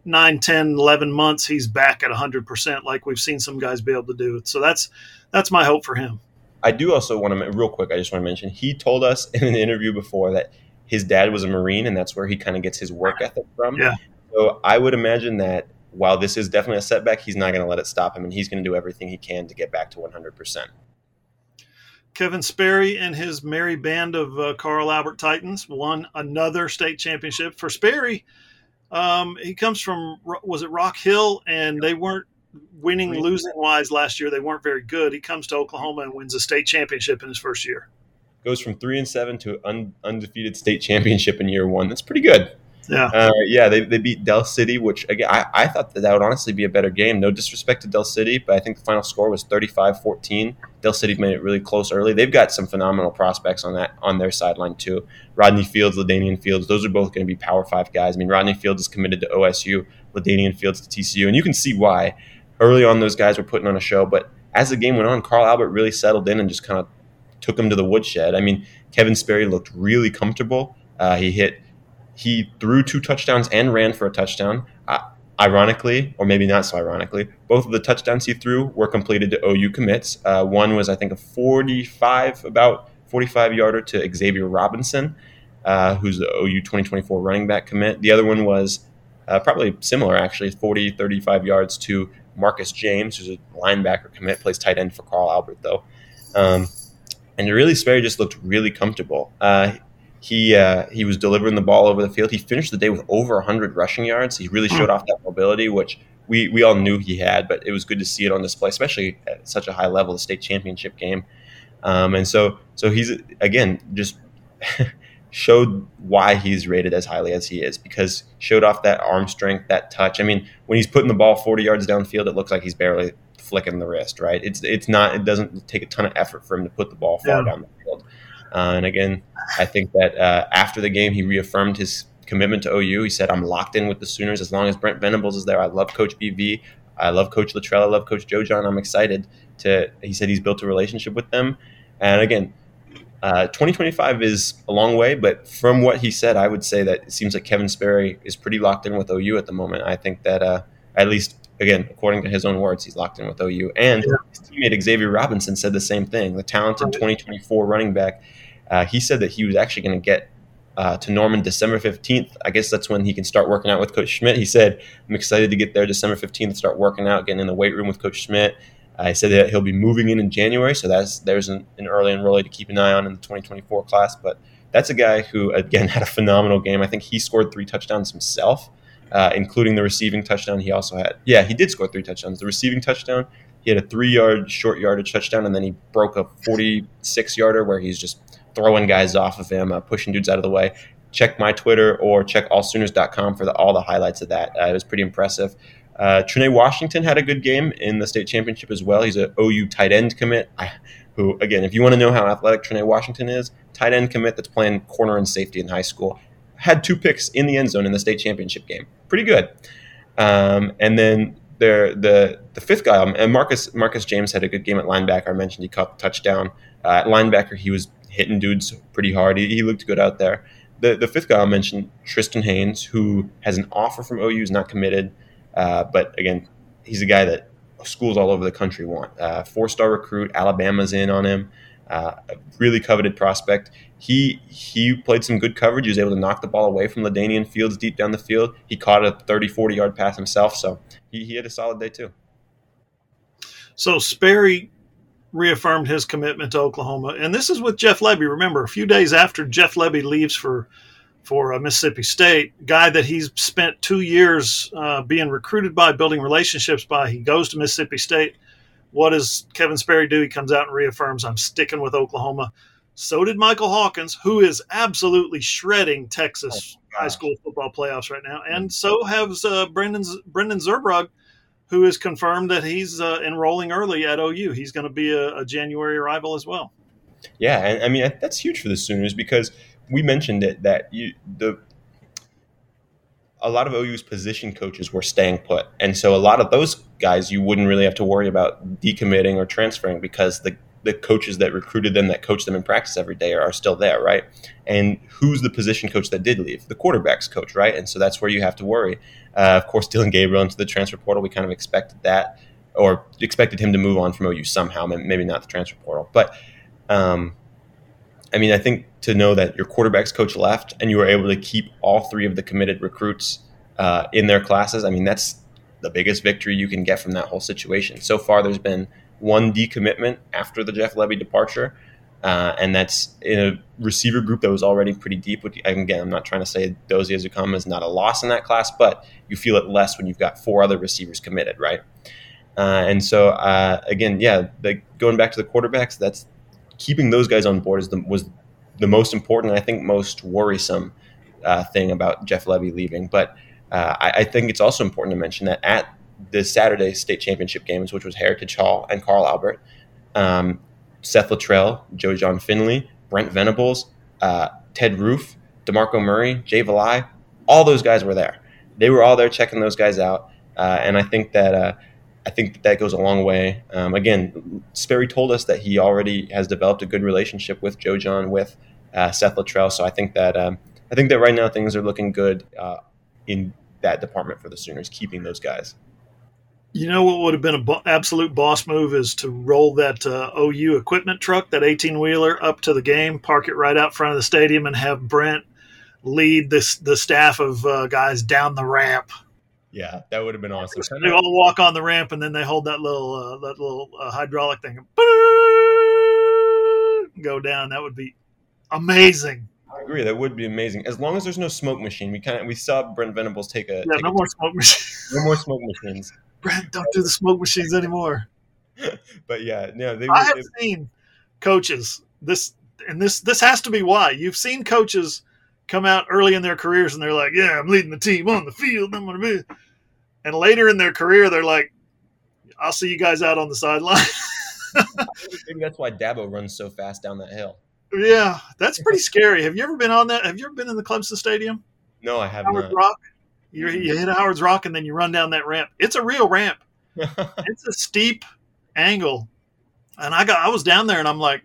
9, 10, 11 months, he's back at 100%, like we've seen some guys be able to do. So that's that's my hope for him. I do also want to, real quick, I just want to mention, he told us in an interview before that his dad was a Marine and that's where he kind of gets his work ethic from. Yeah. So I would imagine that while this is definitely a setback, he's not going to let it stop him, and he's going to do everything he can to get back to 100%. Kevin Sperry and his merry band of uh, Carl Albert Titans won another state championship. For Sperry, um, he comes from was it Rock Hill, and they weren't winning losing wise last year. They weren't very good. He comes to Oklahoma and wins a state championship in his first year. Goes from three and seven to un, undefeated state championship in year one. That's pretty good. Yeah, uh, yeah, they, they beat Del City, which again I, I thought that that would honestly be a better game. No disrespect to Del City, but I think the final score was 35-14. Del City made it really close early. They've got some phenomenal prospects on that on their sideline too. Rodney Fields, LaDainian Fields, those are both going to be Power Five guys. I mean, Rodney Fields is committed to OSU, LaDainian Fields to TCU, and you can see why. Early on, those guys were putting on a show, but as the game went on, Carl Albert really settled in and just kind of took them to the woodshed. I mean, Kevin Sperry looked really comfortable. Uh, he hit he threw two touchdowns and ran for a touchdown. Uh, ironically, or maybe not so ironically, both of the touchdowns he threw were completed to OU commits. Uh, one was, I think, a 45, about 45 yarder to Xavier Robinson, uh, who's the OU 2024 running back commit. The other one was uh, probably similar, actually, 40, 35 yards to Marcus James, who's a linebacker commit, plays tight end for Carl Albert, though. Um, and really, Sperry just looked really comfortable. Uh, he uh, he was delivering the ball over the field. He finished the day with over 100 rushing yards. He really showed hmm. off that mobility, which we we all knew he had, but it was good to see it on display, especially at such a high level, the state championship game. Um, and so so he's again just showed why he's rated as highly as he is because showed off that arm strength, that touch. I mean, when he's putting the ball 40 yards downfield, it looks like he's barely flicking the wrist, right? It's it's not it doesn't take a ton of effort for him to put the ball far yeah. down the field. Uh, and again, I think that uh, after the game, he reaffirmed his commitment to OU. He said, "I'm locked in with the Sooners as long as Brent Venables is there. I love Coach BV. I love Coach Littrell. I love Coach Joe Jon. I'm excited to." He said he's built a relationship with them, and again. Uh, 2025 is a long way, but from what he said, I would say that it seems like Kevin Sperry is pretty locked in with OU at the moment. I think that uh, at least again, according to his own words, he's locked in with OU. And his teammate Xavier Robinson said the same thing. The talented 2024 running back, uh, he said that he was actually going to get uh, to Norman December 15th. I guess that's when he can start working out with Coach Schmidt. He said, I'm excited to get there December 15th and start working out, getting in the weight room with Coach Schmidt. I uh, said that he'll be moving in in January, so that's there's an, an early enrollee to keep an eye on in the 2024 class. But that's a guy who, again, had a phenomenal game. I think he scored three touchdowns himself uh, including the receiving touchdown. He also had, yeah, he did score three touchdowns. The receiving touchdown, he had a three yard short yardage touchdown, and then he broke a 46 yarder where he's just throwing guys off of him, uh, pushing dudes out of the way. Check my Twitter or check allsooners.com for the, all the highlights of that. Uh, it was pretty impressive. Uh, Trine Washington had a good game in the state championship as well. He's an OU tight end commit. I, who, again, if you want to know how athletic Trine Washington is, tight end commit that's playing corner and safety in high school had two picks in the end zone in the state championship game. Pretty good. Um, and then there, the the fifth guy, um, and Marcus Marcus James had a good game at linebacker. I mentioned he caught the touchdown. Uh, at linebacker, he was hitting dudes pretty hard. He, he, looked good out there. The the fifth guy I mentioned, Tristan Haynes, who has an offer from OU, is not committed, uh, but again, he's a guy that schools all over the country want. Uh, Four star recruit, Alabama's in on him. Uh, a really coveted prospect he he played some good coverage. He was able to knock the ball away from LaDainian Fields deep down the field. He caught a 30, 40 yard pass himself. So he, he had a solid day too. So Sperry reaffirmed his commitment to Oklahoma. And this is with Jeff Lebby. Remember, a few days after Jeff Lebby leaves for for uh, Mississippi State, guy that he's spent two years uh, being recruited by, building relationships by, he goes to Mississippi State. What does Kevin Sperry do? He comes out and reaffirms, I'm sticking with Oklahoma. So did Michael Hawkins, who is absolutely shredding Texas oh, high school football playoffs right now, and so has uh, Brendan Brendan Zurbrugg, who has confirmed that he's uh, enrolling early at OU. He's going to be a, a, January arrival as well. Yeah, and I mean that's huge for the Sooners because we mentioned it that you, the a lot of OU's position coaches were staying put, and so a lot of those guys you wouldn't really have to worry about decommitting or transferring because the the coaches that recruited them, that coach them in practice every day, are, are, still there, right? And who's the position coach that did leave? The quarterbacks coach, right? And so that's where you have to worry. Uh, of course, Dillon Gabriel into the transfer portal, we kind of expected that, or expected him to move on from OU somehow, maybe not the transfer portal. But, um, I mean, I think to know that your quarterbacks coach left and you were able to keep all three of the committed recruits uh, in their classes, I mean, that's the biggest victory you can get from that whole situation. So far, there's been one decommitment after the Jeff Lebby departure. Uh, and that's in a receiver group that was already pretty deep. Which, again, I'm not trying to say Dozie Ezukanma is not a loss in that class, but you feel it less when you've got four other receivers committed, right? Uh, and so, uh, again, yeah, going back to the quarterbacks, that's keeping those guys on board is the, was the most important, I think, most worrisome uh, thing about Jeff Lebby leaving. But uh, I, I think it's also important to mention that at the Saturday state championship games, which was Heritage Hall and Carl Albert. Um, Seth Littrell, Joe Jon Finley, Brent Venables, uh, Ted Roof, DeMarco Murray, Jay Valai, all those guys were there. They were all there checking those guys out, uh, and I think that uh, I think that, that goes a long way. Um, again, Sperry told us that he already has developed a good relationship with Joe John, with uh, Seth Littrell. So I think that um, I think that right now things are looking good uh, in that department for the Sooners, keeping those guys. You know what would have been an bo- absolute boss move is to roll that uh, OU equipment truck, that 18 wheeler, up to the game, park it right out front of the stadium, and have Brent lead this the staff of uh, guys down the ramp. Yeah, that would have been awesome. They all walk on the ramp, and then they hold that little uh, that little uh, hydraulic thing, go down. That would be amazing. I agree. That would be amazing. As long as there's no smoke machine, we kind of we saw Brent Venables take a Yeah, take no a- more smoke machines. no more smoke machines. Brent, don't do the smoke machines anymore. But yeah, no, they. I have seen coaches this, and this this has to be why you've seen coaches come out early in their careers and they're like, "Yeah, I'm leading the team on the field. I'm gonna be," and later in their career they're like, "I'll see you guys out on the sideline." maybe that's why Dabo runs so fast down that hill. yeah, that's pretty scary. Have you ever been on that? Have you ever been in the Clemson Stadium, No, I have Howard's not. Rock? You, you hit Howard's Rock and then you run down that ramp. It's a real ramp. it's a steep angle and i got i was down there and i'm like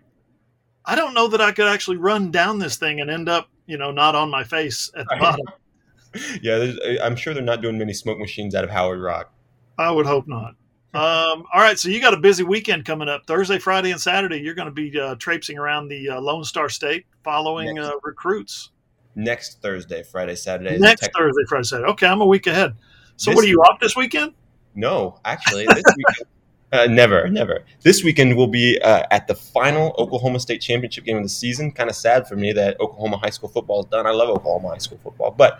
i don't know that i could actually run down this thing and end up you know not on my face at the bottom yeah, there's- I'm sure they're not doing many smoke machines out of Howard Rock. i would hope not um, all right so you got a busy weekend coming up thursday friday and saturday you're going to be uh, traipsing around the uh, lone star state following uh, recruits Next Thursday, Friday, Saturday. next thursday friday saturday okay i'm a week ahead so This- what are you off this weekend No, actually, this weekend. Uh, never, never. This weekend will be uh, at the final Oklahoma State championship game of the season. Kind of sad for me that Oklahoma high school football is done. I love Oklahoma high school football, but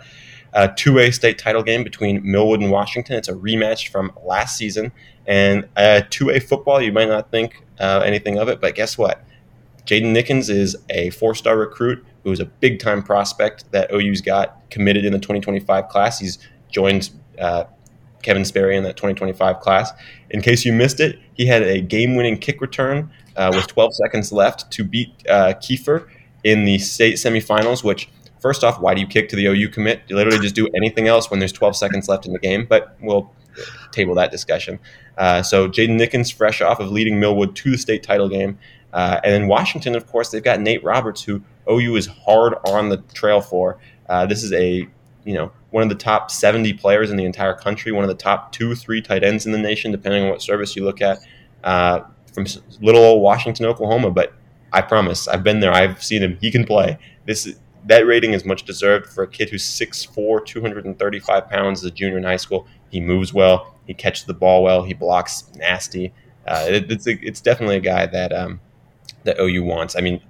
a two-way state title game between Millwood and Washington. It's a rematch from last season, and uh, two-way football. You might not think uh, anything of it, but guess what? Jaden Nickens is a four-star recruit who is a big-time prospect that OU's got committed in the 2025 class. He's joined uh, Kevin Sperry in that 2025 class. In case you missed it, he had a game-winning kick return uh, with 12 seconds left to beat uh, Kiefer in the state semifinals. Which, first off, why do you kick to the OU commit? You literally just do anything else when there's 12 seconds left in the game. But we'll table that discussion. Uh, so Jaden Nickens, fresh off of leading Millwood to the state title game, uh, and then Washington, of course, they've got Nate Roberts, who OU is hard on the trail for. Uh, this is a you know one of the top 70 players in the entire country, one of the top two, three tight ends in the nation, depending on what service you look at, uh, from little old Washington, Oklahoma. But I promise, I've been there, I've seen him. He can play. This is- that rating is much deserved for a kid who's 6'4", 235 pounds, as a junior in high school. He moves well. He catches the ball well. He blocks nasty. Uh, it, it's a, it's definitely a guy that um, that OU wants. I mean,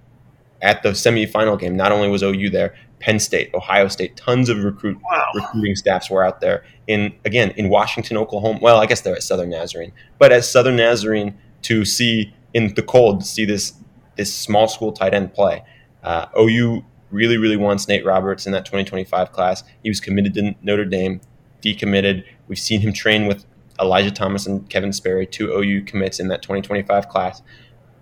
at the semifinal game, not only was OU there, Penn State, Ohio State, tons of recruit wow recruiting staffs were out there in again in Washington, Oklahoma. Well, I guess they're at Southern Nazarene, but at Southern Nazarene to see in the cold to see this this small school tight end play. Uh, OU really really wants Nate Roberts in that 2025 class. He was committed to Notre Dame, decommitted. We've seen him train with Elijah Thomas and Kevin Sperry, two OU commits in that 2025 class.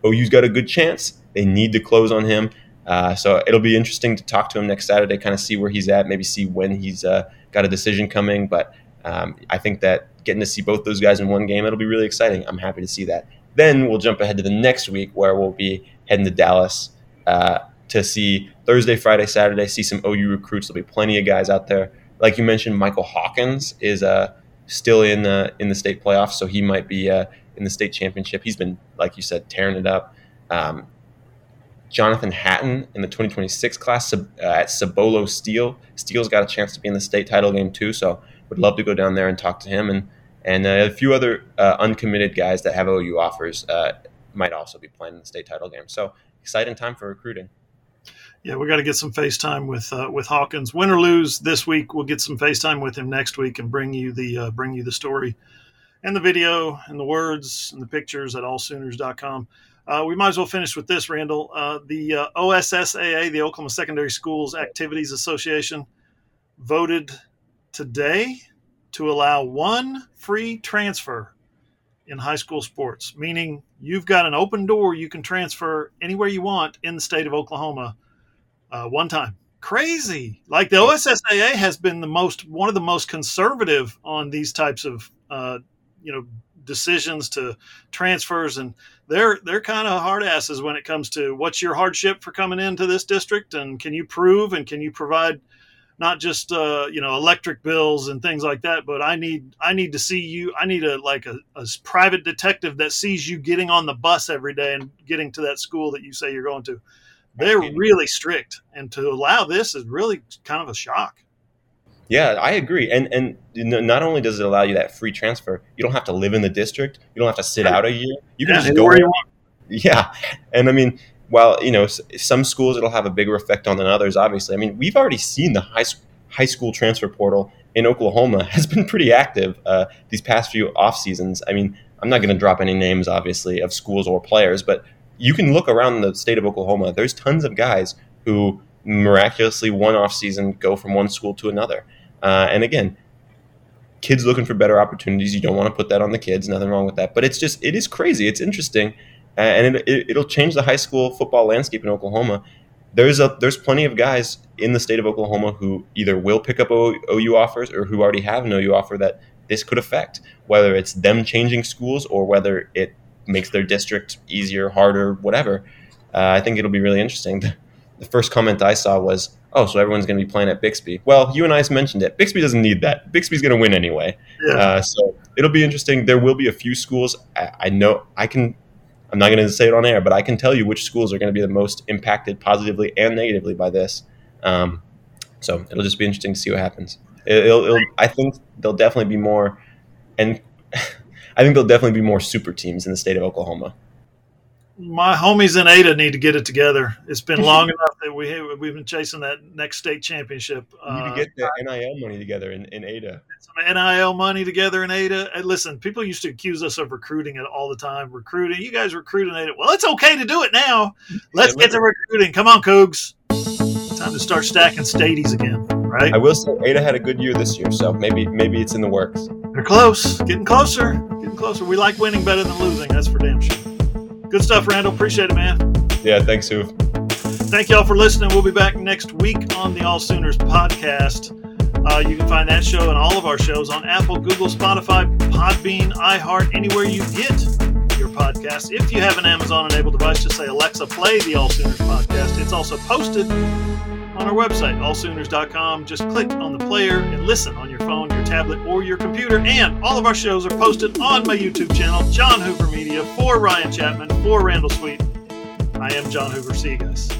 OU's got a good chance. They need to close on him. Uh, so it'll be interesting to talk to him next Saturday, kind of see where he's at, maybe see when he's uh, got a decision coming. But um, I think that getting to see both those guys in one game, it'll be really exciting. I'm happy to see that. Then we'll jump ahead to the next week where we'll be heading to Dallas uh, to see Thursday, Friday, Saturday, see some OU recruits. There'll be plenty of guys out there. Like you mentioned, Michael Hawkins is uh, still in the in the state playoffs, so he might be uh, in the state championship. He's been, like you said, tearing it up. Um, Jonathan Hatton in the 2026 class uh, at Cibolo Steele. Steele's got a chance to be in the state title game too, so would love to go down there and talk to him. And and uh, a few other uh, uncommitted guys that have OU offers uh, might also be playing in the state title game. So exciting time for recruiting. Yeah, we got to get some FaceTime with uh, with Hawkins. Win or lose this week, we'll get some FaceTime with him next week and bring you the uh, bring you the story and the video and the words and the pictures at allsooners.com. Uh, we might as well finish with this, Randall. Uh, the uh, OSSAA, the Oklahoma Secondary Schools Activities Association, voted today to allow one free transfer in high school sports, meaning you've got an open door you can transfer anywhere you want in the state of Oklahoma uh, one time. Crazy. Like the OSSAA has been the most, one of the most conservative on these types of, uh, you know, decisions to transfers and they're they're kind of hard asses when it comes to what's your hardship for coming into this district and can you prove and can you provide not just uh, you know electric bills and things like that but i need i need to see you i need a like a, a private detective that sees you getting on the bus every day and getting to that school that you say you're going to. They're really strict and to allow this is really kind of a shock Yeah, I agree. And and not only does it allow you that free transfer, you don't have to live in the district. You don't have to sit out a year. You can Yeah, just go. anywhere you want. Yeah, and I mean while you know some schools it'll have a bigger effect on than others, obviously. I mean, we've already seen the high high school transfer portal in Oklahoma has been pretty active uh, these past few off seasons. I mean, I'm not going to drop any names, obviously, of schools or players, but you can look around the state of Oklahoma. There's tons of guys who miraculously one off season go from one school to another. Uh, and again, kids looking for better opportunities. You don't want to put that on the kids. Nothing wrong with that. But it's just it is crazy. It's interesting, uh, and it, it, will change the high school football landscape in Oklahoma. There's a there's plenty of guys in the state of Oklahoma who either will pick up OU offers or who already have an OU offer that this could affect. Whether it's them changing schools or whether it makes their district easier, harder, whatever. Uh, I think it'll be really interesting. The, first comment I saw was, "Oh, so everyone's going to be playing at Bixby." Well, you and I mentioned it. Bixby doesn't need that. Bixby's going to win anyway. Yeah. Uh, so it'll be interesting. There will be a few schools. I, I know I can. I'm not going to say it on air, but I can tell you which schools are going to be the most impacted positively and negatively by this. Um, so it'll just be interesting to see what happens. It'll, it'll, I think there'll definitely be more, and I think there'll definitely be more super teams in the state of Oklahoma. My homies in Ada need to get it together. It's been long enough that we we've been chasing that next state championship. We need to get uh, the NIL money together in, in Ada. Some NIL money together in Ada. And listen, people used to accuse us of recruiting it all the time. Recruiting, you guys recruiting Ada. Well, it's okay to do it now. Let's yeah, get to recruiting. Come on, Cougs. Time to start stacking stadies again, right? I will say Ada had a good year this year, so maybe maybe it's in the works. They're close, getting closer, getting closer. We like winning better than losing. That's for damn sure. Good stuff, Randall. Appreciate it, man. Yeah, thanks, Sue. Thank y'all for listening. We'll be back next week on the All Sooners podcast. Uh, you can find that show and all of our shows on Apple, Google, Spotify, Podbean, iHeart, anywhere you get your podcast. If you have an Amazon enabled device, just say Alexa, play the All Sooners podcast. It's also posted on our website, allsooners.com. Just click on the player and listen on your phone, tablet, or your computer. And all of our shows are posted on my YouTube channel, John Hoover Media, for Ryan Chapman, for Randall Sweet. I am John Hoover. See you guys.